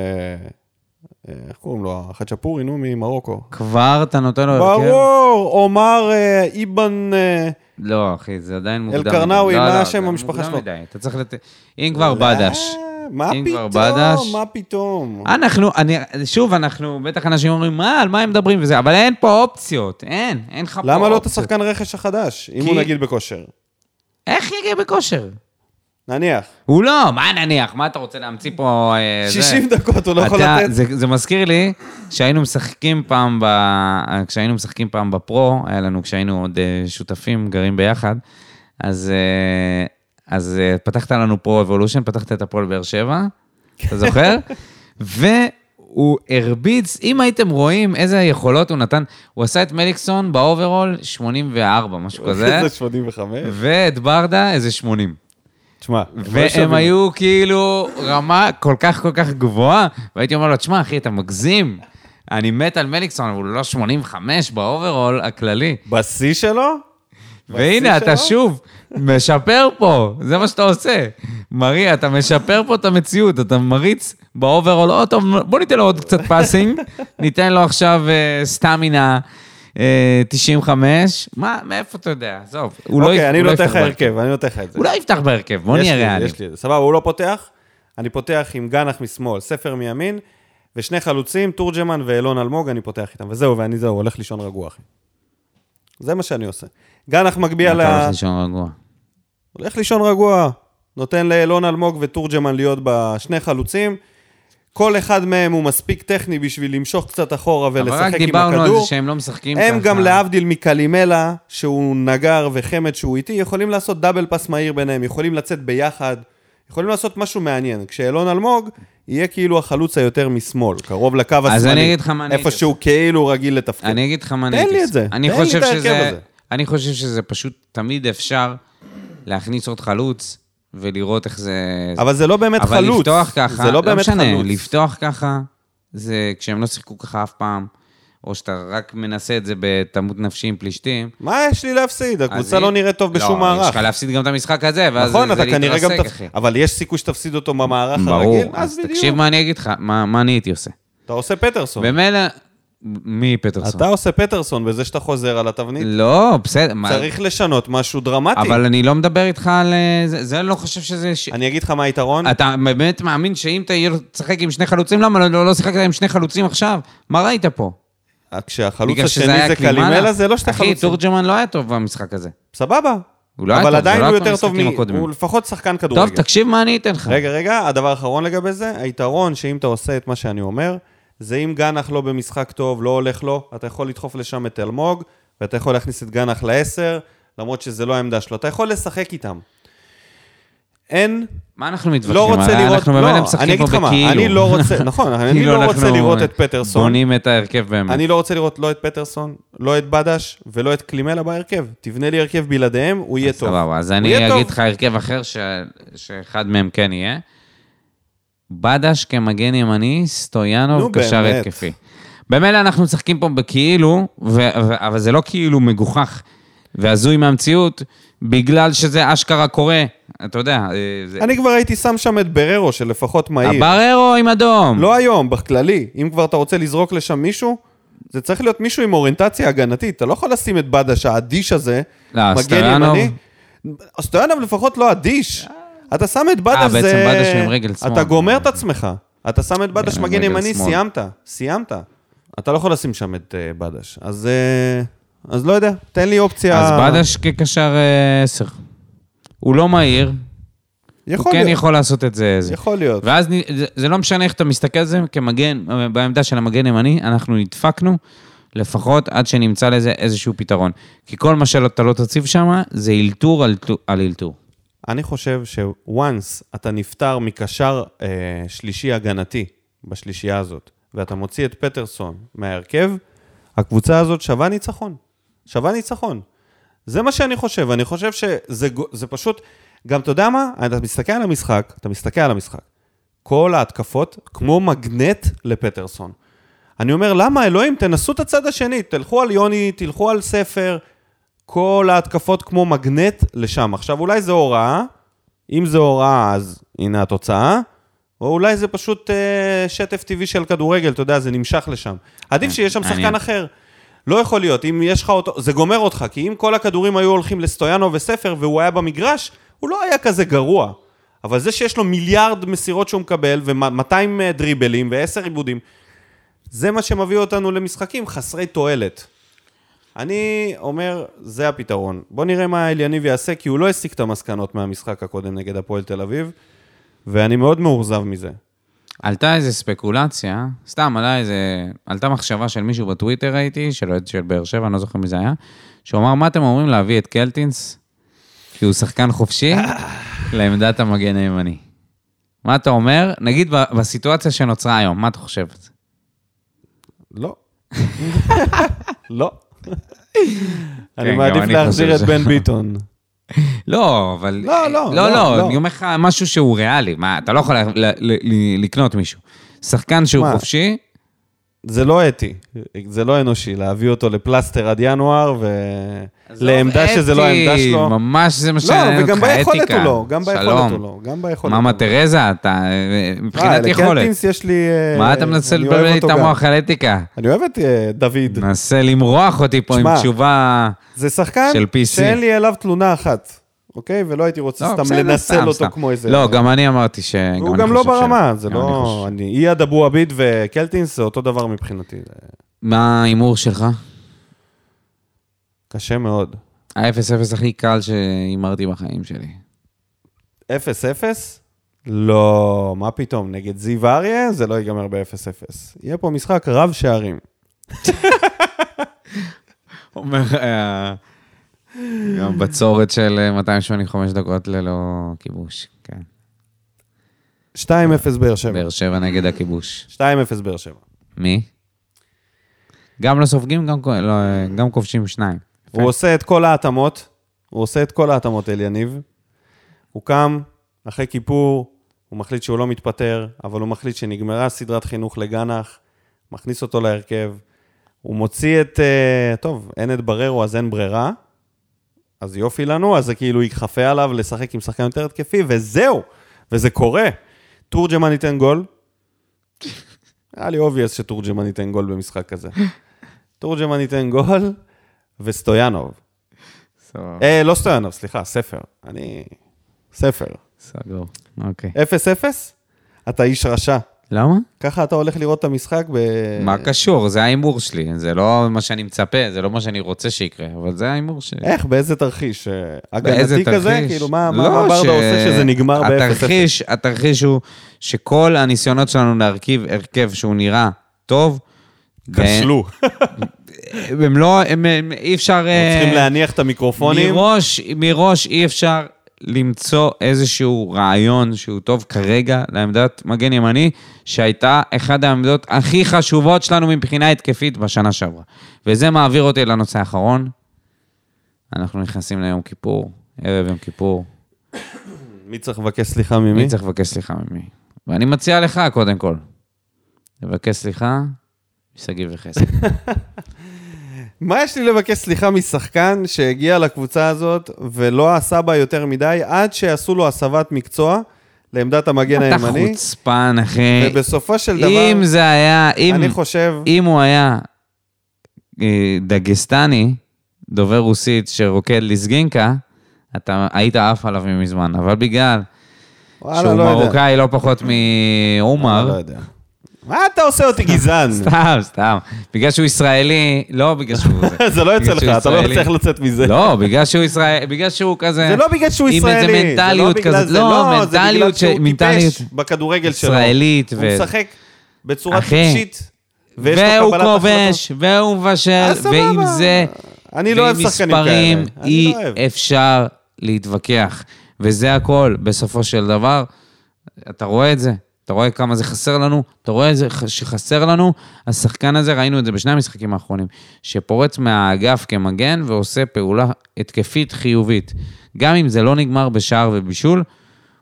אה, איך קוראים לו? החצ'פורי, נו, ממרוקו. כבר אתה נותן לו הרכב? ברור, עומר אה, איבן... אה, לא, אחי, זה עדיין מוקדם. אלקרנאווי, לא, מה לא, השם המשפחה מוקדם שלו? מדי. אתה צריך לתת... אם כבר בדש. אה, מה אם כבר פתאום? בדש. מה פתאום? אנחנו, אני, שוב, אנחנו, בטח אנשים אומרים, מה, על מה הם מדברים וזה, אבל אין פה אופציות, אין, אין לך פה אופציות. למה לא את השחקן רכש החדש, אם הוא נגיד בכושר? איך יגיע בכושר? נניח. הוא לא, מה נניח, מה אתה רוצה להמציא פה... אה, זה? 60 דקות הוא לא יכול אתה- לתת. זה, זה מזכיר לי שהיינו משחקים פעם, ב... כשהיינו משחקים פעם בפרו, היה לנו, כשהיינו עוד אה, שותפים, גרים ביחד, אז, אה, אז פתחת לנו פרו אבולושן, פתחת את הפועל באר שבע, אתה זוכר? והוא הרביץ, אם הייתם רואים איזה יכולות הוא נתן, הוא עשה את מליקסון ב overall 84, משהו כזה, זה 85. ואת ברדה איזה 80. תשמע, הם והם. היו כאילו רמה כל כך כל כך גבוהה, והייתי אומר לו, תשמע, אחי, אתה מגזים. אני מת על מליקסון, אבל הוא לא 85 ב overall הכללי. בשיא שלו? והנה, אתה? שוב משפר פה, זה מה שאתה עושה. מריה, אתה משפר פה את המציאות, אתה מריץ ב overall, או טוב, בוא ניתן לו עוד קצת passing, ניתן לו עכשיו סטמינה אה, 95. מה, מאיפה אתה יודע? עזוב, הוא לא אוקיי, אני לא נותן יפתח לך בהרכב. הרכב, אני נותן לך את זה. הוא לא יפתח בהרכב, בוא יש נהיה לי, ריאליים. יש לי, סבבה, הוא לא פותח, אני פותח עם גנח משמאל, ספר מימין, ושני חלוצים, תורג'מן ואילון אלמוג, אני פותח איתם, וזהו, ואני זהו, הולך לישון רגוע, אחי. זה מה שאני עושה. גנח מגביה ל... אתה הולך לישון רגוע. הולך לישון רגוע, נותן לאילון אלמוג ותורג'מן להיות בשני חלוצים. כל אחד מהם הוא מספיק טכני בשביל למשוך קצת אחורה אבל רק ולשחק עם דיברנו על הכדור. זה שהם לא משחקים ככה. הם גם להבדיל מקלימלה, שהוא נגר וחמד שהוא איטי, יכולים לעשות דאבל פס מהיר ביניהם, יכולים לצאת ביחד, יכולים לעשות משהו מעניין. כשאלון אלמוג יהיה כאילו החלוץ היותר משמאל, קרוב לקו השמאלי. אז אני אגיד לך מה אני איפה שהוא כאילו רגיל לתפקיד. אני אגיד לך מה אני תן לי את. זה, אני תן לי חושב את ההרכב שזה- הזה. אני חושב שזה פשוט, תמיד אפשר להכניס עוד חלוץ ולראות איך זה... אבל זה לא באמת אבל חלוץ. לפתוח ככה, זה לא באמת משנה, חלוץ. לפתוח ככה, זה כשהם לא שיחקו ככה אף פעם, או שאתה רק מנסה את זה בתמות נפשי עם פלישתים. מה יש לי להפסיד? אז הקבוצה אם- לא נראית טוב בשום לא, יש מערך. לך להפסיד גם את המשחק הזה, ואז נכון, זה אתה כנראה גם... להתרסק, תפ- אחי. אבל יש סיכוי שתפסיד אותו במערך הרגיל? ברור, אז בדיוק. תקשיב מה אני אגיד לך, מה מה אני הייתי עושה. אתה עושה פטרסון. במילא, מי פטרסון? אתה עושה פטרסון בזה שאתה חוזר על התבנית. לא, בסדר. מה- צריך לשנות משהו דרמטי. אבל אני לא מדבר איתך על... אה, זה, זה אני לא חושב שזה... ש... אני אגיד לך מה היתרון. אתה באמת מאמין שאם אתה תשחק עם שני חלוצים, למה לא, לא, לא שיחקת עם שני חלוצים עכשיו? מה ראית פה? כשהחלוץ בגלל שזה השני זה קלימלה? זה לא שתי אחי, חלוצים. תורג'מן לא היה טוב במשחק הזה. סבבה. הוא לא היה טוב, אבל עדיין לא הוא יותר טוב מ... הוא לפחות שחקן כדורגל. טוב, תקשיב מה אני אתן לך. רגע, רגע, הדבר האחרון לגבי זה, היתרון שאם אתה עושה את מה שאני אומר, זה אם גנח לא במשחק טוב, לא הולך לו, אתה יכול לדחוף לשם את אלמוג, ואתה יכול להכניס את גנח לעשר, למרות שזה לא העמדה שלו. אתה יכול לשחק איתם. אין, מה אנחנו מתווכחים? לא רוצה לראות, אנחנו באמת לא, משחקים פה בכאילו. אני לא רוצה, נכון, אני כאילו לא רוצה לראות את פטרסון, בונים את ההרכב באמת. אני לא רוצה לראות לא את פטרסון, לא את בדש ולא את קלימלה בהרכב. תבנה לי הרכב בלעדיהם, הוא יהיה טוב. סבבה, אז אני אגיד. לך הרכב אחר. שאחד מהם כן יהיה. בדש כמגן ימני, נו, סטויאנוב קשר. התקפי. במילא אנחנו משחקים פה בכאילו, ו... ו... אבל זה לא כאילו מגוחך והזוי מהמציאות, בגלל שזה אשכרה קורה. אתה יודע, אה, זה... אני כבר הייתי שם שם את בררו, שלפחות מהיר. הבררו עם אדום. לא היום, בכללי. אם כבר אתה רוצה לזרוק לשם מישהו, זה צריך להיות מישהו עם אוריינטציה הגנתית. אתה לא יכול לשים את בדש האדיש הזה, לא, מגן סטויאנוב? ימני. סטויאנוב לפחות לא אדיש. אתה שם את בדש, אה, זה... בעצם בדש עם רגל שמאל. אתה גומר את עצמך. אתה שם את בדש כן, מגן ימני. סיימת. סיימת. אתה לא יכול לשים שם את אה, בדש. אז... אה, אז לא יודע, תן לי אופציה... אז בדש כקשר אה, עשר. הוא לא מהיר, יכול הוא כן להיות. יכול לעשות את זה. זה. יכול להיות. ואז זה, זה לא משנה איך אתה מסתכל על זה, כמגן, בעמדה של המגן ימני, אנחנו נדפקנו לפחות עד שנמצא לזה איזשהו פתרון. כי כל מה שאתה לא תציב שם, זה אלתור על, על אלתור. אני חושב ש-once אתה נפטר מקשר אה, שלישי הגנתי בשלישייה הזאת, ואתה מוציא את פטרסון מההרכב, הקבוצה הזאת שווה ניצחון. שווה ניצחון. זה מה שאני חושב, אני חושב שזה פשוט, גם אתה יודע מה? אתה מסתכל על המשחק, אתה מסתכל על המשחק. כל ההתקפות כמו מגנט לפטרסון. אני אומר, למה אלוהים, תנסו את הצד השני, תלכו על יוני, תלכו על ספר, כל ההתקפות כמו מגנט לשם. עכשיו, אולי זה הוראה, אם זה הוראה, אז הנה התוצאה, או אולי זה פשוט אה, שטף טבעי של כדורגל, אתה יודע, זה נמשך לשם. עדיף שיש שם מעניין. שחקן אחר. לא יכול להיות, אם יש לך אותו, זה גומר אותך, כי אם כל הכדורים היו הולכים לסטויאנו וספר והוא היה במגרש, הוא לא היה כזה גרוע. אבל זה שיש לו מיליארד מסירות שהוא מקבל, ו-200 דריבלים ו-10 עיבודים, זה מה שמביא אותנו למשחקים חסרי תועלת. אני אומר, זה הפתרון. בוא נראה מה אליניב יעשה, כי הוא לא הסיק את המסקנות מהמשחק הקודם נגד הפועל תל אביב, ואני מאוד מאוכזב מזה. עלתה איזה ספקולציה, סתם עלה איזה, עלתה מחשבה של מישהו בטוויטר ראיתי, של אוהד של באר שבע, אני לא זוכר מי זה היה, שהוא אמר, מה אתם אומרים להביא את קלטינס, כי הוא שחקן חופשי, לעמדת המגן הימני. מה אתה אומר? נגיד בסיטואציה שנוצרה היום, מה אתה חושב? לא. לא. אני גם מעדיף להחזיר את בן ביטון. לא, אבל... לא, לא, לא, לא, לא, לא. אני אומר לך משהו שהוא ריאלי. מה, אתה לא יכול לקנות מישהו. שחקן שהוא? חופשי, זה לא אתי, זה לא אנושי, להביא אותו לפלסטר עד ינואר, ולעמדה שזה לא העמדה שלו. ממש זה מה לא, שעניין אותך, וגם ביכולת אתיקה. הוא לא, גם ביכולת. הוא לא, גם ביכולת הוא לא. תרזה, אתה... מבחינת אה, יכולת. לקלטינס יש לי... אה, מה אתה מנסה לבלבל לי את. המוח על אתיקה? אני אוהב את אה, דוד. מנסה למרוח אותי פה עם תשובה... זה שחקן של PC. שאין לי אליו תלונה אחת. אוקיי? ולא הייתי רוצה לא, סתם בסדר, לנסל סתם, אותו סתם. כמו איזה... לא, גם אני אמרתי ש... אני גם לא. ברמה, זה גם לא... אני- אייד אבו עביד וקלטינס זה אותו דבר מבחינתי. מה ההימור שלך? קשה מאוד. ה-0-0 הכי קל שהימרתי בחיים שלי. 0-0? לא, מה פתאום, נגד זיו אריה זה לא ייגמר ב-0-0. יהיה פה משחק רב שערים. אומר, אה, גם בצורת של אה, 285 דקות ללא כיבוש, כן. 2-0 באר שבע. באר שבע נגד הכיבוש. 2-0 באר שבע. מי? גם לא סופגים, גם, לא, אה, גם כובשים שניים. הוא עושה את כל ההתאמות, הוא עושה את כל ההתאמות אל יניב. הוא קם, אחרי כיפור, הוא מחליט שהוא לא מתפטר, אבל הוא מחליט שנגמרה סדרת חינוך לגנח, מכניס אותו להרכב, הוא מוציא את, אה, טוב, אין את בררו אז אין ברירה, אז יופי לנו, אז זה כאילו יכפה עליו לשחק עם שחקן יותר התקפי, וזהו, וזה קורה. תורג'מן ייתן גול. היה לי obvious שתורג'מן ייתן גול במשחק כזה. תורג'מן ייתן גול, וסטויאנוב. אה, לא סטויאנוב, סליחה, ספר. אני... ספר. סגור. אוקיי. 0-0? אתה איש רשע. למה? ככה אתה הולך לראות את המשחק ב... מה קשור? זה ההימור שלי. זה לא מה שאני מצפה, זה לא מה שאני רוצה שיקרה, אבל זה ההימור שלי. איך, באיזה תרחיש? אה, באיזה הגנתי כזה? כאילו, מה, לא, מה ברדה ש- עושה שזה נגמר ב-0-0? התרחיש, התרחיש הוא שכל הניסיונות שלנו להרכיב הרכב שהוא נראה טוב, כשלו. הם לא, הם, הם, אי אפשר... אה, צריכים להניח את המיקרופונים. מראש, מראש אי אפשר למצוא איזשהו רעיון שהוא טוב כרגע לעמדת מגן ימני, שהייתה אחת העמדות הכי חשובות שלנו מבחינה התקפית בשנה שעברה. וזה מעביר אותי לנושא האחרון. אנחנו נכנסים ליום כיפור, ערב יום כיפור. מי צריך לבקש סליחה ממי? מי צריך לבקש סליחה ממי? ואני מציע לך, קודם כל, לבקש סליחה משגיב וחסד. מה יש לי לבקש סליחה משחקן שהגיע לקבוצה הזאת ולא עשה בה יותר מדי, עד שעשו לו הסבת מקצוע לעמדת המגן אתה הימני, חוצפן, אחי. ובסופו של דבר, אם זה היה, אם, אני חושב... אם הוא היה אה, דגסטני, דובר רוסית שרוקד ליסגינקה, אתה היית עף עליו מזמן, אבל בגלל וואלה, שהוא לא יודע. מרוקאי לא פחות לא מעומר, יודע. מה אתה עושה אותי גזען? סתם, סתם, בגלל שהוא ישראלי, לא בגלל שהוא... זה לא יוצא לך, אתה לא ישראלי. מצליח לצאת מזה. לא, בגלל שהוא ישראל, בגלל שהוא כזה... זה לא בגלל שהוא עם ישראלי. איזה זה לא מנטליות כזאת, זה, לא, זה בגלל מנטליות שהוא טיפש בכדורגל שלו. ישראלית, הוא משחק בצורה. טיפשית, ויש לו והוא קבלת החלטות. כובש, והוא מבשל, סבבה. ועם זה... אני לא אוהב ועם שחקנים מספרים כאלה. אני אי לא. אפשר להתווכח. וזה הכל, בסופו של דבר. אתה רואה את זה, אתה רואה כמה זה חסר לנו, אתה רואה את זה שחסר לנו. השחקן הזה, ראינו את זה בשני המשחקים האחרונים, שפורץ מהאגף כמגן ועושה פעולה התקפית חיובית. גם אם זה לא נגמר בשער ובישול,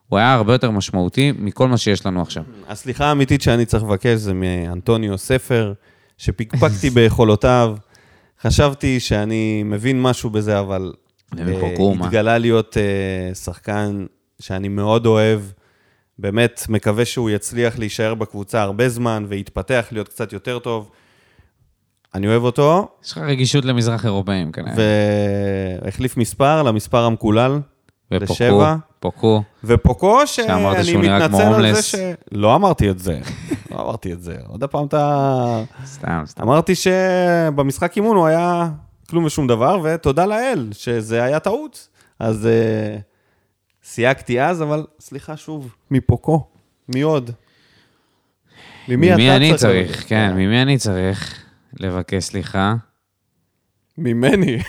הוא היה הרבה יותר משמעותי מכל מה שיש לנו עכשיו. הסליחה האמיתית שאני צריך לבקש זה מאנטוניו ספר, שפקפקתי ביכולותיו. חשבתי שאני מבין משהו בזה, אבל מה? התגלה להיות אה, שחקן שאני מאוד אוהב. באמת מקווה שהוא יצליח להישאר בקבוצה הרבה זמן ויתפתח להיות קצת יותר טוב. אני אוהב אותו, יש לך רגישות למזרח אירופאים כנראה. והחליף מספר למספר המקולל, ופוקו, לשבע. פוקו. ופוקו, שאני מתנצל על זה. ש... לא אמרתי את זה, לא אמרתי את זה. עוד פעם אתה... סתם, סתם. אמרתי שבמשחק אימון הוא היה כלום ושום דבר, ותודה לאל שזה היה טעות. אז uh, סייגתי אז, אבל סליחה שוב, מפוקו, מי עוד? ממי אתה ממי אני צריך? צריך, כן, ממי אני צריך לבקש סליחה? ממני.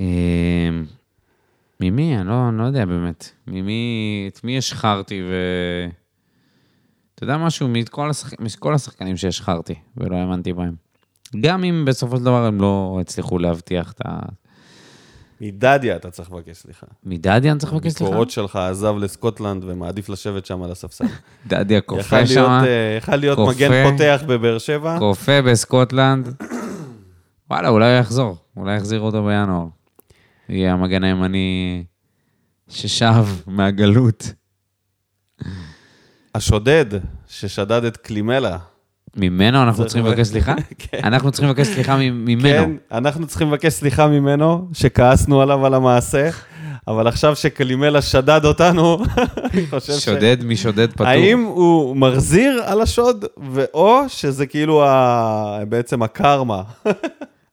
אמ, ממי? אני לא, אני לא יודע באמת. ממי, את מי השחרתי ו... אתה יודע משהו? מכל, השחק... מכל השחקנים שהשחרתי ולא האמנתי בהם. גם אם בסופו של דבר הם לא הצליחו להבטיח את ה... מדדיה אתה צריך לבקש סליחה. מדדיה אני צריך לבקש סליחה? קורות שלך עזב לסקוטלנד ומעדיף לשבת שם על הספסל. דדיה להיות, שם, אה, יכל להיות. מגן פותח בבאר שבע. קופא בסקוטלנד. וואלה, אולי הוא יחזור. אולי יחזיר אותו בינואר. יהיה המגן הימני ששב מהגלות. השודד ששדד את קלימלה, ממנו אנחנו צריכים לבקש סליחה? כן. אנחנו צריכים לבקש סליחה ממנו. כן, אנחנו צריכים לבקש סליחה ממנו, שכעסנו עליו על המעשה, אבל עכשיו שקלימלה שדד אותנו, אני חושב ש... שודד משודד פטור. האם הוא מחזיר על השוד, ואו שזה כאילו ה... בעצם הקרמה.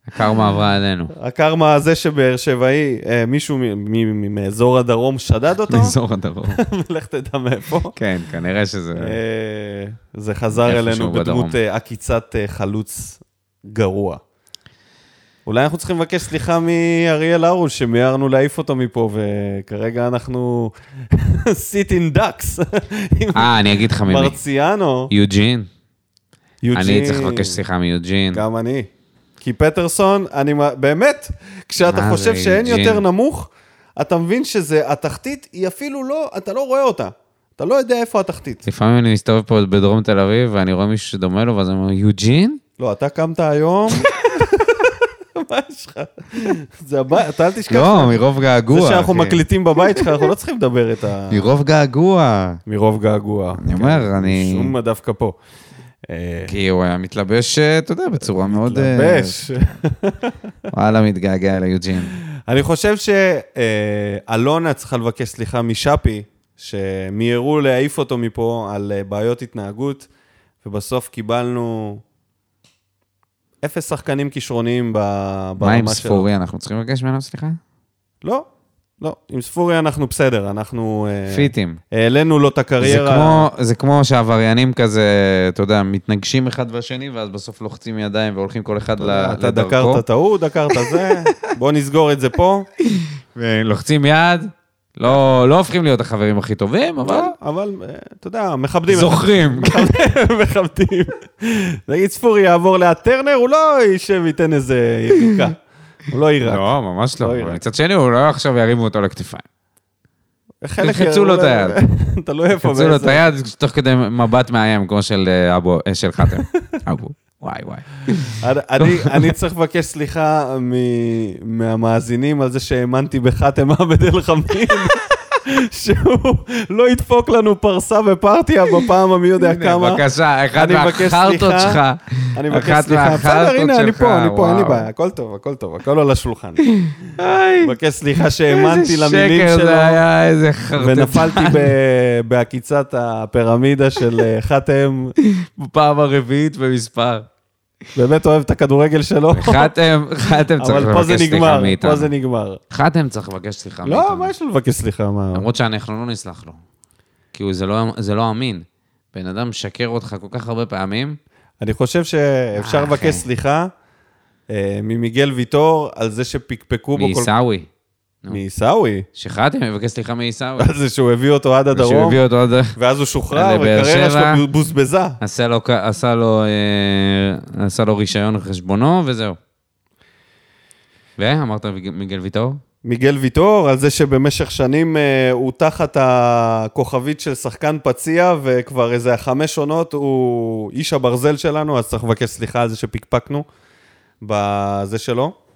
הקרמה עברה עלינו. הקרמה הזה שבאר שבעי, אה, מישהו מאזור הדרום שדד אותו, מאזור הדרום. לך תדע מאיפה. כן, כנראה שזה... אה, זה חזר אלינו. בדמות אה, עקיצת חלוץ גרוע. אולי אנחנו צריכים לבקש סליחה מאריאל הרוש, שמיהרנו להעיף אותו מפה, וכרגע אנחנו סיטין דאקס. אה, אני אגיד לך ממי. מרציאנו, יוג'ין. יוג'ין. אני צריך לבקש סליחה מיוג'ין. גם אני. כי פטרסון, אני באמת, כשאתה מה חושב שאין יוג'ין? יותר נמוך, אתה מבין שזה, התחתית היא אפילו לא, אתה לא רואה אותה. אתה לא יודע איפה התחתית. לפעמים אני מסתובב פה בדרום תל אביב, ואני רואה מישהו שדומה לו, ואז אני אומר, יוג'ין? לא, אתה קמת היום, מה יש לך? זה הבית, אתה אל תשכח. לא, מרוב געגוע. זה שאנחנו. מקליטים בבית שלך, אנחנו לא צריכים לדבר את ה... מרוב געגוע. מרוב געגוע. אני אומר, אני- שום דווקא פה. אה, כי הוא היה מתלבש, אה, אתה יודע, בצורה מאוד... אה, מתלבש. וואלה, מתגעגע ליוג'ין. אני חושב שאלונה צריכה לבקש סליחה משאפי, שמיהרו להעיף אותו מפה על בעיות התנהגות, ובסוף קיבלנו אפס שחקנים כישרוניים ב- מה עם ברמה שלו. ספורי? אנחנו צריכים לבקש ממנו סליחה? לא, לא. עם ספורי אנחנו בסדר, אנחנו... אה, פיטים. העלינו לו את זה הקריירה. כמו, זה כמו שעבריינים כזה, אתה יודע, מתנגשים אחד בשני, ואז בסוף לוחצים ידיים והולכים כל אחד ל- אתה לדרכו. דקרת את ההוא, דקרת זה, בוא נסגור את זה פה. ולוחצים יד, לא, לא הופכים להיות החברים הכי טובים, אבל לא, אבל אה, אתה יודע, מכבדים. זוכרים. מכבדים. נגיד ספורי יעבור ליד טרנר, הוא לא יישב וייתן איזה יריקה. הוא לא יירק. לא, ממש לא לא. מצד שני, הוא לא עכשיו ירימו אותו לכתפיים. ילחצו לו את היד. תלוי איפה. חצו לו את היד תוך כדי מבט מאיים, כמו של אה, אבו, אה, של חתם. אבו, וואי וואי. אני- צריך לבקש סליחה מהמאזינים על זה שהאמנתי בחאתם עבד אל חמיד. שהוא לא ידפוק לנו פרסה בפרטיה בפעם המי יודע כמה. בבקשה, אני מבקש מהחרטות. שלך. אני מבקש סליחה. בסדר, הנה, אני פה, אני פה, אין לי. בעיה, הכל טוב, הכל טוב, הכל על השולחן. איי, מבקש סליחה שהאמנתי איזה למילים שקר שלו. זה היה, איזה חרטט. ונפלתי בעקיצת הפירמידה של אה, חאתם, בפעם הרביעית במספר. באמת אוהב את הכדורגל שלו, חתם, חתם צריך אבל פה זה לבקש סליחה נגמר, מאיתנו. פה זה נגמר. חתם צריך לבקש סליחה לא, מאיתנו. מה יש לו לבקש סליחה? מה? למרות שאנחנו לא נסלח לו. כי הוא- זה לא- זה לא אמין. בן אדם משקר אותך כל כך הרבה פעמים, אני חושב שאפשר אה, לבקש. סליחה אה, ממיגל ויטור על זה שפקפקו בו כל... מעיסאווי. מעיסאווי? שחתם יבקש סליחה מעיסאווי. זה שהוא הביא אותו עד הדרום, שהוא הביא אותו עד... ואז הוא שוחרר, וקריירה. שלו בוזבזה. עשה לו, עשה לו, אה, עשה לו רישיון חשבונו, וזהו. ואמרת מיגל ויטור? מיגל ויטור, על זה שבמשך שנים אה, הוא תחת הכוכבית של שחקן פציע, וכבר איזה חמש עונות הוא איש הברזל שלנו, אז צריך לבקש סליחה על זה שפקפקנו בזה שלו.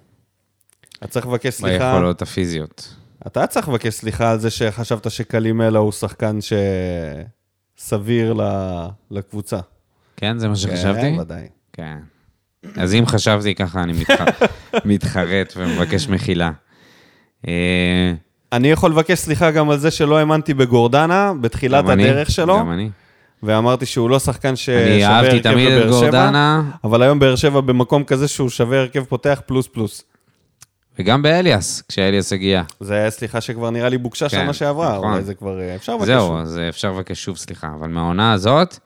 אז צריך לבקש סליחה. ביכולות הפיזיות. אתה צריך לבקש סליחה על זה שחשבת שקלימלה הוא שחקן שסביר לקבוצה. כן, זה מה שחשבתי? כן, ודאי. כן. אז אם חשבתי ככה, אני מתח... מתחרט ומבקש מחילה. אה, אני יכול לבקש סליחה גם על זה שלא האמנתי בגורדנה בתחילת גם אני, הדרך שלו, גם אני. ואמרתי שהוא לא שחקן ששווה אני אהבתי הרכב תמיד את בבאר שבע, גורדנה, אבל היום באר שבע במקום כזה שהוא שווה הרכב פותח פלוס פלוס. וגם באליאס, כשאליאס הגיע. זה היה סליחה שכבר נראה לי בוקשה כן, שנה שעברה, נכון. אולי זה כבר אה, אפשר לבקש. זהו, אז אפשר לבקש שוב סליחה. אבל מהעונה הזאת,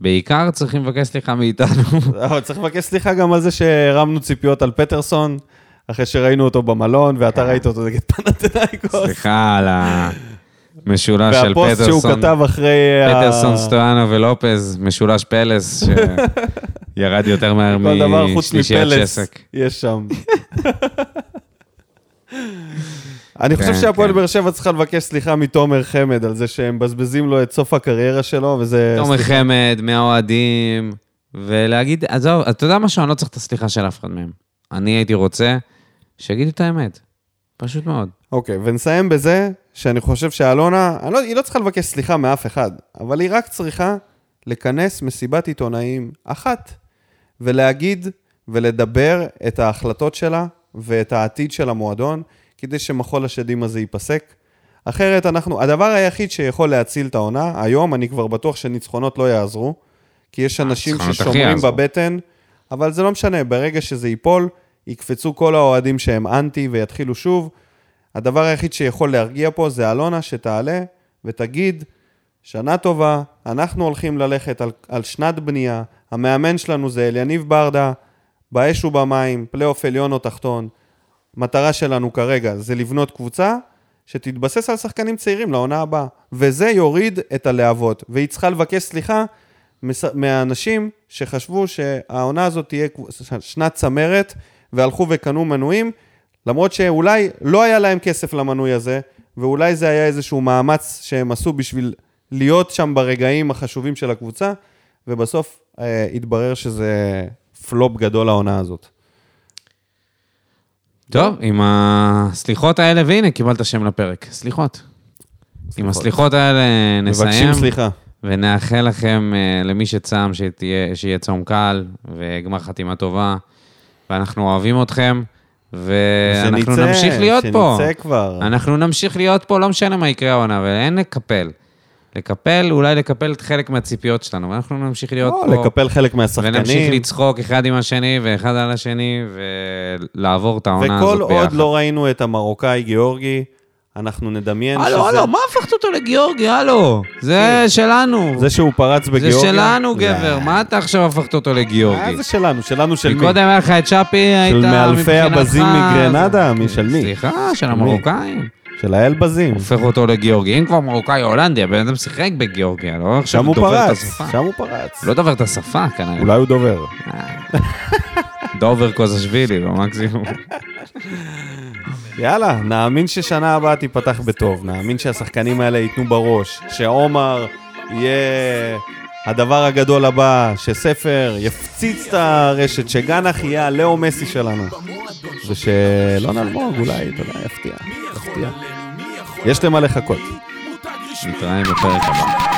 בעיקר צריכים לבקש סליחה מאיתנו. אבל צריך לבקש סליחה גם על זה שהרמנו ציפיות על פטרסון, אחרי שראינו אותו במלון, ואתה ראית אותו נגד פנתנאיקוס. כן. סליחה על המשולש של והפוסט שהוא פטרסון. כתב אחרי... ה- פטרסון, סטואנו ולופז, משולש פלס, שירד יותר מהר כל דבר חוץ משלישיית מפלס שסק. יש שם. אני חושב כן, שהפועל כן. באר שבע צריכה לבקש סליחה מתומר חמד על זה שהם מבזבזים לו את סוף הקריירה שלו, וזה... תומר חמד, מהאוהדים, ולהגיד, עזוב, אתה יודע משהו? אני לא צריך את הסליחה של אף אחד מהם. אני הייתי רוצה שיגידו את האמת. פשוט מאוד. אוקיי, ונסיים בזה שאני חושב שאלונה, לא, היא לא צריכה לבקש סליחה מאף אחד, אבל היא רק צריכה לכנס מסיבת עיתונאים אחת, ולהגיד ולדבר את ההחלטות שלה ואת העתיד של המועדון, כדי שמחול השדים הזה ייפסק. אחרת אנחנו, הדבר היחיד שיכול להציל את העונה, היום אני כבר בטוח שניצחונות לא יעזרו, כי יש אנשים ששומרים. בבטן, אבל זה לא משנה, ברגע שזה ייפול, יקפצו כל האוהדים שהם אנטי ויתחילו שוב. הדבר היחיד שיכול להרגיע פה זה אלונה שתעלה ותגיד, שנה טובה, אנחנו הולכים ללכת על, על שנת בנייה, המאמן שלנו זה אליניב ברדה, באש ובמים, פלייאוף עליון או תחתון. מטרה שלנו כרגע זה לבנות קבוצה שתתבסס על שחקנים צעירים לעונה הבאה, וזה יוריד את הלהבות, והיא צריכה לבקש סליחה מהאנשים שחשבו שהעונה הזאת תהיה שנת צמרת, והלכו וקנו מנויים, למרות שאולי לא היה להם כסף למנוי הזה, ואולי זה היה איזשהו מאמץ שהם עשו בשביל להיות שם ברגעים החשובים של הקבוצה, ובסוף אה, התברר שזה פלופ גדול העונה הזאת. טוב, עם הסליחות האלה, והנה, קיבלת שם לפרק. סליחות. עם הסליחות האלה נסיים. מבקשים סליחה. ונאחל לכם, אה, למי שצם, שתהיה, שיהיה צום קל וגמר חתימה טובה. ואנחנו אוהבים אתכם, ואנחנו שנצא, נמשיך להיות פה. שנצא כבר. אנחנו נמשיך להיות פה, לא משנה מה יקרה העונה, ואין לקפל. לקפל, אולי לקפל את חלק מהציפיות שלנו, ואנחנו נמשיך להיות או, פה. לא, לקפל חלק מהשחקנים. ונמשיך לצחוק אחד עם השני ואחד על השני, ולעבור את העונה הזאת וכל ביחד. עוד לא ראינו את המרוקאי גיאורגי, אנחנו נדמיין הלו, הלו, מה הפכת אותו לגיאורגי? הלו, זה שלנו. זה שהוא פרץ זה בגיאורגיה... שלנו, זה- גבר. מה אתה עכשיו הפכת אותו לגיאורגי? אה, זה שלנו, שלנו של מי? מקודם היה לך את שפי, היית של מבחינתך... מאלפי הבזים מגרנדה? מי של מי? סליחה, של? המרוקאים. של האלבזים. הופך אותו לגיאורגי. אם כבר מרוקאי הולנדי, הבן אדם שיחק בגיאורגיה, לא עכשיו שם הוא דובר את פרץ, השפה. שם הוא פרץ. לא דובר את השפה, כנראה. אולי הוא דובר. דובר קוזשווילי, במקסימום. יאללה, נאמין ששנה הבאה תיפתח בטוב, נאמין שהשחקנים האלה ייתנו בראש, שעומר יהיה הדבר הגדול הבא, שספר יפציץ את הרשת, שגנח יהיה הלאו מסי שלנו, ושלא נלמוג, אולי, אתה יודע, יפתיע, יפתיע. יש למה לחכות. נתראה בפרק הבא.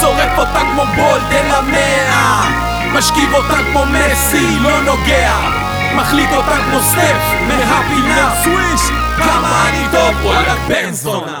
שורף אותה כמו בולדן המאה משכיב אותה כמו מסי, לא נוגע מחליט אותה כמו סטף מהפינה סוויש כמה אני טוב, וואלה בן זונה